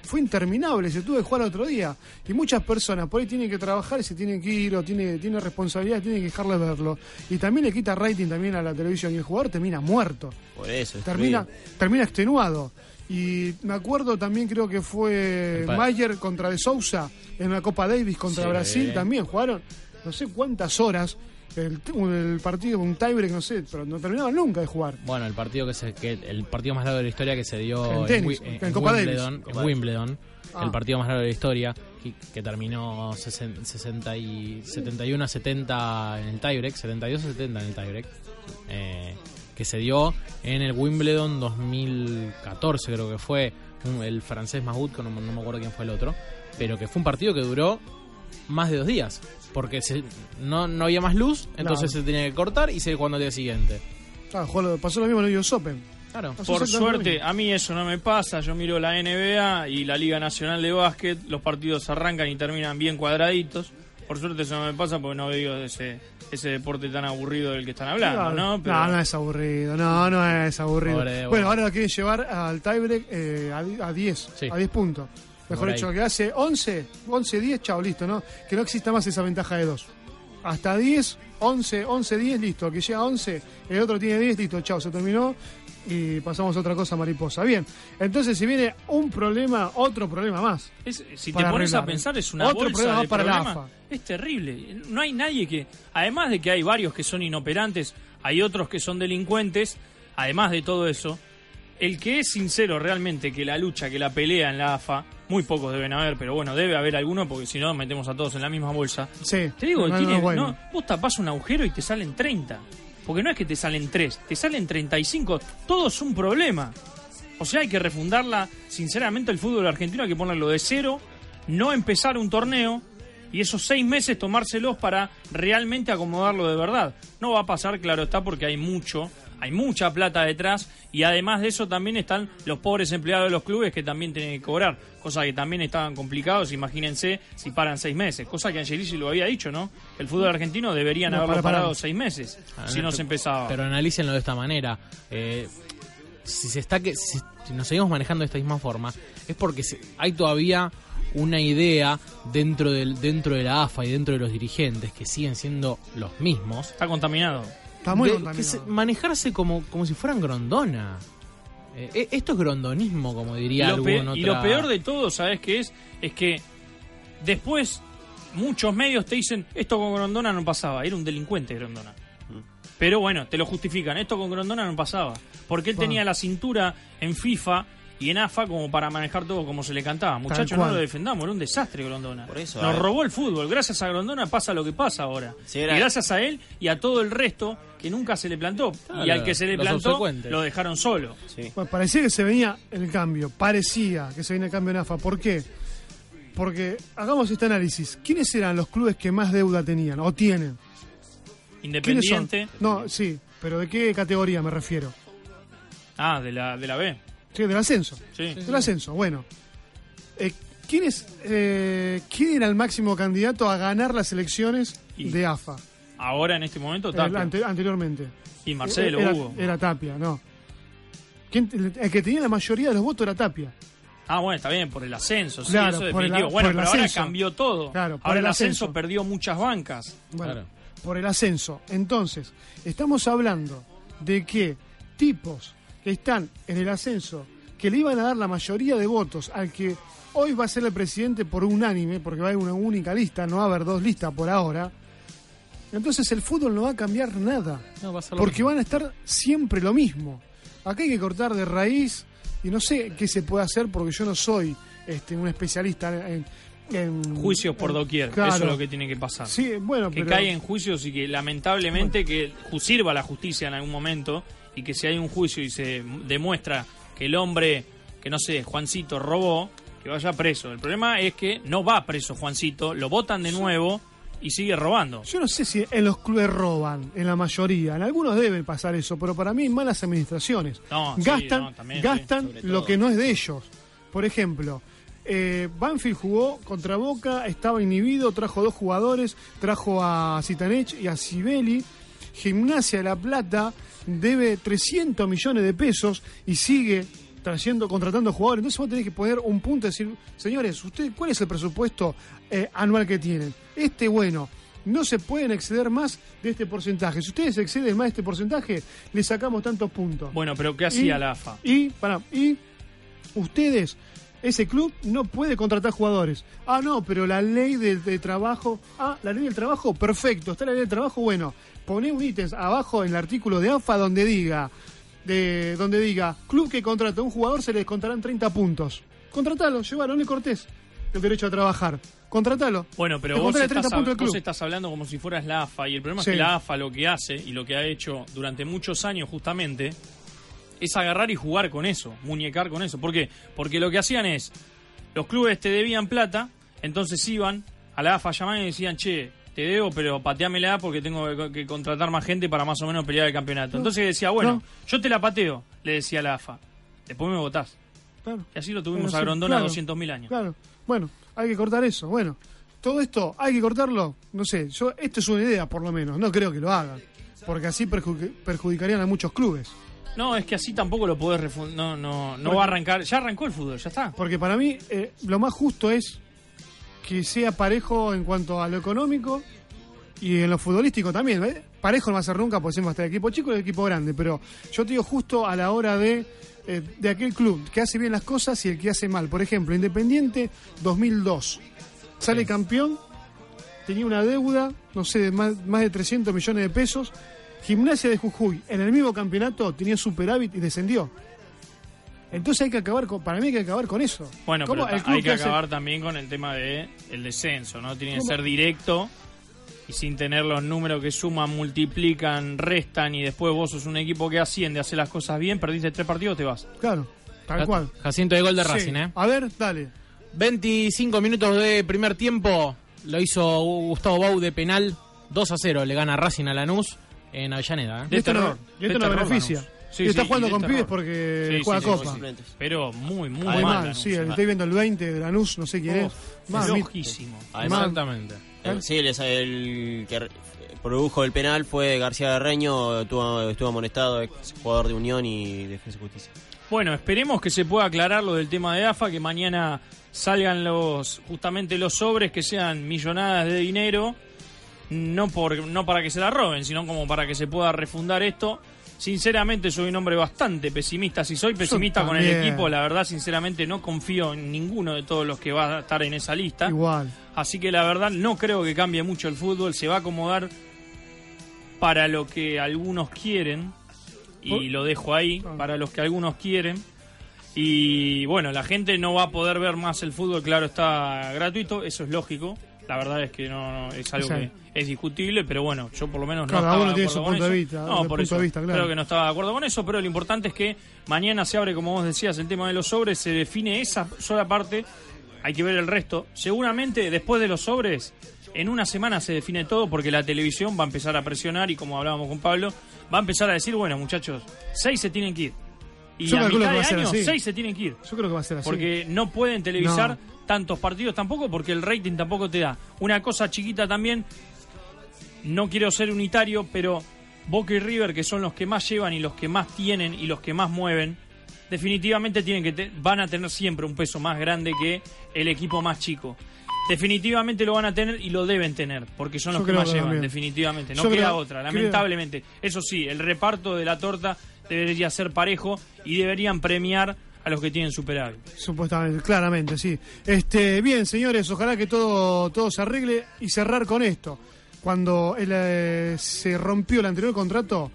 S7: Fue interminable, se tuvo que jugar otro día. Y muchas personas por ahí tienen que trabajar y se tienen que ir o tiene, tiene responsabilidad, tienen que dejarle verlo. Y también le quita rating también a la televisión y el jugador termina muerto
S10: Por eso.
S7: termina, termina extenuado. Y me acuerdo también, creo que fue Mayer contra De Sousa en la Copa Davis contra
S8: Sí.
S7: Brasil. También jugaron no sé cuántas horas el, el partido, un tiebreak, no sé, pero no terminaban nunca de jugar.
S8: Bueno, el partido que se que el partido más largo de la historia que se dio
S7: En
S8: en,
S7: tenis, en Copa.
S8: Wimbledon,
S7: Copa
S8: en Wimbledon,
S7: Ah.
S8: el partido más largo de la historia que, que terminó sesen- 60 y 71 a 70 en el tiebreak, 72 a 70 en el tiebreak. eh, que se dio en el Wimbledon 2014 creo que fue un- el francés Mahut, que no, no me acuerdo quién fue el otro, pero que fue un partido que duró más de dos días, porque se- no, no había más luz, entonces
S7: Claro.
S8: se tenía que cortar y seguir jugando al día siguiente.
S7: Ah, pasó lo mismo en el US Open.
S8: Claro.
S7: Pasó
S9: Por suerte, a mí eso no me pasa. Yo miro la NBA y la Liga Nacional de Básquet. Los partidos arrancan y terminan bien cuadraditos. Por suerte eso no me pasa porque no veo ese, ese deporte tan aburrido del que están hablando,
S7: Claro.
S9: ¿no? Pero-
S7: No, no es aburrido, no, no es aburrido.
S9: Pobre
S7: bueno, ahora lo quieren llevar al tiebreak eh, a, di- a 10,
S8: Sí.
S7: a 10 puntos. Mejor dicho, que hace 11, 11, 10, chao, listo, ¿no? Que no exista más esa ventaja de 2. Hasta 10, 11, 11, 10, listo. Que llega a 11, el otro tiene 10, listo, chao, se terminó. Y pasamos a otra cosa mariposa. Bien, entonces si viene un problema, otro problema más.
S9: Es- si te pones a pensar, es una
S7: Otro
S9: bolsa
S7: problema
S9: de
S7: más para la
S9: problemas.
S7: AFA.
S9: Es terrible. No hay nadie que, además de que hay varios que son inoperantes, hay otros que son delincuentes. Además de todo eso, el que es sincero realmente que la lucha, que la pelea en la AFA, muy pocos deben haber, pero bueno, debe haber alguno porque si no metemos a todos en la misma bolsa.
S7: Sí.
S9: Te digo,
S7: no, no,
S9: tiene-
S7: bueno.
S9: no, vos tapás un agujero y te salen 30. Porque no es que te salen 3, te salen 35. Todo es un problema. O sea, hay que refundarla. Sinceramente, el fútbol argentino hay que ponerlo de cero, no empezar un torneo y esos seis meses tomárselos para realmente acomodarlo de verdad. No va a pasar, claro está, porque hay mucho, hay mucha plata detrás y además de eso también están los pobres empleados de los clubes que también tienen que cobrar, cosa que también estaban complicados, imagínense si paran seis meses, cosa que Angelici lo había dicho, ¿no? El fútbol argentino deberían
S8: No,
S9: haberlo
S8: para, para.
S9: parado seis meses
S8: Ah,
S9: si no se empezaba.
S8: Pero analícenlo de esta manera. Eh, si se está que si, si nos seguimos manejando de esta misma forma, es porque se- hay todavía una idea dentro del dentro de la AFA y dentro de los dirigentes que siguen siendo los mismos.
S9: Está contaminado.
S7: Está muy
S8: de-
S7: contaminado.
S8: que se- manejarse como, como si fueran Grondona. Eh, eh, esto es grondonismo, como diría
S9: lo,
S8: algún
S9: pe-
S8: otra...
S9: y lo peor de todo, ¿sabes qué es? Es que después muchos medios te dicen, esto con Grondona no pasaba, era un delincuente Grondona. Pero bueno, te lo justifican, esto con Grondona no pasaba. Porque él tenía la cintura en FIFA y en AFA como para manejar todo como se le cantaba. Muchachos, no lo defendamos, era un desastre Grondona.
S10: eso,
S9: Nos
S10: eh.
S9: robó el fútbol. Gracias a Grondona pasa lo que pasa ahora.
S10: Sí, era-
S9: Y gracias a él y a todo el resto que nunca se le plantó. y al que se le plantó, lo dejaron solo.
S7: Bueno, parecía que se venía el cambio, parecía que se venía el cambio en AFA. ¿Por qué? Porque hagamos este análisis. ¿Quiénes eran los clubes que más deuda tenían o tienen?
S9: Independiente.
S7: No, sí, pero ¿de qué categoría me refiero?
S9: Ah, de la, de la B.
S7: Sí, del ascenso.
S9: Sí.
S7: Del ascenso, bueno. Eh, ¿quién, es, eh, ¿Quién era el máximo candidato a ganar las elecciones de AFA?
S9: Ahora en este momento
S7: El
S9: Tapia.
S7: ante- anteriormente.
S9: Y Marcelo,
S7: era,
S9: Hugo.
S7: Era Tapia, no. ¿Quién- el que tenía la mayoría de los votos era Tapia.
S9: Ah, bueno, está bien, por el ascenso, sí,
S7: Claro,
S9: eso
S7: por el-
S9: definitivo.
S7: por
S9: bueno,
S7: el
S9: pero ahora cambió todo.
S7: Claro, por
S9: ahora
S7: el
S9: ascenso,
S7: ascenso.
S9: perdió muchas bancas.
S7: Bueno, por el ascenso. Entonces, estamos hablando de que tipos están en el ascenso, que le iban a dar la mayoría de votos al que hoy va a ser el presidente por unánime, porque va a haber una única lista, no va a haber dos listas por ahora. Entonces el fútbol no va a cambiar nada,
S8: No, va a ser lo
S7: porque
S8: mismo.
S7: van a estar siempre lo mismo. Acá hay que cortar de raíz y no sé qué se puede hacer porque yo no soy este, un especialista en... en-
S9: Juicios por doquier,
S7: claro.
S9: eso es lo que tiene que pasar.
S7: Sí, bueno,
S9: que
S7: pero...
S9: caiga en juicios y que lamentablemente que sirva la justicia en algún momento y que si hay un juicio y se demuestra que el hombre, que no sé, Juancito robó, que vaya preso. El problema es que no va preso Juancito, lo votan de nuevo y sigue robando.
S7: Yo no sé si en los clubes roban, en la mayoría. En algunos deben pasar eso, pero para mí malas administraciones.
S9: No, sí,
S7: gastan
S9: no, también,
S7: gastan
S9: sí,
S7: lo que no es de ellos. Por ejemplo, eh, Banfield jugó contra Boca, estaba inhibido, trajo dos jugadores, trajo a Zitanech y a Sibeli. Gimnasia de La Plata debe 300 millones de pesos y sigue trayendo, contratando jugadores. Entonces vos tenés que poner un punto y decir, señores, ¿usted cuál es el presupuesto eh, anual que tienen? Este, bueno, no se pueden exceder más de este porcentaje. Si ustedes exceden más de este porcentaje, le sacamos tantos puntos.
S9: Bueno, pero ¿qué hacía
S7: Y-
S9: la AFA?
S7: Y, para, y ustedes, ese club no puede contratar jugadores. Ah, no, pero la ley de, de trabajo. Ah, la ley del trabajo, perfecto. Está la ley del trabajo, bueno. Poné un ítem abajo en el artículo de AFA donde diga, de, donde diga, club que contrata a un jugador se le descontarán 30 puntos. Contratalo, llevalo, no le cortés el derecho a trabajar. Contratalo.
S9: Bueno, pero vos estás,
S7: 30 puntos del
S9: vos estás hablando como si fueras la AFA y el problema
S7: Sí.
S9: es que la AFA lo que hace y lo que ha hecho durante muchos años justamente es agarrar y jugar con eso, muñecar con eso. ¿Por qué? Porque lo que hacían es, los clubes te debían plata, entonces iban a la AFA llamaban y decían, che, te debo, pero pateámela porque tengo que, contratar más gente para más o menos pelear el campeonato.
S7: No.
S9: Entonces decía, bueno,
S7: No.
S9: yo te la pateo, le decía a la AFA, después me votás.
S7: Claro.
S9: Y así lo tuvimos
S7: Bueno,
S9: a
S7: sí,
S9: Grondona
S7: claro.
S9: 200.000 años.
S7: Claro. Bueno, hay que cortar eso. Bueno, todo esto hay que cortarlo. No sé, yo esto es una idea por lo menos. No creo que lo hagan. Porque así perju- perjudicarían a muchos clubes.
S9: No, es que así tampoco lo podés refundar. No, no, no va a arrancar. Ya arrancó el fútbol, ya está.
S7: Porque para mí eh, lo más justo es que sea parejo en cuanto a lo económico y en lo futbolístico también. ¿eh? Parejo no va a ser nunca, porque siempre estar el equipo chico y el equipo grande. Pero yo te digo justo a la hora de, eh, de aquel club que hace bien las cosas y el que hace mal. Por ejemplo, Independiente 2002. Sale campeón, tenía una deuda, no sé, de más, más de 300 millones de pesos. Gimnasia de Jujuy, en el mismo campeonato, tenía superávit y descendió. Entonces hay que acabar con, para mí hay que acabar con eso.
S9: Bueno,
S7: ¿Cómo
S9: pero
S7: el
S9: ta-
S7: club
S9: hay que
S7: hace-
S9: acabar también con el tema de el descenso, ¿no? Tiene que ser directo y sin tener los números que suman, multiplican, restan y después vos sos un equipo que asciende, hace las cosas bien, perdiste tres partidos, te vas.
S7: Claro, tal cual.
S8: Jacinto de gol de
S7: Sí.
S8: Racing, ¿eh?
S7: A ver, dale.
S8: 25 minutos de primer tiempo. Lo hizo Gustavo Bau de penal. 2 a 0. Le gana Racing a Lanús en Avellaneda. ¿eh?
S7: Esto no- y esto no beneficia.
S9: Sí,
S7: y está
S9: sí,
S7: jugando
S9: y
S7: con
S9: terror.
S7: pibes porque
S9: Sí,
S7: juega Copa.
S9: sí. Pero muy, muy,
S7: Muy
S9: mal.
S7: sí, estoy viendo el 20 de Lanús, no sé quién es. Más.
S10: Además,
S8: Exactamente.
S10: el- sí, el, el que produjo el penal fue García Guerreño, estuvo, estuvo amonestado, ex jugador de Unión y Defensa y Justicia.
S9: Bueno, esperemos que se pueda aclarar lo del tema de AFA, que mañana salgan los justamente los sobres que sean millonadas de dinero, no por no para que se la roben, sino como para que se pueda refundar esto Sinceramente soy un hombre bastante pesimista. Si soy pesimista con el equipo, la verdad, sinceramente no confío en ninguno de todos los que va a estar en esa lista.
S7: Igual.
S9: Así que la verdad no creo que cambie mucho el fútbol. Se va a acomodar para lo que algunos quieren. Y lo dejo ahí, para los que algunos quieren. Y bueno, la gente no va a poder ver más el fútbol, claro, está gratuito, eso es lógico. La verdad es que no, no- es algo que es discutible, pero bueno, yo por lo menos no estaba de acuerdo
S7: su
S9: con
S7: punto de
S9: eso.
S7: vista,
S9: No, por
S7: punto
S9: eso.
S7: de vista, claro.
S9: Creo que no estaba de acuerdo con eso, pero lo importante es que mañana se abre, como vos decías, el tema de los sobres, se define esa sola parte, hay que ver el resto. Seguramente después de los sobres, en una semana se define todo porque la televisión va a empezar a presionar y como hablábamos con Pablo, va a empezar a decir, bueno muchachos, seis se tienen que ir. Y
S7: Yo
S9: a mitad de año,
S7: así.
S9: seis se tienen que ir.
S7: Yo creo que va a ser así.
S9: Porque no pueden televisar tantos partidos tampoco porque el rating tampoco te da. Una cosa chiquita también, no quiero ser unitario, pero Boca y River, que son los que más llevan y los que más tienen y los que más mueven, definitivamente tienen que te- van a tener siempre un peso más grande que el equipo más chico. Definitivamente lo van a tener y lo deben tener, porque son
S7: Yo
S9: los que más
S7: que
S9: llevan, definitivamente. No
S7: Yo
S9: queda
S7: creo-
S9: otra,
S7: creo-
S9: lamentablemente. Eso sí, el reparto de la torta debería ser parejo y deberían premiar a los que tienen superávit.
S7: Supuestamente, claramente, sí. Este, bien, señores, ojalá que todo, todo se arregle y cerrar con esto. Cuando el, eh, se rompió el anterior contrato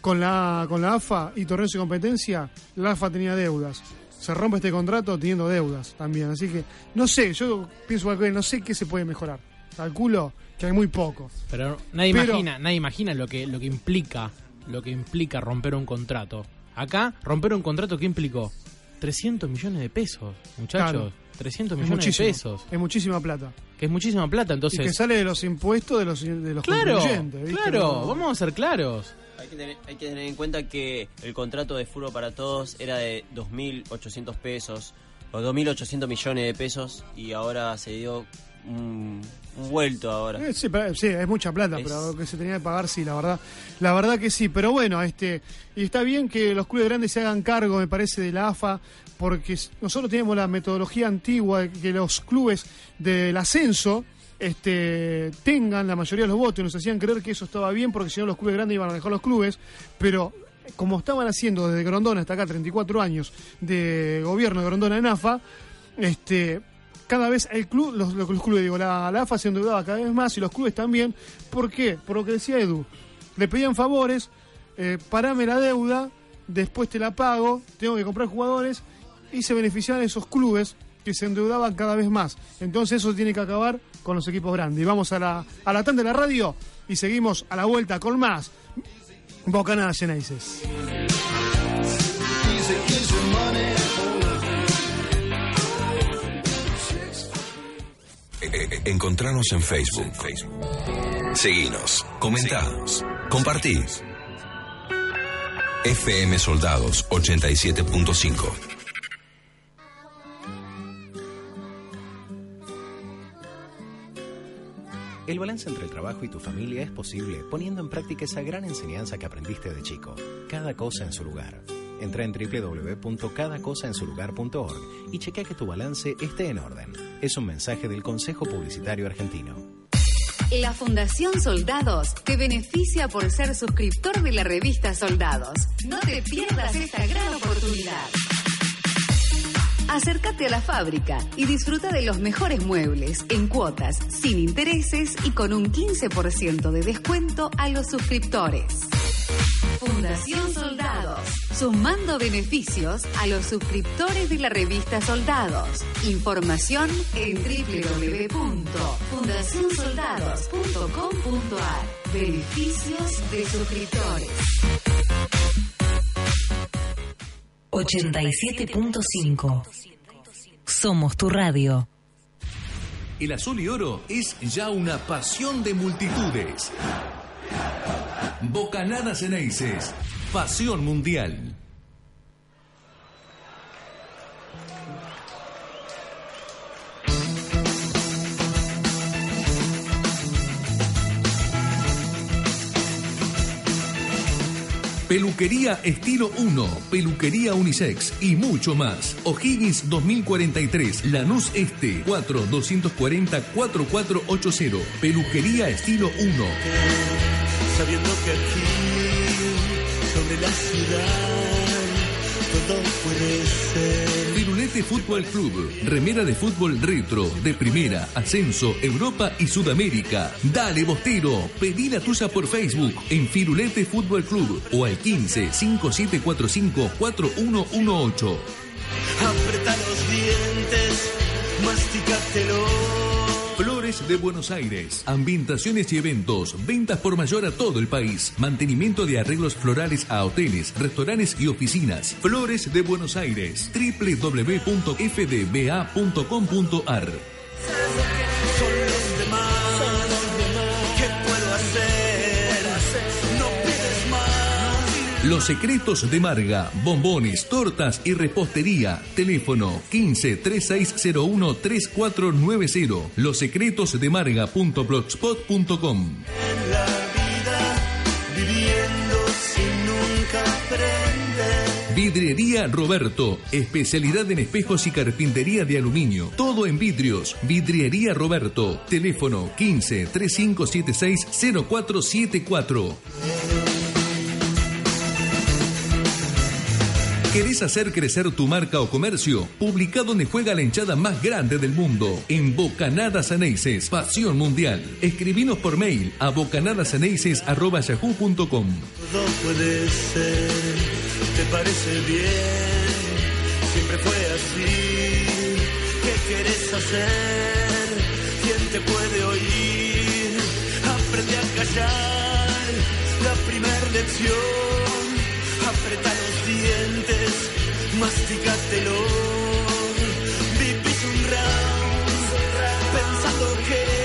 S7: con la, con la AFA y torneos de competencia, la AFA tenía deudas. Se rompe este contrato teniendo deudas también. Así que, no sé, yo pienso que no sé qué se puede mejorar. Calculo que hay muy poco.
S8: Pero nadie
S7: Pero-
S8: imagina, nadie imagina lo que, lo que implica, lo que implica romper un contrato. Acá, romper un contrato, ¿qué implicó? 300 millones de pesos, muchachos.
S7: Claro.
S8: 300
S7: Es
S8: millones de pesos.
S7: Es muchísima plata.
S8: Que es muchísima plata, entonces...
S7: y que sale de los impuestos de los, de los
S8: Claro,
S7: contribuyentes. ¿viste?
S8: claro, vamos a ser claros.
S10: Hay que, tener, hay que tener en cuenta que el contrato de Fútbol para Todos era de 2.800 pesos o 2.800 millones de pesos y ahora se dio un, un vuelto ahora.
S7: Eh, sí, pero- sí, es mucha plata,
S10: Es-
S7: pero lo que se tenía que pagar, sí, la verdad. La verdad que sí, pero bueno, este y está bien que los clubes grandes se hagan cargo, me parece, de la AFA, porque nosotros tenemos la metodología antigua de que los clubes del ascenso este, tengan la mayoría de los votos, nos hacían creer que eso estaba bien porque si no los clubes grandes iban a dejar los clubes, pero como estaban haciendo desde Grondona hasta acá 34 años de gobierno de Grondona en AFA, este, cada vez el club, los, clubes, digo, la, la AFA se endeudaba cada vez más y los clubes también. ¿Por qué? Por lo que decía Edu. Le pedían favores, eh, parame la deuda, después te la pago, tengo que comprar jugadores y se beneficiaban esos clubes que se endeudaban cada vez más. Entonces eso tiene que acabar con los equipos grandes. Vamos a la, a la tanda de la radio y seguimos a la vuelta con más Bocanadas Ceneices.
S12: Encontranos en Facebook. Seguinos, comentanos, compartí. FM Soldados 87.5.
S24: El balance entre el trabajo y tu familia es posible poniendo en práctica esa gran enseñanza que aprendiste de chico. Cada cosa en su lugar. Entra en www.cadacosaensulugar.org y chequea que tu balance esté en orden. Es un mensaje del Consejo Publicitario Argentino.
S14: La Fundación Soldados te beneficia por ser suscriptor de la revista Soldados. No te pierdas esta gran oportunidad. Acércate a la fábrica y disfruta de los mejores muebles en cuotas, sin intereses y con un 15% de descuento a los suscriptores. Fundación Soldados, sumando beneficios a los suscriptores de la revista Soldados. Información en www.fundacionsoldados.com.ar. Beneficios de suscriptores.
S25: 87.5. Somos tu radio.
S16: El azul y oro es ya una pasión de multitudes. Bocanadas Ceneices, pasión mundial. Peluquería Estilo 1, Peluquería Unisex y mucho más. O'Higgins 2043, Lanús Este, 4-240-4480. Peluquería Estilo 1.
S17: Sabiendo que aquí, de la ciudad, todo puede ser.
S16: Firulete Fútbol Club, remera de fútbol retro, de primera, ascenso, Europa y Sudamérica. Dale Bostero, pedí la tuya por Facebook en Firulete Fútbol Club o al 15 5745 4118.
S17: Apreta los dientes, masticátelo.
S16: De Buenos Aires. Ambientaciones y eventos. Ventas por mayor a todo el país. Mantenimiento de arreglos florales a hoteles, restaurantes y oficinas. Flores de Buenos Aires. www.fdba.com.ar
S17: Los
S16: secretos de Marga, bombones, tortas y repostería. Teléfono 15 3601 3490. Los secretos de Marga.blogspot.com.
S17: La vida, viviendo sin nunca aprender.
S16: Vidriería Roberto, especialidad en espejos y carpintería de aluminio. Todo en vidrios. Vidriería Roberto, teléfono 15 3576 0474. ¿Querés hacer crecer tu marca o comercio? Publica donde juega la hinchada más grande del mundo, en Bocanadas Aneises, Pasión Mundial. Escribinos por mail a bocanadasaneises.yahoo.com.
S17: Todo puede ser, ¿te parece bien? Siempre fue así. ¿Qué querés hacer? ¿Quién te puede oír? Aprende a callar, la primer lección. Apreta los dientes, masticátelo. Vivís un round, pensando que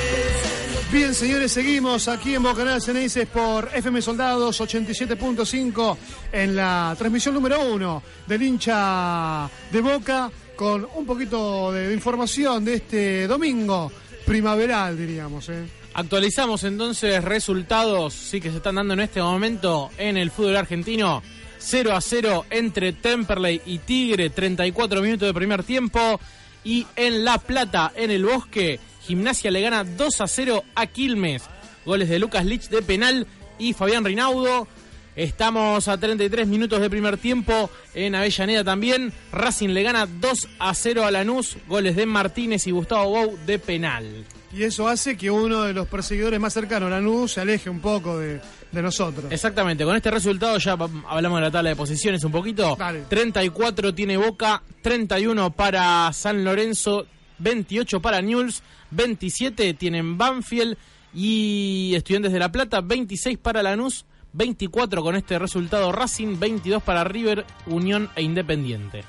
S7: Bien, señores, seguimos aquí en Bocanal Ceneices por FM Soldados 87.5 en la transmisión número uno del hincha de Boca con un poquito de, de información de este domingo primaveral, diríamos. ¿eh?
S8: Actualizamos entonces resultados, sí que se están dando en este momento en el fútbol argentino. 0 a 0 entre Temperley y Tigre, 34 minutos de primer tiempo. Y en La Plata, en el Bosque, Gimnasia le gana 2 a 0 a Quilmes. Goles de Lucas Lich de penal y Fabián Rinaudo. Estamos a 33 minutos de primer tiempo en Avellaneda también. Racing le gana 2 a 0 a Lanús. Goles de Martínez y Gustavo Bou de penal.
S7: Y eso hace que uno de los perseguidores más cercanos, Lanús, se aleje un poco de, de nosotros.
S8: Exactamente, con este resultado ya hablamos de la tabla de posiciones un poquito. 34 tiene Boca, 31 para San Lorenzo, 28 para Newell's, 27 tienen Banfield y Estudiantes de La Plata, 26 para Lanús, 24 con este resultado Racing, 22 para River, Unión e Independiente.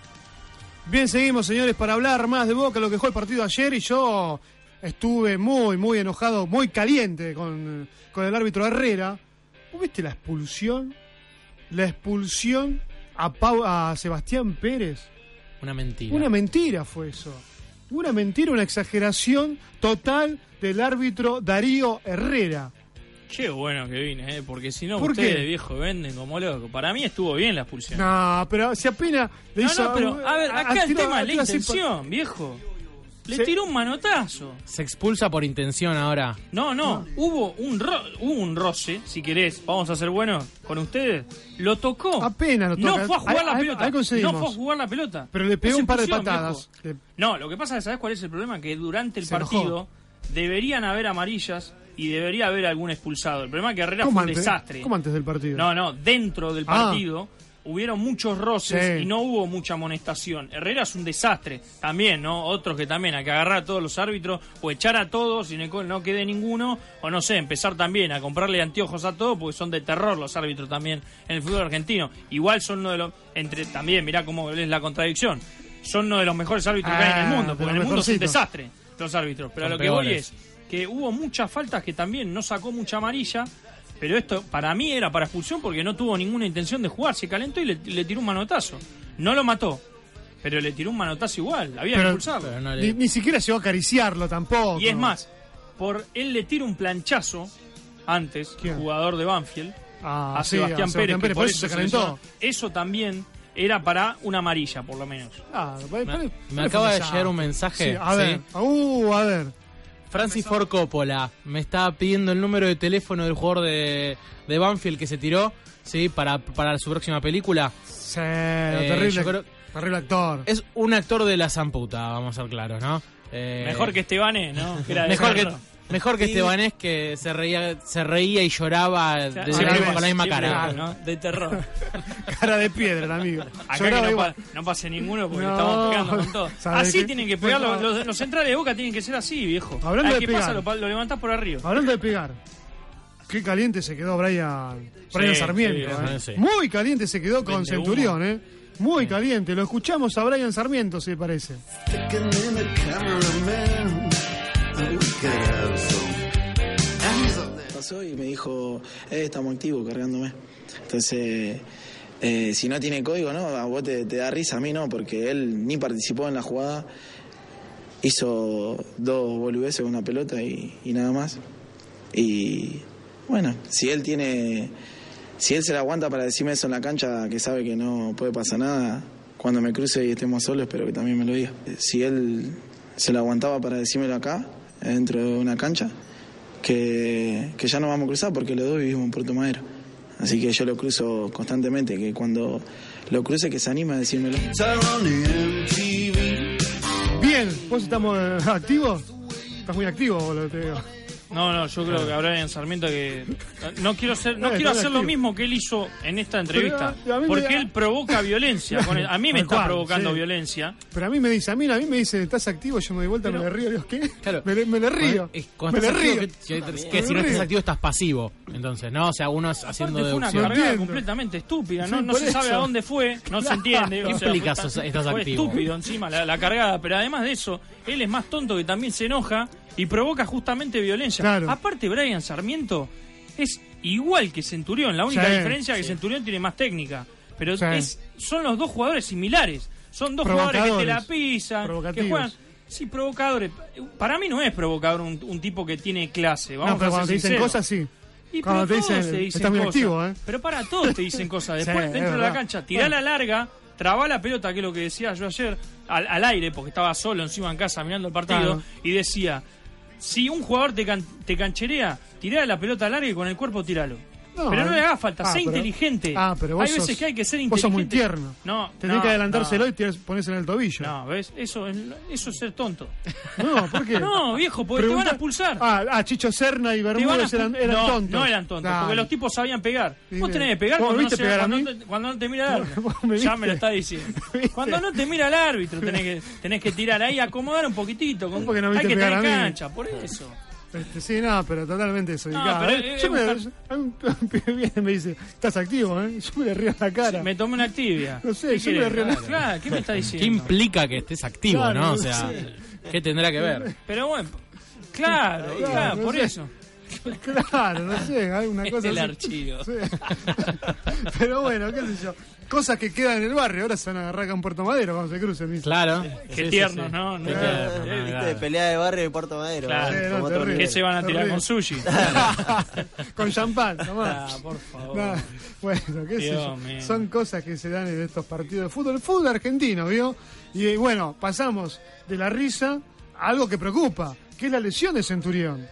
S7: Bien, seguimos, señores, para hablar más de Boca, lo que dejó el partido ayer. Y yo estuve muy, muy enojado, muy caliente con, con el árbitro Herrera. ¿Vos ¿Viste la expulsión? La expulsión a, Pau- a Sebastián Pérez.
S8: Una mentira.
S7: Una mentira fue eso. Una mentira, una exageración total del árbitro Darío Herrera.
S9: Qué bueno que vine, ¿eh? porque si no,
S7: ¿Por
S9: ustedes,
S7: qué?
S9: viejo, venden como loco. Para mí estuvo bien la expulsión.
S7: No, pero si apenas le
S9: No,
S7: hizo.
S9: no, pero a ver, acá el
S7: tiró-
S9: tema es la intención, viejo. Le
S8: Se-
S9: tiró un manotazo.
S8: Se expulsa por intención ahora.
S9: No, no, hubo un ro- hubo un roce, si querés, vamos a ser buenos con ustedes. Lo tocó.
S7: Apenas lo
S9: No
S7: toca.
S9: fue a jugar
S7: Ahí-
S9: la
S7: ahí-
S9: pelota.
S7: ahí
S9: no fue a jugar la pelota.
S7: Pero le pegó un par de patadas.
S9: No, lo que pasa es, ¿sabes cuál es el problema? Que durante el
S7: Se enojó.
S9: partido deberían haber amarillas y debería haber algún expulsado. El problema es que Herrera
S7: ¿Cómo
S9: fue un
S7: antes?
S9: desastre.
S7: ¿Cómo antes del partido?
S9: No, no, dentro del
S7: Ah.
S9: Hubieron muchos roces
S7: Sí.
S9: y no hubo mucha amonestación. Herrera es un desastre también, ¿no? Otros que también hay que agarrar a todos los árbitros o echar a todos y no no quede ninguno, o no sé, empezar también a comprarle anteojos a todos porque son de terror los árbitros también en el fútbol argentino. Igual son uno de los, entre también, mirá cómo es la contradicción, son uno de los mejores árbitros que hay en el
S7: Ah,
S9: mundo, porque en el mundo es un desastre los árbitros. Pero a
S8: Son
S9: lo que voy es que hubo muchas faltas que también no sacó mucha amarilla. Pero esto para mí era para expulsión porque no tuvo ninguna intención de jugar. Se calentó y le, le tiró un manotazo. No lo mató, pero le tiró un manotazo igual. Había que
S7: Pero-
S9: expulsarlo.
S7: Ni, ni siquiera llegó a acariciarlo tampoco.
S9: Y es más, por él le tira un planchazo antes, jugador de Banfield,
S7: Ah,
S9: a
S7: sí,
S9: Sebastián
S7: a Sebastián
S9: Pérez, que
S7: Pérez,
S9: por eso se
S7: calentó.
S9: Eso también era para una amarilla, por lo menos.
S7: Ah,
S8: Me, me acaba de llegar un mensaje.
S7: Sí, a ver,
S8: ¿sí?
S7: uh, a ver.
S8: Francis Ford Coppola me está pidiendo el número de teléfono del jugador de, de Banfield que se tiró, sí, para, para su próxima película.
S7: Sí,
S8: Eh,
S7: terrible,
S8: yo creo-
S7: terrible actor.
S8: Es un actor de la zamputa, vamos a ser claros, ¿no? Eh,
S9: Mejor que Estebané, ¿no? Que era de
S8: mejor que. Mejor que
S9: Sí.
S8: Estebanés que se reía se reía y lloraba de-
S9: Siempre
S8: con la misma
S9: siempre
S8: cara.
S9: igual, ¿no? De terror. [laughs]
S7: Cara de piedra, el amigo.
S9: Acá
S7: Lloraba
S9: que no,
S7: igual.
S9: pa- no pase ninguno porque
S7: No,
S9: estamos pegando con todo.
S7: ¿sabe
S9: Así
S7: qué?
S9: tienen que pegar los, los- los centrales de boca, tienen que ser así, viejo.
S7: Hablando
S9: Al
S7: de
S9: que pasa
S7: pegar.
S9: lo, pa- lo levantás por arriba.
S7: Hablando de pegar, qué caliente se quedó Brian, Brian
S9: Sí,
S7: Sarmiento.
S9: sí,
S7: eh.
S9: sí.
S7: Muy caliente se quedó con
S9: Vende humo.
S7: Centurión, ¿eh? Muy caliente. Lo escuchamos a Brian Sarmiento, si parece.
S17: In the cameraman,
S26: pasó y me dijo, eh, estamos activos cargándome. Entonces, eh, si no tiene código, no, a vos te, te da risa, a mí no, porque él ni participó en la jugada, hizo dos boludeces una pelota y, y nada más. Y bueno, si él tiene, si él se la aguanta para decirme eso en la cancha, que sabe que no puede pasar nada, cuando me cruce y estemos solos, espero que también me lo diga. Si él se la aguantaba para decírmelo acá, dentro de una cancha, que, que ya no vamos a cruzar porque los dos vivimos en Puerto Madero. Así que yo lo cruzo constantemente, que cuando lo cruce que se anime a decírmelo.
S7: Bien, ¿vos estamos activos? Estás muy activo, boludo, te digo.
S9: No, no, yo creo que habrá en Sarmiento que no quiero ser, no
S7: Eh,
S9: quiero hacer lo mismo que él hizo en esta entrevista, porque él provoca violencia. [laughs] con el- a mí me está provocando
S7: sí.
S9: violencia.
S7: Pero a mí me dice, a mí, a mí me dice, ¿estás activo? Yo me doy vuelta, me le río, digo, ¿qué? [laughs] Me, le- me le río.
S8: Es- cuando
S7: me le
S8: estás
S7: río.
S8: activo, que, que- que
S7: Me
S8: si no estás activo estás pasivo. Entonces, ¿no? O sea, uno es haciendo
S9: Aparte fue una
S8: deducción.
S9: cargada completamente estúpida, no,
S8: Sí,
S9: no
S8: por
S9: se sabe
S8: eso.
S9: a dónde fue, no se entiende.
S8: ¿Qué
S9: o sea,
S8: implica
S9: fue,
S8: sos- estás
S9: fue
S8: activo?
S9: estúpido encima la, la cargada, pero además de eso, él es más tonto que también se enoja y provoca justamente violencia.
S7: Claro.
S9: Aparte, Brian Sarmiento es igual que Centurión, la única
S7: Sí,
S9: diferencia es que
S7: sí.
S9: Centurión tiene más técnica, pero
S7: Sí.
S9: es, son los dos jugadores similares, son dos jugadores que te la pisan, que juegan... Sí, provocadores. Para mí no es provocador un, un tipo que tiene clase. Vamos
S7: No, pero
S9: a
S7: cuando te dicen cosas, sí.
S9: Y
S7: Cuando
S9: pero
S7: te
S9: todos
S7: dicen,
S9: te dicen
S7: estás muy
S9: cosas.
S7: activo, ¿eh?
S9: Pero para todos te dicen cosas. [laughs] Después,
S7: Sí,
S9: dentro de la cancha, tirá
S7: Bueno.
S9: la larga, trabá la pelota, que es lo que decía yo ayer, al, al aire, porque estaba solo encima en casa mirando el partido,
S7: Claro.
S9: y decía, si un jugador te, can- te cancherea, la pelota larga y con el cuerpo tiralo.
S7: No,
S9: pero no
S7: eh.
S9: le haga falta,
S7: Ah,
S9: sé
S7: pero-
S9: inteligente.
S7: Ah, pero vos
S9: Hay veces
S7: sos-
S9: que hay que ser
S7: Vos
S9: inteligente.
S7: sos muy tierno.
S9: No,
S7: Tenés
S9: no,
S7: que adelantárselo
S9: no.
S7: y ponerse en el tobillo.
S9: No, ¿ves? Eso es, eso es ser tonto. [laughs]
S7: No, ¿por qué?
S9: No, viejo, porque te van a expulsar.
S7: Ah, ah, Chicho Serna y
S9: Te
S7: Bermúdez eran, eran
S9: no,
S7: tontos.
S9: No eran tontos, porque los tipos sabían pegar. Vos tenés que pegar
S7: ¿Vos
S9: cuando no, se-
S7: pegar
S9: cuando, te, cuando no te mira el [laughs] árbitro.
S7: me
S9: Ya me lo está diciendo. [laughs] Cuando no te mira el árbitro, tenés que, tenés que tirar ahí, acomodar un poquitito. Con, hay que tener cancha, por eso.
S7: Este, sí, no, pero totalmente desubicado.
S9: No, pero
S7: ¿eh? Yo
S9: es
S7: me,
S9: buscar-
S7: a mí un pibe viene y me dice, ¿estás activo? Eh? Yo me le río en la cara.
S9: Me tomé una activia.
S7: No sé,
S9: ¿Qué
S7: yo me
S9: querés?
S7: río en la
S9: Claro, ¿qué me está
S8: ¿Qué
S9: diciendo?
S8: implica que estés activo,
S7: Claro,
S8: no?
S7: no
S8: O sea,
S7: sé.
S8: ¿qué tendrá que ver?
S9: Pero bueno, claro,
S7: Claro,
S9: claro,
S7: no
S9: por
S7: sé.
S9: eso.
S7: Claro, no sé, hay una cosa
S9: El
S7: así.
S9: archivo.
S7: Sí. [laughs] Pero bueno, qué sé yo. Cosas que quedan en el barrio, ahora se van a agarrar acá en Puerto Madero cuando se crucen. ¿viste?
S8: Claro.
S9: Qué tiernos, ¿no?
S8: Tierno,
S10: Eh,
S8: no,
S10: ¿Viste?
S8: claro.
S10: Pelea de barrio de Puerto Madero.
S9: Claro.
S10: ¿eh?
S7: No, terrible.
S9: ¿Qué se van a tirar
S7: Terrible.
S9: con sushi? [laughs]
S7: Con champán, [laughs] tomá.
S9: Ah, por favor.
S7: No, bueno, qué sé yo. Son cosas que se dan en estos partidos de fútbol. El fútbol argentino, ¿vio? Y bueno, pasamos de la risa a algo que preocupa, que es la lesión de Centurión.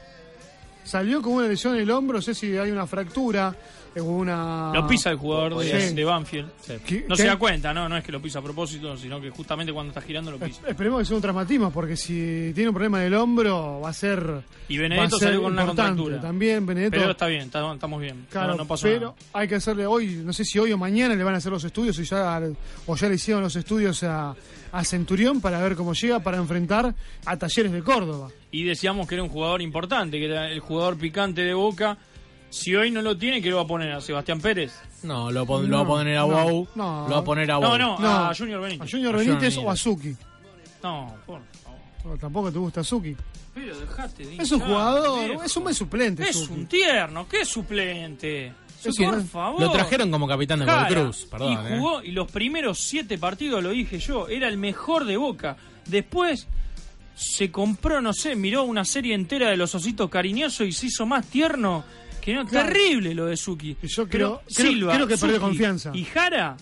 S7: Salió con una lesión en el hombro, sé si hay una fractura una...
S9: Lo pisa el jugador de,
S7: Sí.
S9: de Banfield.
S7: ¿Qué-
S9: No se da cuenta, ¿no? No es que lo pisa a propósito, sino que justamente cuando está girando lo pisa.
S7: Esperemos que sea un traumatismo, porque si tiene un problema en el hombro, va a ser.
S9: Y Benedetto
S7: ser
S9: salió con una contractura.
S7: También Benedetto.
S9: Pero está bien, está- estamos bien.
S7: Claro,
S9: no, no pasó
S7: pero
S9: nada.
S7: hay que hacerle hoy, no sé si hoy o mañana le van a hacer los estudios o ya, o ya le hicieron los estudios a, a Centurión para ver cómo llega para enfrentar a Talleres de Córdoba.
S9: Y decíamos que era un jugador importante, que era el jugador picante de Boca. Si hoy no lo tiene, ¿qué lo va a poner? ¿A Sebastián Pérez?
S8: No, lo, pon-
S7: No,
S8: lo va a poner a
S7: no,
S8: Bou.
S7: no.
S8: Lo va a poner a
S9: No,
S8: Bou.
S9: no, a Junior Benítez.
S7: A Junior Benítez o a Zuki.
S9: No, por favor.
S7: O tampoco te gusta Zuki.
S9: Pero dejate de
S7: Es un
S9: hinchar,
S7: jugador,
S9: viejo.
S7: es un buen suplente.
S9: Es
S7: Zuki.
S9: un tierno, ¿qué suplente?
S7: Zuki,
S9: por
S7: ¿no?
S9: favor.
S8: Lo trajeron como capitán de
S9: Cara,
S8: Cruz, perdón.
S9: y
S8: eh.
S9: jugó, y los primeros siete partidos, lo dije yo, era el mejor de Boca. Después se compró, no sé, miró una serie entera de los ositos cariñosos y se hizo más tierno. Que no,
S7: Claro.
S9: terrible lo de Suki.
S7: Y yo
S9: Pero
S7: creo- creo-
S9: Silva,
S7: creo que perdió
S9: Suki
S7: confianza.
S9: Y Jara,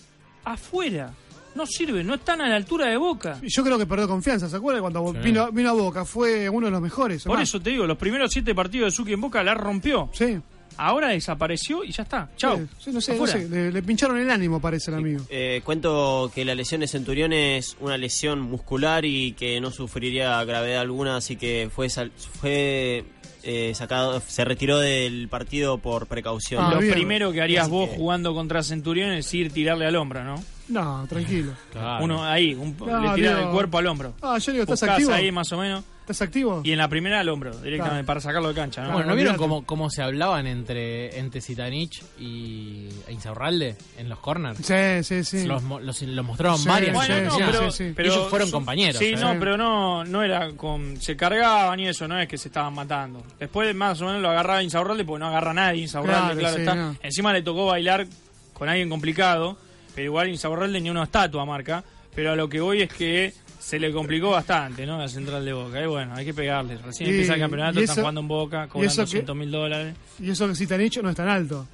S9: afuera. no sirven, no están a la altura de Boca.
S7: Yo creo que perdió confianza, ¿se acuerdan? Cuando
S9: Sí.
S7: vino, vino a Boca, fue uno de los mejores.
S9: Por eso te digo, los primeros siete partidos de Suki en Boca la rompió.
S7: Sí.
S9: Ahora desapareció y ya está. Chao.
S7: Sí, sí, no sé, no sé, le, le pincharon el ánimo, parece el amigo.
S10: Eh, cuento que la lesión de Centurión es una lesión muscular y que no sufriría gravedad alguna, así que fue sal- fue eh, sacado, se retiró del partido por precaución.
S7: Ah,
S9: Lo
S7: bien.
S9: primero que harías
S10: Así
S9: vos
S10: que-
S9: jugando contra Centurión es ir tirarle al hombro, ¿no?
S7: No, tranquilo.
S9: Uno ahí, un,
S7: No,
S9: le
S7: digo-
S9: el cuerpo al hombro.
S7: Ah, yo digo, ¿estás
S9: Buscás
S7: activo?
S9: ahí más o menos.
S7: ¿Estás activo?
S9: Y en la primera al hombro, directamente,
S7: Claro.
S9: para sacarlo de cancha, ¿no?
S8: Bueno, ¿no vieron cómo, cómo se hablaban entre, entre Zitanich y e Insaurralde en los corners?
S7: Sí, sí, sí.
S8: Los, los, los mostraron
S7: Sí,
S8: varias
S9: Bueno,
S8: veces.
S9: no, pero,
S8: Sí, sí.
S9: pero
S8: ellos fueron compañeros.
S9: Sí,
S8: ¿eh?
S9: no, pero no, no era con. Se cargaban y eso, no es que se estaban matando. Después, más o menos, lo agarraba Insaurralde porque no agarra a nadie. Insaurralde,
S7: Claro,
S9: claro,
S7: sí,
S9: está.
S7: no.
S9: Encima le tocó bailar con alguien complicado, pero igual Insaurralde ni una estatua marca. Pero a lo que voy es que se le complicó bastante, ¿no? La central de Boca. Y bueno, hay que pegarle. Recién
S7: Y-
S9: empieza el campeonato,
S7: y
S9: están
S7: eso-
S9: jugando en Boca,
S7: y
S9: cobran
S7: eso que-
S9: 200 mil dólares.
S7: Y eso que Zitanich no es tan alto.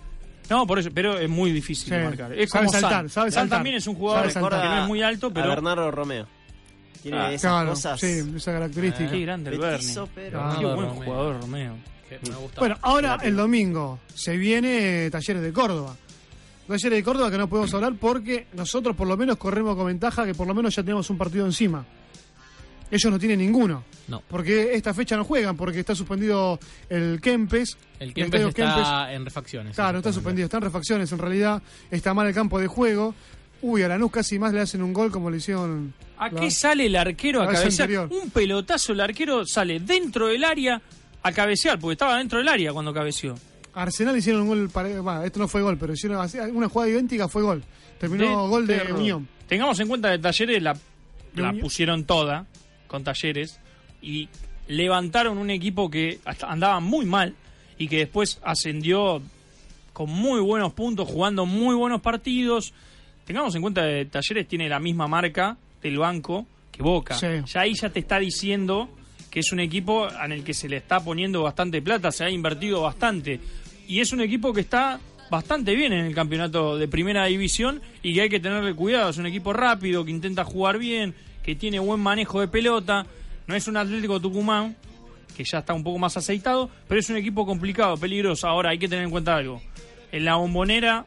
S9: No, por eso, pero es muy difícil
S7: Sí.
S9: de marcar. Es
S7: Sabe
S9: como
S7: saltar,
S9: San.
S7: sabe
S9: San
S7: saltar.
S9: también es un jugador que no es muy alto,
S10: A
S9: pero
S10: Bernardo Romeo. Tiene
S9: Ah,
S10: esas
S7: claro,
S10: cosas.
S7: sí, esa característica.
S9: Qué grande el
S10: Petizo, pero-
S7: Ah,
S9: Qué buen
S8: Romeo.
S9: jugador, Romeo.
S7: Bueno, ahora el domingo se viene Talleres de Córdoba. Talleres de Córdoba que no podemos hablar porque nosotros por lo menos corremos con ventaja que por lo menos ya tenemos un partido encima. Ellos no tienen ninguno.
S8: No.
S7: Porque esta fecha no juegan, porque está suspendido el Kempes.
S8: El Kempes está en refacciones.
S7: Claro, está suspendido, está en refacciones en realidad. Está mal el campo de juego. Uy, a Lanús casi más le hacen un gol como le hicieron.
S9: ¿A
S7: la-
S9: qué sale el arquero a cabecear?
S7: anterior.
S9: Un pelotazo, el arquero sale dentro del área a cabecear, porque estaba dentro del área cuando cabeceó.
S7: Arsenal hicieron un gol, para- bah, esto no fue gol, pero hicieron una jugada idéntica, fue gol. Terminó gol de
S9: terror.
S7: Unión.
S9: Tengamos en cuenta que Talleres la,
S7: De
S9: la
S7: Unión.
S9: pusieron toda con Talleres y levantaron un equipo que hasta andaba muy mal y que después ascendió con muy buenos puntos, jugando muy buenos partidos. Tengamos en cuenta que Talleres tiene la misma marca del banco que Boca.
S7: Sí.
S9: Ya ahí ya te está diciendo que es un equipo en el que se le está poniendo bastante plata, se ha invertido bastante. Y es un equipo que está bastante bien en el campeonato de primera división y que hay que tenerle cuidado. Es un equipo rápido, que intenta jugar bien, que tiene buen manejo de pelota. No es un Atlético Tucumán, que ya está un poco más aceitado, pero es un equipo complicado, peligroso. Ahora hay que tener en cuenta algo. En la bombonera,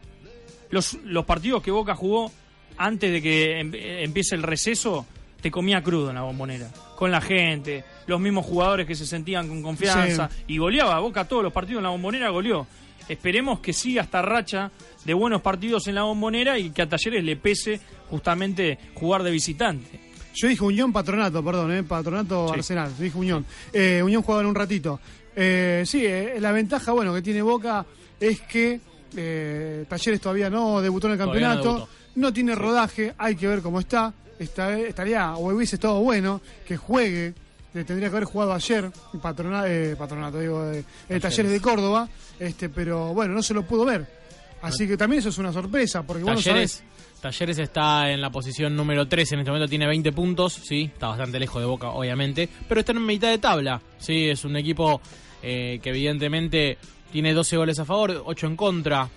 S9: los, los partidos que Boca jugó antes de que em- empiece el receso, te comía crudo en la bombonera. Con la gente, los mismos jugadores que se sentían con confianza. Y goleaba. Boca todos los partidos en la bombonera goleó. Esperemos que siga esta racha de buenos partidos en la bombonera y que a Talleres le pese justamente jugar de visitante.
S7: Yo dije Unión Patronato, perdón, eh, Patronato
S9: Sí.
S7: Arsenal, dije Unión. Eh, Unión juega en un ratito. Eh, sí, eh, la ventaja, bueno, que tiene Boca es que eh, Talleres todavía no debutó en el
S8: no
S7: campeonato,
S8: debutó.
S7: no, tiene rodaje, hay que ver cómo está. Está estaría, o hubiese estado bueno que juegue, le tendría que haber jugado ayer, patrona, eh, Patronato, digo, eh, Talleres de Córdoba, este, pero bueno, no se lo pudo ver. Así que también eso es una sorpresa, porque vos no
S8: Talleres,
S7: sabés-
S8: Talleres está en la posición número 3, en este momento tiene 20 puntos, sí, está bastante lejos de Boca, obviamente, pero está en mitad de tabla, sí, es un equipo eh, que evidentemente tiene 12 goles a favor, 8 en contra.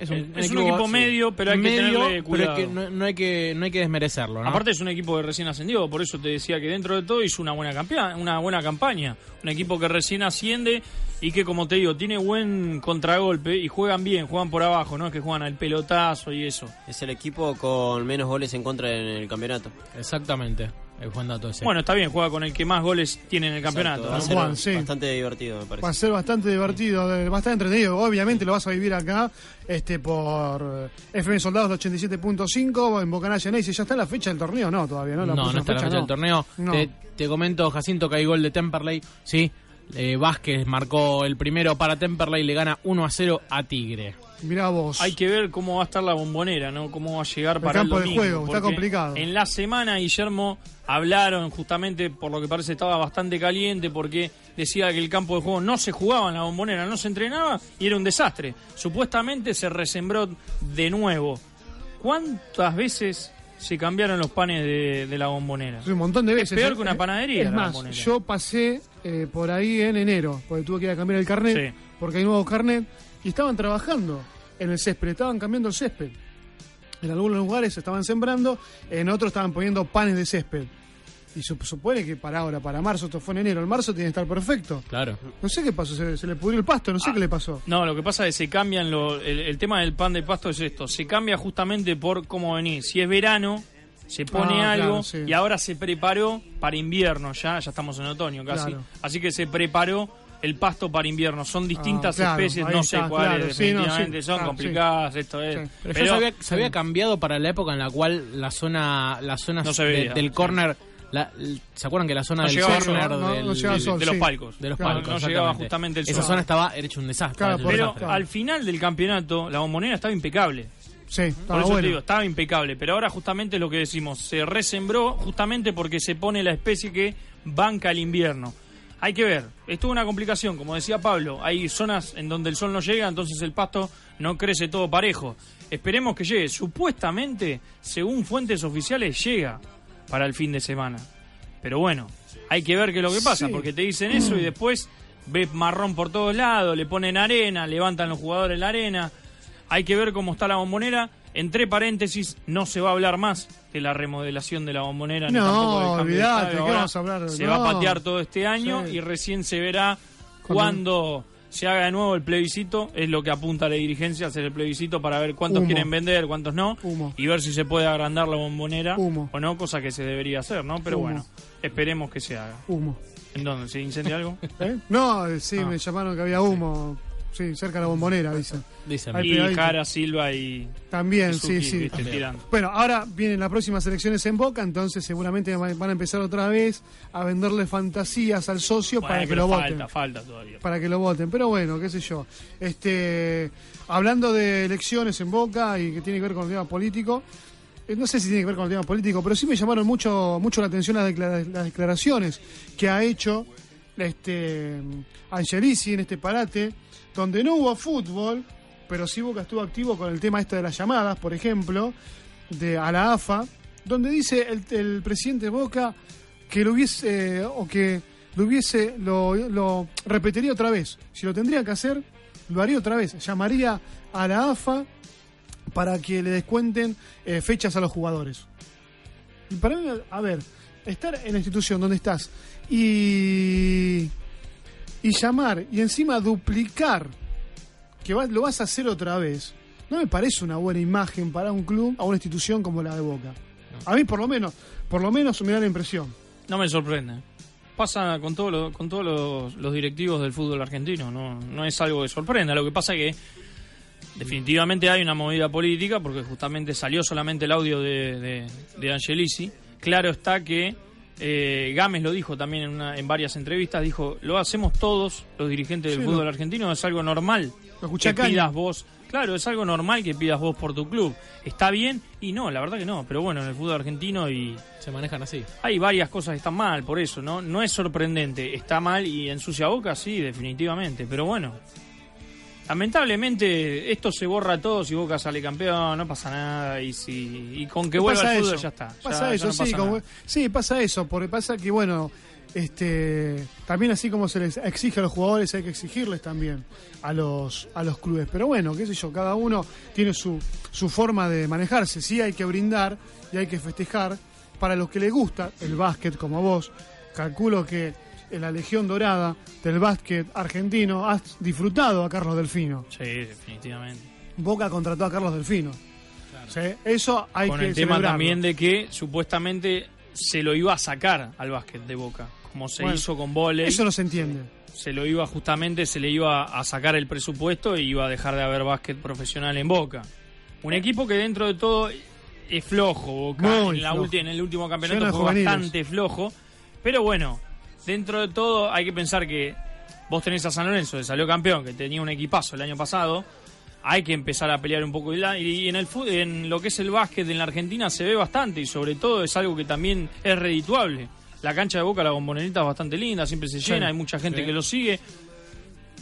S9: Es un equipo medio, pero hay que tenerle
S8: pero
S9: cuidado.
S8: hay que- no, no hay que, no hay que desmerecerlo, ¿no?
S9: Aparte es un equipo que recién ascendió, por eso te decía que dentro de todo hizo una buena campea- una buena campaña, un equipo que recién asciende y que como te digo, tiene buen contragolpe y juegan bien, juegan por abajo, no es que juegan al pelotazo y eso.
S10: Es el equipo con menos goles en contra en el campeonato.
S8: Exactamente, el buen dato ese.
S9: Bueno, está bien, juega con el que más goles tiene en el campeonato.
S10: Va a ser
S7: Juan, sí.
S10: bastante divertido, me
S7: Va a
S10: parece.
S7: ser bastante divertido, bastante entretenido. Obviamente lo vas a vivir acá este por eh, FM Soldados 87.5 en Bocanaya Neise. ¿Ya está la fecha del torneo? No, todavía no. La
S8: no, no está la fecha
S7: no.
S8: del torneo.
S7: No.
S8: Te, te comento, Jacinto, que hay gol de Temperley. Sí, eh, Vázquez marcó el primero para Temperley, le gana 1 a 0 a Tigre.
S7: Mirá vos.
S9: Hay que ver cómo va a estar la bombonera, ¿no? Cómo va a llegar
S7: El
S9: para
S7: campo
S9: el
S7: de
S9: domingo.
S7: juego, está complicado.
S9: En la semana, Guillermo, hablaron justamente, por lo que parece estaba bastante caliente, porque decía que el campo de juego no se jugaba en la bombonera, no se entrenaba y era un desastre. Supuestamente se resembró de nuevo. ¿Cuántas veces se cambiaron los panes de, de la bombonera?
S7: Sí, un montón de veces.
S9: Es peor
S7: Eh,
S9: que una panadería.
S7: Es
S9: la
S7: más, yo pasé eh, por ahí en enero, porque tuve que ir a cambiar el carnet, porque hay nuevos carnet, y estaban trabajando en el césped, estaban cambiando el césped. En algunos lugares estaban sembrando, en otros estaban poniendo panes de césped. Y se supone que para ahora, para marzo, esto fue en enero, el marzo tiene que estar perfecto.
S8: Claro.
S7: No sé qué pasó, se, se le pudrió el pasto, no sé qué le pasó.
S9: No, lo que pasa es que se cambian, lo- el, el tema del pan de pasto es esto, se cambia justamente por cómo venir. Si es verano, se pone
S7: Ah,
S9: algo
S7: claro, sí.
S9: y ahora se preparó para invierno, ya, ya estamos en otoño casi.
S7: Claro.
S9: Así que se preparó el pasto para invierno. Son distintas
S7: Ah, claro,
S9: especies, no sé cuáles
S7: claro. Sí, no,
S9: definitivamente
S7: sí,
S9: son
S7: claro,
S9: complicadas, esto es.
S7: Sí.
S8: Pero,
S9: Pero-
S8: ya se había, se había cambiado para la época en la cual la zona, la zona
S9: No
S8: de- del corner, la- ¿se acuerdan que la zona
S9: No
S8: del
S9: llegaba
S8: corner
S9: sol, no,
S8: del-
S9: no llegaba
S8: del-
S9: sol, de los sí. palcos.
S8: de los
S9: Claro,
S8: palcos,
S9: no llegaba justamente el
S8: Esa
S9: sol.
S8: zona estaba hecho un desastre.
S9: Pero
S8: desastre.
S9: al final del campeonato, la bombonera estaba impecable.
S7: Sí,
S9: Por
S7: estaba
S9: eso te digo, estaba impecable. Pero ahora justamente lo que decimos, se resembró justamente porque se pone la especie que banca el invierno. Hay que ver, esto es una complicación, como decía Pablo, hay zonas en donde el sol no llega, entonces el pasto no crece todo parejo. Esperemos que llegue. Supuestamente, según fuentes oficiales, llega para el fin de semana. Pero bueno, hay que ver qué es lo que pasa,
S7: Sí.
S9: porque te dicen eso y después ves marrón por todos lados, le ponen arena, levantan los jugadores la arena. Hay que ver cómo está la bombonera. Entre paréntesis, no se va a hablar más de la remodelación de la bombonera. ni
S7: No,
S9: tampoco del cambio de
S7: olvidate,
S9: estadio.
S7: ¿qué
S9: Ahora
S7: vamos a hablar?
S9: Se
S7: No.
S9: va a patear todo este año
S7: Sí.
S9: y recién se verá
S7: Cuando-
S9: se haga de nuevo el plebiscito. Es lo que apunta la dirigencia, hacer el plebiscito para ver cuántos
S7: Humo.
S9: quieren vender, cuántos no.
S7: Humo.
S9: Y ver si se puede agrandar la bombonera
S7: Humo.
S9: o no, cosa que se debería hacer, ¿no? Pero bueno, esperemos que se haga.
S7: Humo.
S9: ¿En dónde? ¿Se incendia algo? [laughs]
S7: ¿Eh? No, eh, sí,
S9: Ah.
S7: me llamaron que había humo. Sí, cerca de la bombonera, dicen.
S8: Dicen.
S7: Ahí
S9: Y. Jara, Silva y.
S7: También,
S9: y Suki,
S7: sí, sí. Bueno, ahora vienen las próximas elecciones en Boca, entonces seguramente van a empezar otra vez a venderle fantasías al socio
S9: Bueno,
S7: para que lo
S9: falta,
S7: voten.
S9: falta todavía.
S7: Para que lo voten. Pero bueno, qué sé yo. Este, hablando de elecciones en Boca y que tiene que ver con el tema político, eh, no sé si tiene que ver con el tema político, pero sí me llamaron mucho, mucho la atención las, declara- las declaraciones que ha hecho este Angelici en este parate, donde no hubo fútbol, pero sí Boca estuvo activo con el tema este de las llamadas, por ejemplo, de a la AFA, donde dice el, presidente de Boca que lo hubiese eh, o que lo hubiese lo, lo repetiría otra vez. Si lo tendría que hacer, lo haría otra vez. Llamaría a la AFA para que le descuenten eh, fechas a los jugadores. Y para mí, a ver, estar en la institución donde estás y, y llamar y encima duplicar que va- lo vas a hacer otra vez, no me parece una buena imagen para un club, a una institución como la de Boca. A mí por lo menos, por lo menos me da la impresión.
S9: No me sorprende. Pasa con, todo lo- con todos los, los directivos del fútbol argentino, no, no es algo que sorprenda. Lo que pasa que definitivamente hay una movida política porque justamente salió solamente el audio de, de, de Angelici. Claro está que eh, Gámez lo dijo también en, una- en varias entrevistas, dijo, lo hacemos todos los dirigentes del
S7: Sí,
S9: fútbol argentino, es algo normal
S7: Lo
S9: que
S7: acá,
S9: pidas vos. Claro, es algo normal que pidas vos por tu club. ¿Está bien? Y no, la verdad que no. Pero bueno, en el fútbol argentino y
S8: Se manejan así.
S9: hay varias cosas que están mal, por eso, ¿no? No es sorprendente. Está mal y ensucia boca, sí, definitivamente. Pero bueno, lamentablemente esto se borra todo si Boca sale campeón, no pasa nada. Y si y con que vuelva el fútbol ya está.
S7: Pasa
S9: ya
S7: eso,
S9: no
S7: sí,
S9: pasa
S7: como-
S9: nada.
S7: sí, pasa eso, porque pasa que, bueno, este también así como se les exige a los jugadores, hay que exigirles también a los, a los clubes. Pero bueno, qué sé yo, cada uno tiene su, su forma de manejarse. Sí hay que brindar y hay que festejar. Para los que les gusta el básquet como vos, calculo que en la Legión Dorada del básquet argentino has disfrutado a Carlos Delfino.
S9: Sí, definitivamente.
S7: Boca contrató a Carlos Delfino. Sí, Eso hay
S9: con
S7: que
S9: el tema
S7: celebrarlo.
S9: también de que supuestamente se lo iba a sacar al básquet de Boca, como se
S7: Bueno,
S9: hizo con volei.
S7: Eso no se entiende.
S9: se lo iba justamente, se le iba a sacar el presupuesto y iba a dejar de haber básquet profesional en Boca. Un equipo que dentro de todo es flojo, Boca.
S7: Muy
S9: en, la
S7: flojo.
S9: ulti- en el último campeonato fue
S7: juveniles.
S9: bastante flojo. Pero bueno, dentro de todo hay que pensar que vos tenés a San Lorenzo, que salió campeón, que tenía un equipazo el año pasado. Hay que empezar a pelear un poco. Y en, el, en lo que es el básquet en la Argentina se ve bastante y sobre todo es algo que también es redituable. La cancha de Boca, la bombonerita es bastante linda, siempre se
S7: Sí.
S9: llena, hay mucha gente
S7: Sí.
S9: que lo sigue.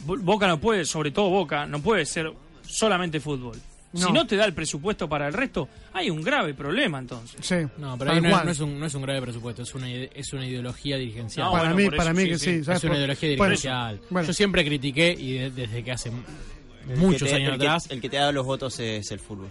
S9: Bo- Boca no puede, sobre todo Boca, no puede ser solamente fútbol. Si
S7: No.
S9: te da el presupuesto para el resto, hay un grave problema entonces.
S7: Sí.
S8: No, pero ahí no, es un, no es un grave presupuesto, es una, ide- es una ideología dirigencial.
S9: No,
S7: para
S9: bueno,
S7: mí,
S9: por
S7: para
S9: eso,
S7: mí
S9: sí,
S7: que
S9: sí.
S7: sí. ¿sabes
S8: es una ideología dirigencial.
S7: bueno.
S8: Yo siempre critiqué y de- desde que hace
S10: El
S8: muchos
S10: que te-
S8: años
S10: el que-
S8: atrás.
S10: el que te da los votos es el fútbol.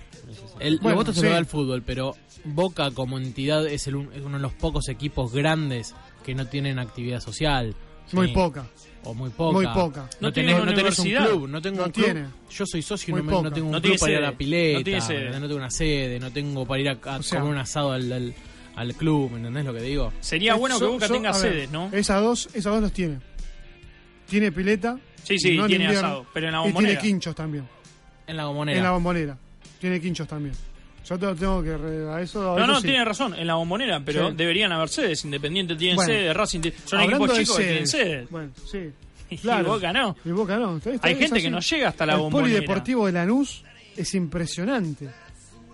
S8: El,
S7: Bueno,
S8: los votos se
S7: sí.
S8: lo da el fútbol, pero Boca como entidad es, el un- es uno de los pocos equipos grandes que no tienen actividad social.
S7: Muy
S8: Sí.
S7: poca.
S8: O muy poca.
S7: Muy poca.
S8: No,
S9: No
S8: tenés, no tenés un club. No tengo
S7: No
S8: un club.
S7: tiene.
S8: Yo soy socio y no, me- no tengo un
S9: No
S8: club para ir a la pileta.
S9: No tiene sede.
S8: ¿entendés? No tengo una sede. No tengo para ir a, a
S7: O sea-
S8: comer un asado al, al, al club. ¿Me entendés lo que digo?
S9: Sería bueno que Boca
S7: so-
S9: tenga sedes, ¿no?
S7: Esas dos, esas dos los tiene. Tiene pileta.
S9: Sí, sí, tiene
S7: invierno,
S9: asado, pero en la
S7: Y tiene
S9: bombonera.
S7: quinchos también.
S8: En la bombonera.
S7: En la bombonera. Tiene quinchos también. Yo te- tengo que. re- A eso, a
S9: No, no,
S7: sí.
S9: tiene razón, en la bombonera, pero
S7: Sí.
S9: deberían haber sedes. Independiente tiene
S7: Bueno,
S9: sede, Racing tiene- Son equipos chicos que tienen
S7: sedes,
S9: sedes.
S7: Bueno, sí. [laughs]
S9: Y
S7: Claro.
S9: Boca no.
S7: Y Boca no. Está- está-
S9: Hay gente
S7: así.
S9: que no llega hasta la
S7: El
S9: bombonera.
S7: polideportivo de Lanús es impresionante.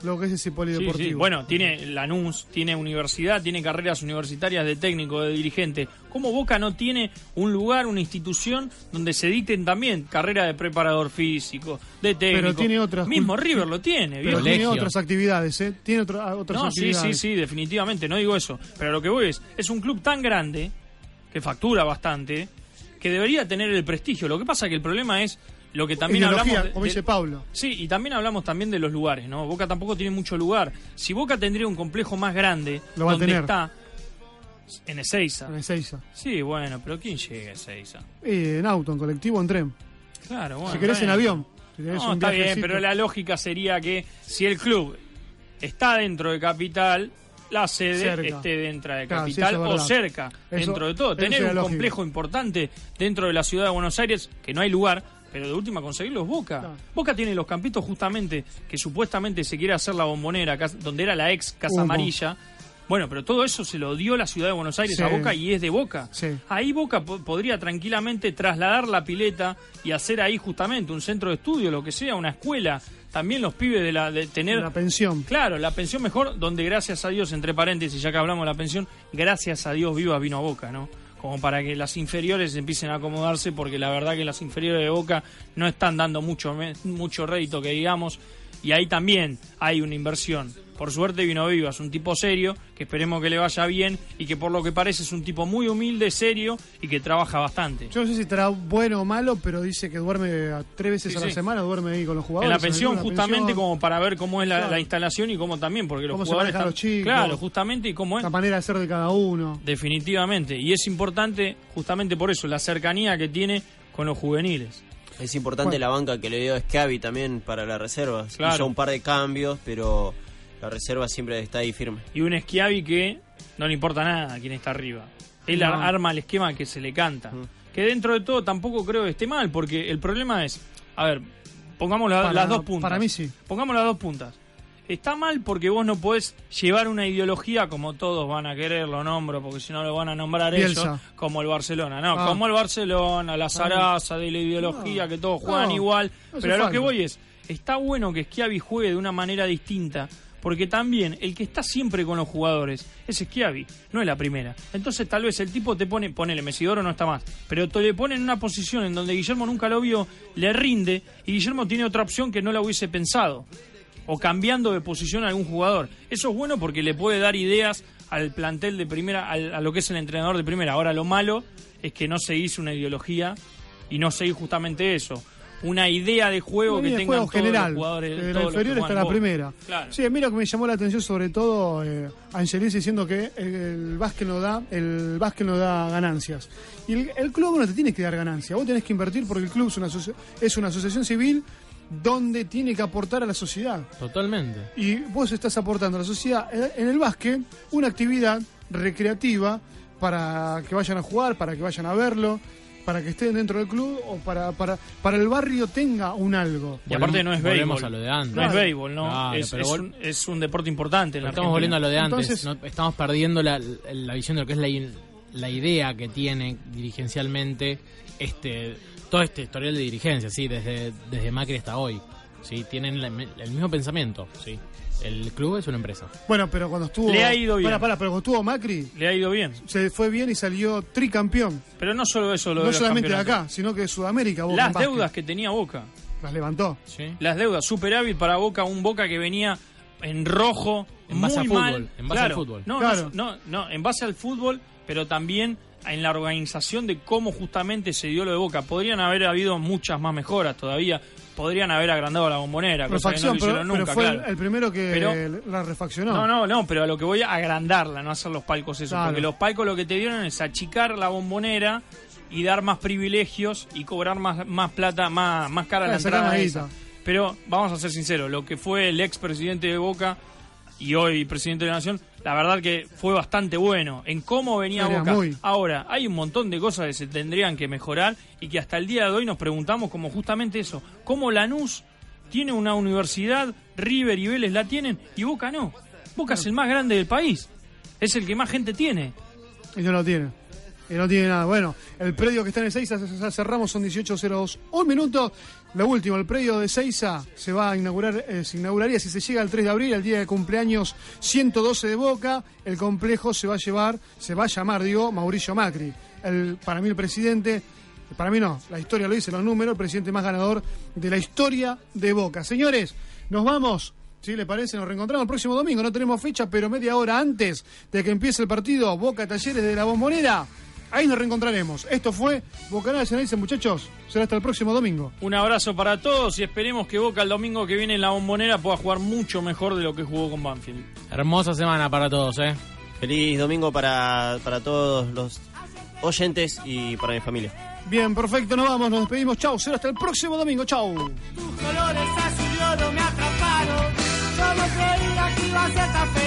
S7: Lo que es ese polideportivo.
S9: sí. Bueno, tiene Lanús, tiene universidad, tiene carreras universitarias de técnico, de dirigente. ¿Cómo Boca no tiene un lugar, una institución donde se dicten también carrera de preparador físico, de técnico?
S7: Pero tiene otras
S9: Mismo River lo tiene,
S7: Pero tiene otras actividades, ¿eh? Tiene otra- otras
S9: No, sí, sí, sí, definitivamente, no digo eso. Pero lo que voy es, es un club tan grande, que factura bastante, que debería tener el prestigio. Lo que pasa que el problema es lo que también
S7: Ideología,
S9: hablamos...
S7: como dice Pablo.
S9: Sí, y también hablamos también de los lugares, ¿no? Boca tampoco tiene mucho lugar. Si Boca tendría un complejo más grande,
S7: Lo va a
S9: donde
S7: tener.
S9: Está en Ezeiza.
S7: En Ezeiza.
S9: Sí, bueno, pero ¿quién llega a Ezeiza?
S7: Eh, en auto, en colectivo, en tren.
S9: Claro, bueno.
S7: si querés
S9: bueno.
S7: en avión. Si tenés
S9: No,
S7: un
S9: está bien,
S7: viajecito.
S9: pero la lógica sería que si el club está dentro de Capital, la sede
S7: Cerca.
S9: esté dentro de
S7: Claro, sí,
S9: Capital
S7: eso es
S9: o
S7: verdad.
S9: cerca,
S7: Eso-
S9: dentro de todo.
S7: eso
S9: Tener un
S7: lógico.
S9: complejo importante dentro de la ciudad de Buenos Aires, que no hay lugar, pero de última conseguirlo es Boca. Boca tiene los campitos justamente que supuestamente se quiere hacer la bombonera, donde era la ex Casa
S7: Humo.
S9: Amarilla. Bueno, pero todo eso se lo dio la ciudad de Buenos Aires
S7: Sí.
S9: a Boca y es de Boca.
S7: Sí.
S9: Ahí Boca po- podría tranquilamente trasladar la pileta y hacer ahí justamente un centro de estudio, lo que sea, una escuela. También los pibes de la de tener
S7: La pensión.
S9: Claro, la pensión mejor, donde gracias a Dios, entre paréntesis, ya que hablamos de la pensión, gracias a Dios viva vino a Boca, ¿no? Como para que las inferiores empiecen a acomodarse, porque la verdad que las inferiores de Boca no están dando mucho, mucho rédito, que digamos, y ahí también hay una inversión. Por suerte vino Viva, es un tipo serio, que esperemos que le vaya bien y que por lo que parece es un tipo muy humilde, serio y que trabaja bastante.
S7: Yo no sé si estará bueno o malo, pero dice que duerme a- tres veces
S9: Sí,
S7: a la
S9: sí.
S7: semana, duerme ahí con los jugadores.
S9: En la pensión, justamente
S7: pensión.
S9: como para ver cómo es la,
S7: Claro.
S9: la instalación y cómo también, porque los
S7: Cómo se
S9: jugadores
S7: manejan
S9: están-
S7: los chicos.
S9: Claro, justamente y cómo es.
S7: La manera de ser de cada uno.
S9: Definitivamente. Y es importante justamente por eso, la cercanía que tiene con los juveniles.
S10: Es importante la banca que le dio Scavi también para la reserva.
S9: Claro.
S10: Hizo un par de cambios, pero la reserva siempre está ahí firme.
S9: Y un Schiavi que no le importa nada a quien está arriba. Él
S10: No.
S9: arma el esquema que se le canta. Que dentro de todo tampoco creo que esté mal, porque el problema es, a ver, pongamos la-
S7: Para-
S9: las dos puntas.
S7: para mí sí.
S9: Pongamos las dos puntas. Está mal porque vos no podés llevar una ideología como todos van a querer, lo nombro, porque si no lo van a nombrar
S7: Bielsa.
S9: ellos, como el Barcelona. No,
S7: Ah.
S9: como el Barcelona, la zaraza de la ideología, que todos juegan
S7: No,
S9: igual. Pero a lo que voy es, está bueno que Schiavi juegue de una manera distinta, porque también el que está siempre con los jugadores es Schiavi, no es la primera. Entonces tal vez el tipo te pone, ponele, Mesidoro no está más, pero te le pone en una posición en donde Guillermo nunca lo vio, le rinde, y Guillermo tiene otra opción que no la hubiese pensado o cambiando de posición a algún jugador. Eso es bueno porque le puede dar ideas al plantel de primera, al- a lo que es el entrenador de primera. Ahora lo malo es que no se hizo una ideología y no se hizo justamente eso. Una idea de juego
S7: Una
S9: que tengan
S7: juego
S9: todos
S7: general.
S9: los jugadores.
S7: de la inferior hasta la primera.
S9: Claro.
S7: Sí, a mí lo que me llamó la atención sobre todo, eh, Angelis diciendo que el, el básquet no da, el básquet no da ganancias. Y el, el club no te tiene que dar ganancias, vos tenés que invertir porque el club es una, asoci- es una asociación civil donde tiene que aportar a la sociedad.
S8: Totalmente.
S7: Y vos estás aportando a la sociedad en el básquet una actividad recreativa para que vayan a jugar, para que vayan a verlo, para que estén dentro del club o para, para, para el barrio tenga un algo.
S9: Y aparte no es
S8: Volvemos
S9: béisbol.
S8: a lo de antes.
S9: No es béisbol, ¿no?
S8: Claro,
S9: es,
S8: pero
S9: es un, es un deporte importante en la
S8: Estamos volviendo a lo de antes.
S9: Entonces,
S8: ¿no? Estamos perdiendo la, la visión de lo que es la, la idea que tiene dirigencialmente este todo este historial de dirigencia, sí, desde, desde Macri hasta hoy. Sí, tienen la- el mismo pensamiento, sí. El club es una empresa.
S7: Bueno, pero cuando estuvo.
S9: Le ha ido bien.
S7: Para, para, pero cuando estuvo Macri.
S9: Le ha ido bien.
S7: Se fue bien y salió tricampeón.
S9: Pero no solo eso, lo de
S7: No
S9: los
S7: solamente de acá, sino que de Sudamérica. Boca en
S9: Las deudas que tenía Boca.
S7: Las levantó.
S9: Las deudas, superávit para Boca, un Boca que venía en rojo,
S8: En base
S9: muy
S8: al fútbol,
S9: mal.
S8: en base al
S9: Claro.
S8: fútbol.
S9: No,
S7: Claro.
S9: no, no, no, en base al fútbol, pero también en la organización de cómo justamente se dio lo de Boca. Podrían haber habido muchas más mejoras todavía. Podrían haber agrandado la bombonera, cosa que no lo
S7: pero,
S9: hicieron
S7: pero
S9: nunca,
S7: fue
S9: claro.
S7: el, el primero que
S9: Pero-
S7: la refaccionó.
S9: No, no, no, pero a lo que voy a agrandarla, no hacer los palcos eso.
S7: Claro.
S9: Porque los palcos lo que te dieron es achicar la bombonera y dar más privilegios y cobrar más, más plata, más, más cara la entrada. esa. Pero vamos a ser sinceros, lo que fue el ex presidente de Boca y hoy presidente de la Nación, la verdad que fue bastante bueno en cómo venía
S7: Era
S9: Boca.
S7: muy.
S9: Ahora, hay un montón de cosas que se tendrían que mejorar y que hasta el día de hoy nos preguntamos como justamente eso, cómo Lanús tiene una universidad, River y Vélez la tienen y Boca no. Boca es el más grande del país, es el que más gente tiene.
S7: Y no lo tiene. Y no tiene nada. Bueno, el predio que está en ya- ya cerramos, son 18.02. Un minuto. Lo último, el predio de Ezeiza se va a inaugurar, eh, se inauguraría si se llega el 3 de abril, el día de cumpleaños 112 de Boca. El complejo se va a llevar, se va a llamar, digo, Mauricio Macri. El, para mí el presidente, para mí no, la historia lo dice, los números, el presidente más ganador de la historia de Boca. Señores, nos vamos. Si le parece, nos reencontramos el próximo domingo. No tenemos fecha, pero media hora antes de que empiece el partido Boca Talleres de la Bombonera. Ahí nos reencontraremos. Esto fue Bocanal se dice, muchachos. Será hasta el próximo domingo.
S9: Un abrazo para todos y esperemos que Boca el domingo que viene en la bombonera pueda jugar mucho mejor de lo que jugó con Banfield.
S8: Hermosa semana para todos, ¿eh?
S10: Feliz domingo para, para todos los oyentes y para mi familia.
S7: Bien, perfecto, nos vamos, nos despedimos. Chau, será hasta el próximo domingo. Chau.
S27: colores azul y oro me atraparon. Yo no creía que iba a ser tan feliz.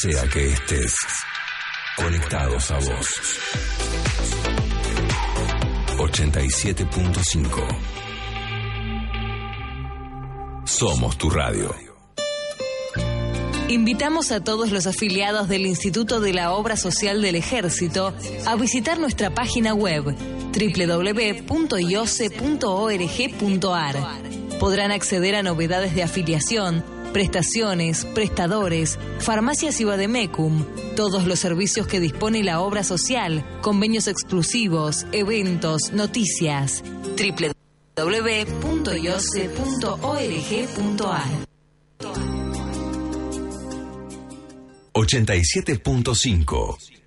S12: Sea que estés, conectados a vos. 87.5 Somos tu radio.
S1: Invitamos a todos los afiliados del Instituto de la Obra Social del Ejército a visitar nuestra página web www.iose.org.ar. Podrán acceder a novedades de afiliación, prestaciones, prestadores, farmacias y Bademecum, todos los servicios que dispone la obra social, convenios exclusivos, eventos, noticias. www.iose.org.ar
S12: 87.5